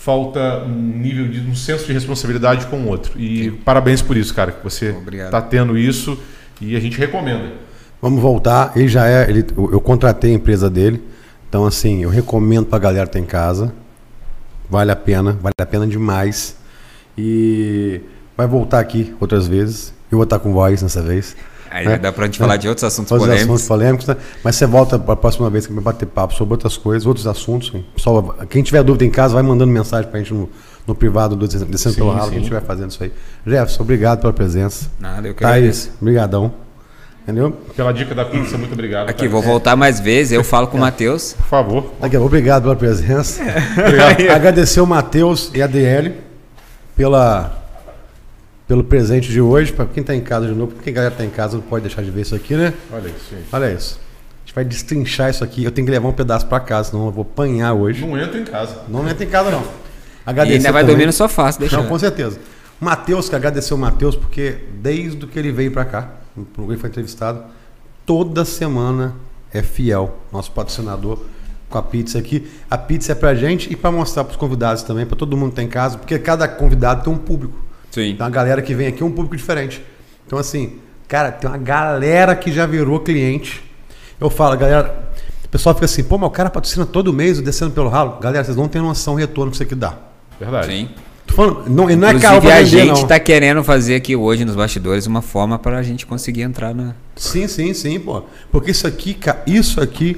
Speaker 3: falta um nível de um senso de responsabilidade com o outro. E parabéns por isso, cara, que você está tendo isso e a gente recomenda.
Speaker 1: Vamos voltar. Ele já é. Ele, eu eu contratei a empresa dele. Então, assim, eu recomendo pra galera que tá em casa. Vale a pena, vale a pena demais. E vai voltar aqui outras vezes. Eu vou estar com voz nessa vez.
Speaker 4: Aí
Speaker 1: É.
Speaker 4: dá pra gente falar de outros assuntos
Speaker 1: Outros
Speaker 4: polêmicos.
Speaker 1: assuntos polêmicos, né? Mas você volta para a próxima vez que vai bater papo sobre outras coisas, outros assuntos. Pessoal, quem tiver dúvida em casa, vai mandando mensagem pra gente no, no privado do Descendo pelo Ralo, que a gente vai fazendo isso aí. Jefferson, obrigado pela presença.
Speaker 4: Nada, eu que
Speaker 1: Thaís, brigadão. Entendeu?
Speaker 3: Pela dica da pizza, muito obrigado.
Speaker 4: Aqui,
Speaker 3: cara.
Speaker 4: vou voltar mais vezes, eu falo com o Matheus.
Speaker 3: Por favor.
Speaker 1: A pouco, obrigado pela presença.
Speaker 3: Obrigado.
Speaker 1: Agradecer o Matheus e a DL pela, pelo presente de hoje. Para quem está em casa de novo, porque a galera está em casa não pode deixar de ver isso aqui, né?
Speaker 3: Olha isso, gente.
Speaker 1: Olha isso. A gente vai destrinchar isso aqui. Eu tenho que levar um pedaço para casa, senão eu vou apanhar hoje.
Speaker 3: Não entra em casa.
Speaker 1: Não entra em casa, não.
Speaker 4: E
Speaker 1: Agradecer
Speaker 4: ainda vai
Speaker 1: também-
Speaker 4: dormir no sofá, se deixar.
Speaker 1: Não, com certeza. O Matheus, que agradecer o Matheus, porque desde que ele veio para cá, quando ele foi entrevistado, toda semana é fiel, nosso patrocinador com a pizza aqui. A pizza é pra gente e para mostrar para os convidados também, para todo mundo que tá em casa, porque cada convidado tem um público.
Speaker 4: Sim.
Speaker 1: Então a galera que vem aqui é um público diferente. Então assim, cara, tem uma galera que já virou cliente. Eu falo, galera, o pessoal fica assim, pô, mas o cara patrocina todo mês, o descendo pelo ralo. Galera, vocês não têm noção do retorno que isso aqui dá.
Speaker 3: Verdade.
Speaker 4: Sim.
Speaker 1: Tô falando, não, e não é caro pra
Speaker 4: a gente
Speaker 1: não.
Speaker 4: está querendo fazer aqui hoje nos bastidores uma forma para a gente conseguir entrar na.
Speaker 1: Sim, sim, sim, pô. Porque isso aqui, isso aqui,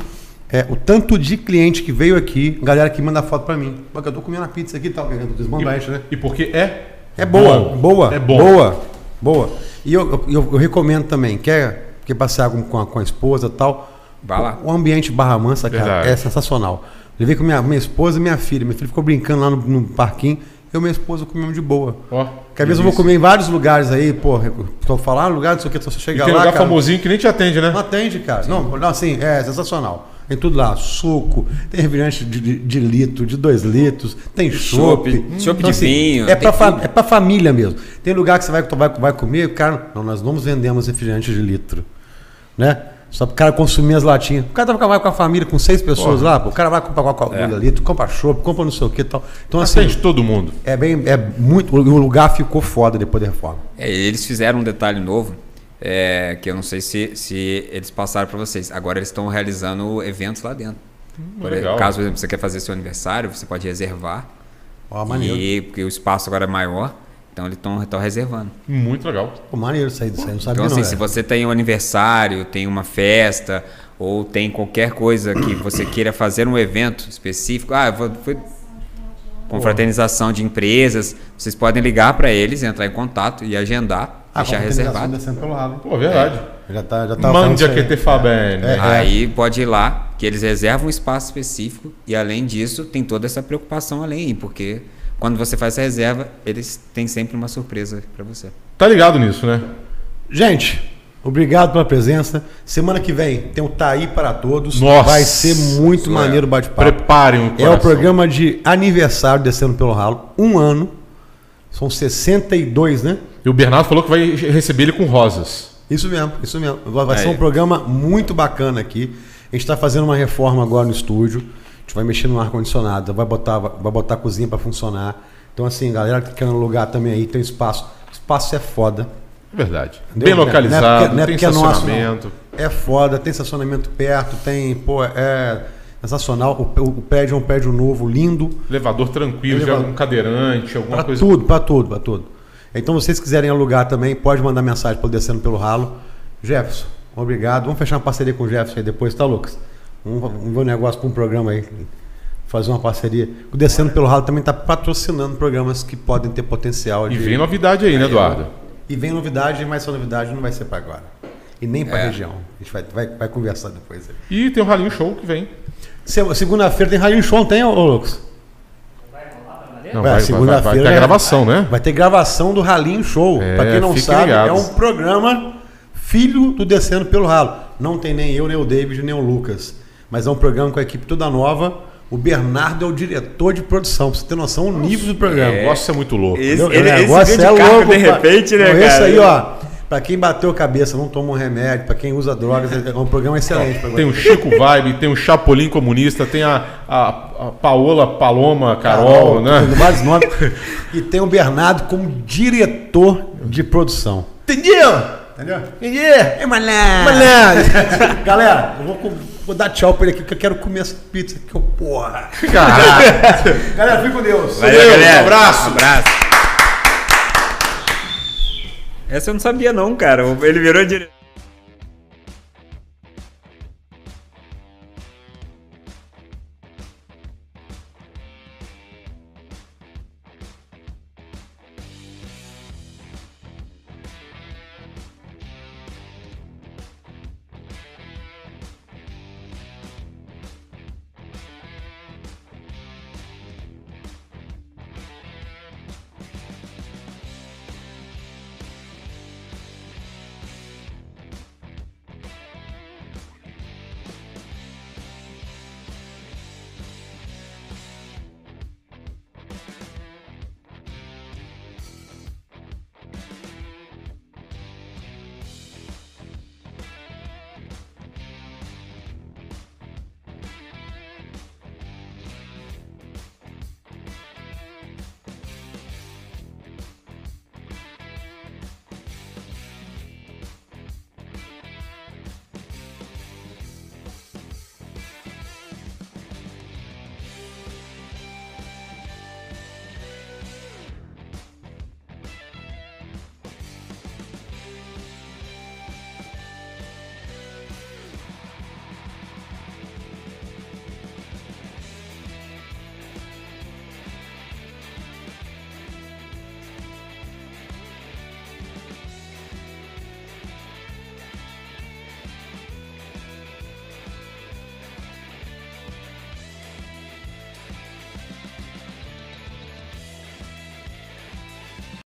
Speaker 1: é o tanto de cliente que veio aqui, galera que manda foto pra mim. Porque eu tô comendo a pizza aqui e tal, querendo desmandante, né?
Speaker 3: E porque é.
Speaker 1: É boa,
Speaker 3: bom.
Speaker 1: boa,
Speaker 3: É bom.
Speaker 1: boa, boa. E eu, eu, eu- eu recomendo também, quer, quer passear com, com, a, com a esposa e tal,
Speaker 4: Vai lá.
Speaker 1: o ambiente Barra Mansa, cara,
Speaker 3: Verdade.
Speaker 1: é sensacional. Levei com minha, minha esposa e minha filha. Minha filha ficou brincando lá no, no parquinho, eu e minha esposa comemos de boa.
Speaker 3: Ó.
Speaker 1: Porque às vezes eu vou comer em vários lugares aí, pô, tô falando lugar, não sei o que, você
Speaker 3: E
Speaker 1: chega
Speaker 3: tem
Speaker 1: lá,
Speaker 3: lugar
Speaker 1: cara,
Speaker 3: famosinho que nem te atende, né?
Speaker 1: não atende, cara. Não, não, assim, é sensacional. Tem tudo lá, suco, tem refrigerante de, de, de litro, de dois litros, tem chopp.
Speaker 4: chopp, chopp de vinho,
Speaker 1: É
Speaker 4: tem
Speaker 1: pra, fa-
Speaker 4: tudo.
Speaker 1: é família mesmo. Tem lugar que você vai, vai, vai comer, cara, não, nós não vendemos refrigerante de litro. Né? Só pro cara consumir as latinhas. O cara vai com a- vai com a família, com seis pessoas lá, pô, o cara vai comprar Coca-Cola litro, compra chopp, compra não sei o que e tal. Então, assim,
Speaker 3: Atende todo mundo.
Speaker 1: é bem, é muito. O lugar ficou foda depois da reforma.
Speaker 4: É, eles fizeram um detalhe novo, é, que eu não sei se, se eles passaram para vocês. Agora eles estão realizando eventos lá dentro. Por
Speaker 3: legal.
Speaker 4: Caso por exemplo, você quer fazer seu aniversário, você pode reservar.
Speaker 1: Ó, maneiro.
Speaker 4: E porque o espaço agora é maior, então eles estão reservando.
Speaker 3: Muito legal.
Speaker 1: Pô, maneiro isso aí, isso aí, não sabia
Speaker 4: Então,
Speaker 1: não.
Speaker 4: assim, se você tem um aniversário, tem uma festa, ou tem qualquer coisa que você queira fazer um evento específico, ah, eu vou, foi confraternização de empresas, vocês podem ligar para eles, entrar em contato e agendar.
Speaker 1: Ah,
Speaker 4: deixar reservado.
Speaker 1: descendo pelo ralo.
Speaker 3: Pô, verdade.
Speaker 1: Já tá, já tá
Speaker 3: Mande a QT
Speaker 1: aí.
Speaker 3: Fabene.
Speaker 1: É.
Speaker 4: Aí pode ir lá, que eles reservam um espaço específico e além disso tem toda essa preocupação além porque quando você faz essa reserva, eles têm sempre uma surpresa para você.
Speaker 3: Tá ligado nisso, né?
Speaker 1: Gente, obrigado pela presença. Semana que vem tem o Taí para Todos.
Speaker 3: Nossa.
Speaker 1: Vai ser muito maneiro o bate-papo.
Speaker 3: Preparem o
Speaker 1: É
Speaker 3: coração.
Speaker 1: o programa de aniversário Descendo pelo Ralo. Um ano. São 62, né?
Speaker 3: E o Bernardo falou que vai receber ele com rosas.
Speaker 1: Isso mesmo, isso mesmo. Vai vai ser um programa muito bacana aqui. A gente está fazendo uma reforma agora no estúdio. A gente vai mexer no ar-condicionado, vai botar, vai botar a cozinha para funcionar. Então, assim, galera que quer alugar também aí, tem espaço. O espaço é foda.
Speaker 3: É verdade.
Speaker 1: Entendeu?
Speaker 3: Bem localizado,
Speaker 1: Não é porque- não é é nosso,
Speaker 3: estacionamento.
Speaker 1: É foda, tem estacionamento perto, tem, pô, é sensacional. O, o prédio é um prédio novo, lindo.
Speaker 3: Elevador tranquilo, já
Speaker 1: Elevador.
Speaker 3: um cadeirante, alguma
Speaker 1: Pra
Speaker 3: coisa.
Speaker 1: tudo, pra tudo, pra tudo. Então, vocês quiserem alugar também, pode mandar mensagem para Descendo pelo Ralo. Jefferson, obrigado. Vamos fechar uma parceria com o Jefferson aí depois, tá, Lucas? Vamos, vamos ver um negócio com um programa aí. Fazer uma parceria. O Descendo pelo Ralo também está patrocinando programas que podem ter potencial
Speaker 3: E
Speaker 1: de.
Speaker 3: vem novidade aí, né, Eduardo?
Speaker 1: E vem novidade, mas essa novidade não vai ser para agora. E nem para a
Speaker 4: É.
Speaker 1: região. A gente vai, vai, vai conversar depois. aí.
Speaker 3: E tem o Ralinho Show que vem.
Speaker 1: Se- Segunda-feira tem Raio Show, não tem, ô, Lucas?
Speaker 3: Não, vai, vai, vai, vai
Speaker 1: segunda-feira
Speaker 3: ter
Speaker 1: é-
Speaker 3: gravação, né?
Speaker 1: Vai ter gravação do Ralinho Show.
Speaker 3: É,
Speaker 1: pra quem não sabe,
Speaker 3: ligados.
Speaker 1: é um programa filho do Descendo pelo Ralo. Não tem nem eu, nem o David, nem o Lucas. Mas é um programa com a equipe toda nova. O Bernardo é o diretor de produção, pra você ter noção do nível do programa.
Speaker 3: O negócio é muito louco.
Speaker 4: Esse-
Speaker 1: Entendeu?
Speaker 4: ele-
Speaker 1: O
Speaker 4: esse
Speaker 1: negócio
Speaker 4: de
Speaker 1: é
Speaker 4: carro,
Speaker 1: louco,
Speaker 4: de repente, né,
Speaker 1: Esse
Speaker 4: cara?
Speaker 1: aí, ó, pra quem bateu a cabeça, não toma um remédio, pra quem usa drogas, é um programa excelente. pra
Speaker 3: Tem o Chico Vibe, tem o Chapolin Comunista, tem a, a, a Paola Paloma Carol, né?
Speaker 1: tem vários nomes. E tem o Bernardo como diretor de produção.
Speaker 3: Entendeu?
Speaker 1: Entendeu?
Speaker 3: Yeah.
Speaker 1: É malandro. Galera, eu vou, vou dar tchau pra ele aqui, que eu quero comer essa pizza aqui, ô porra. Galera, fique com Deus.
Speaker 4: Valeu,
Speaker 3: Valeu,
Speaker 4: galera.
Speaker 3: um abraço.
Speaker 4: Um abraço. Essa eu não sabia não, cara. Ele virou diretor.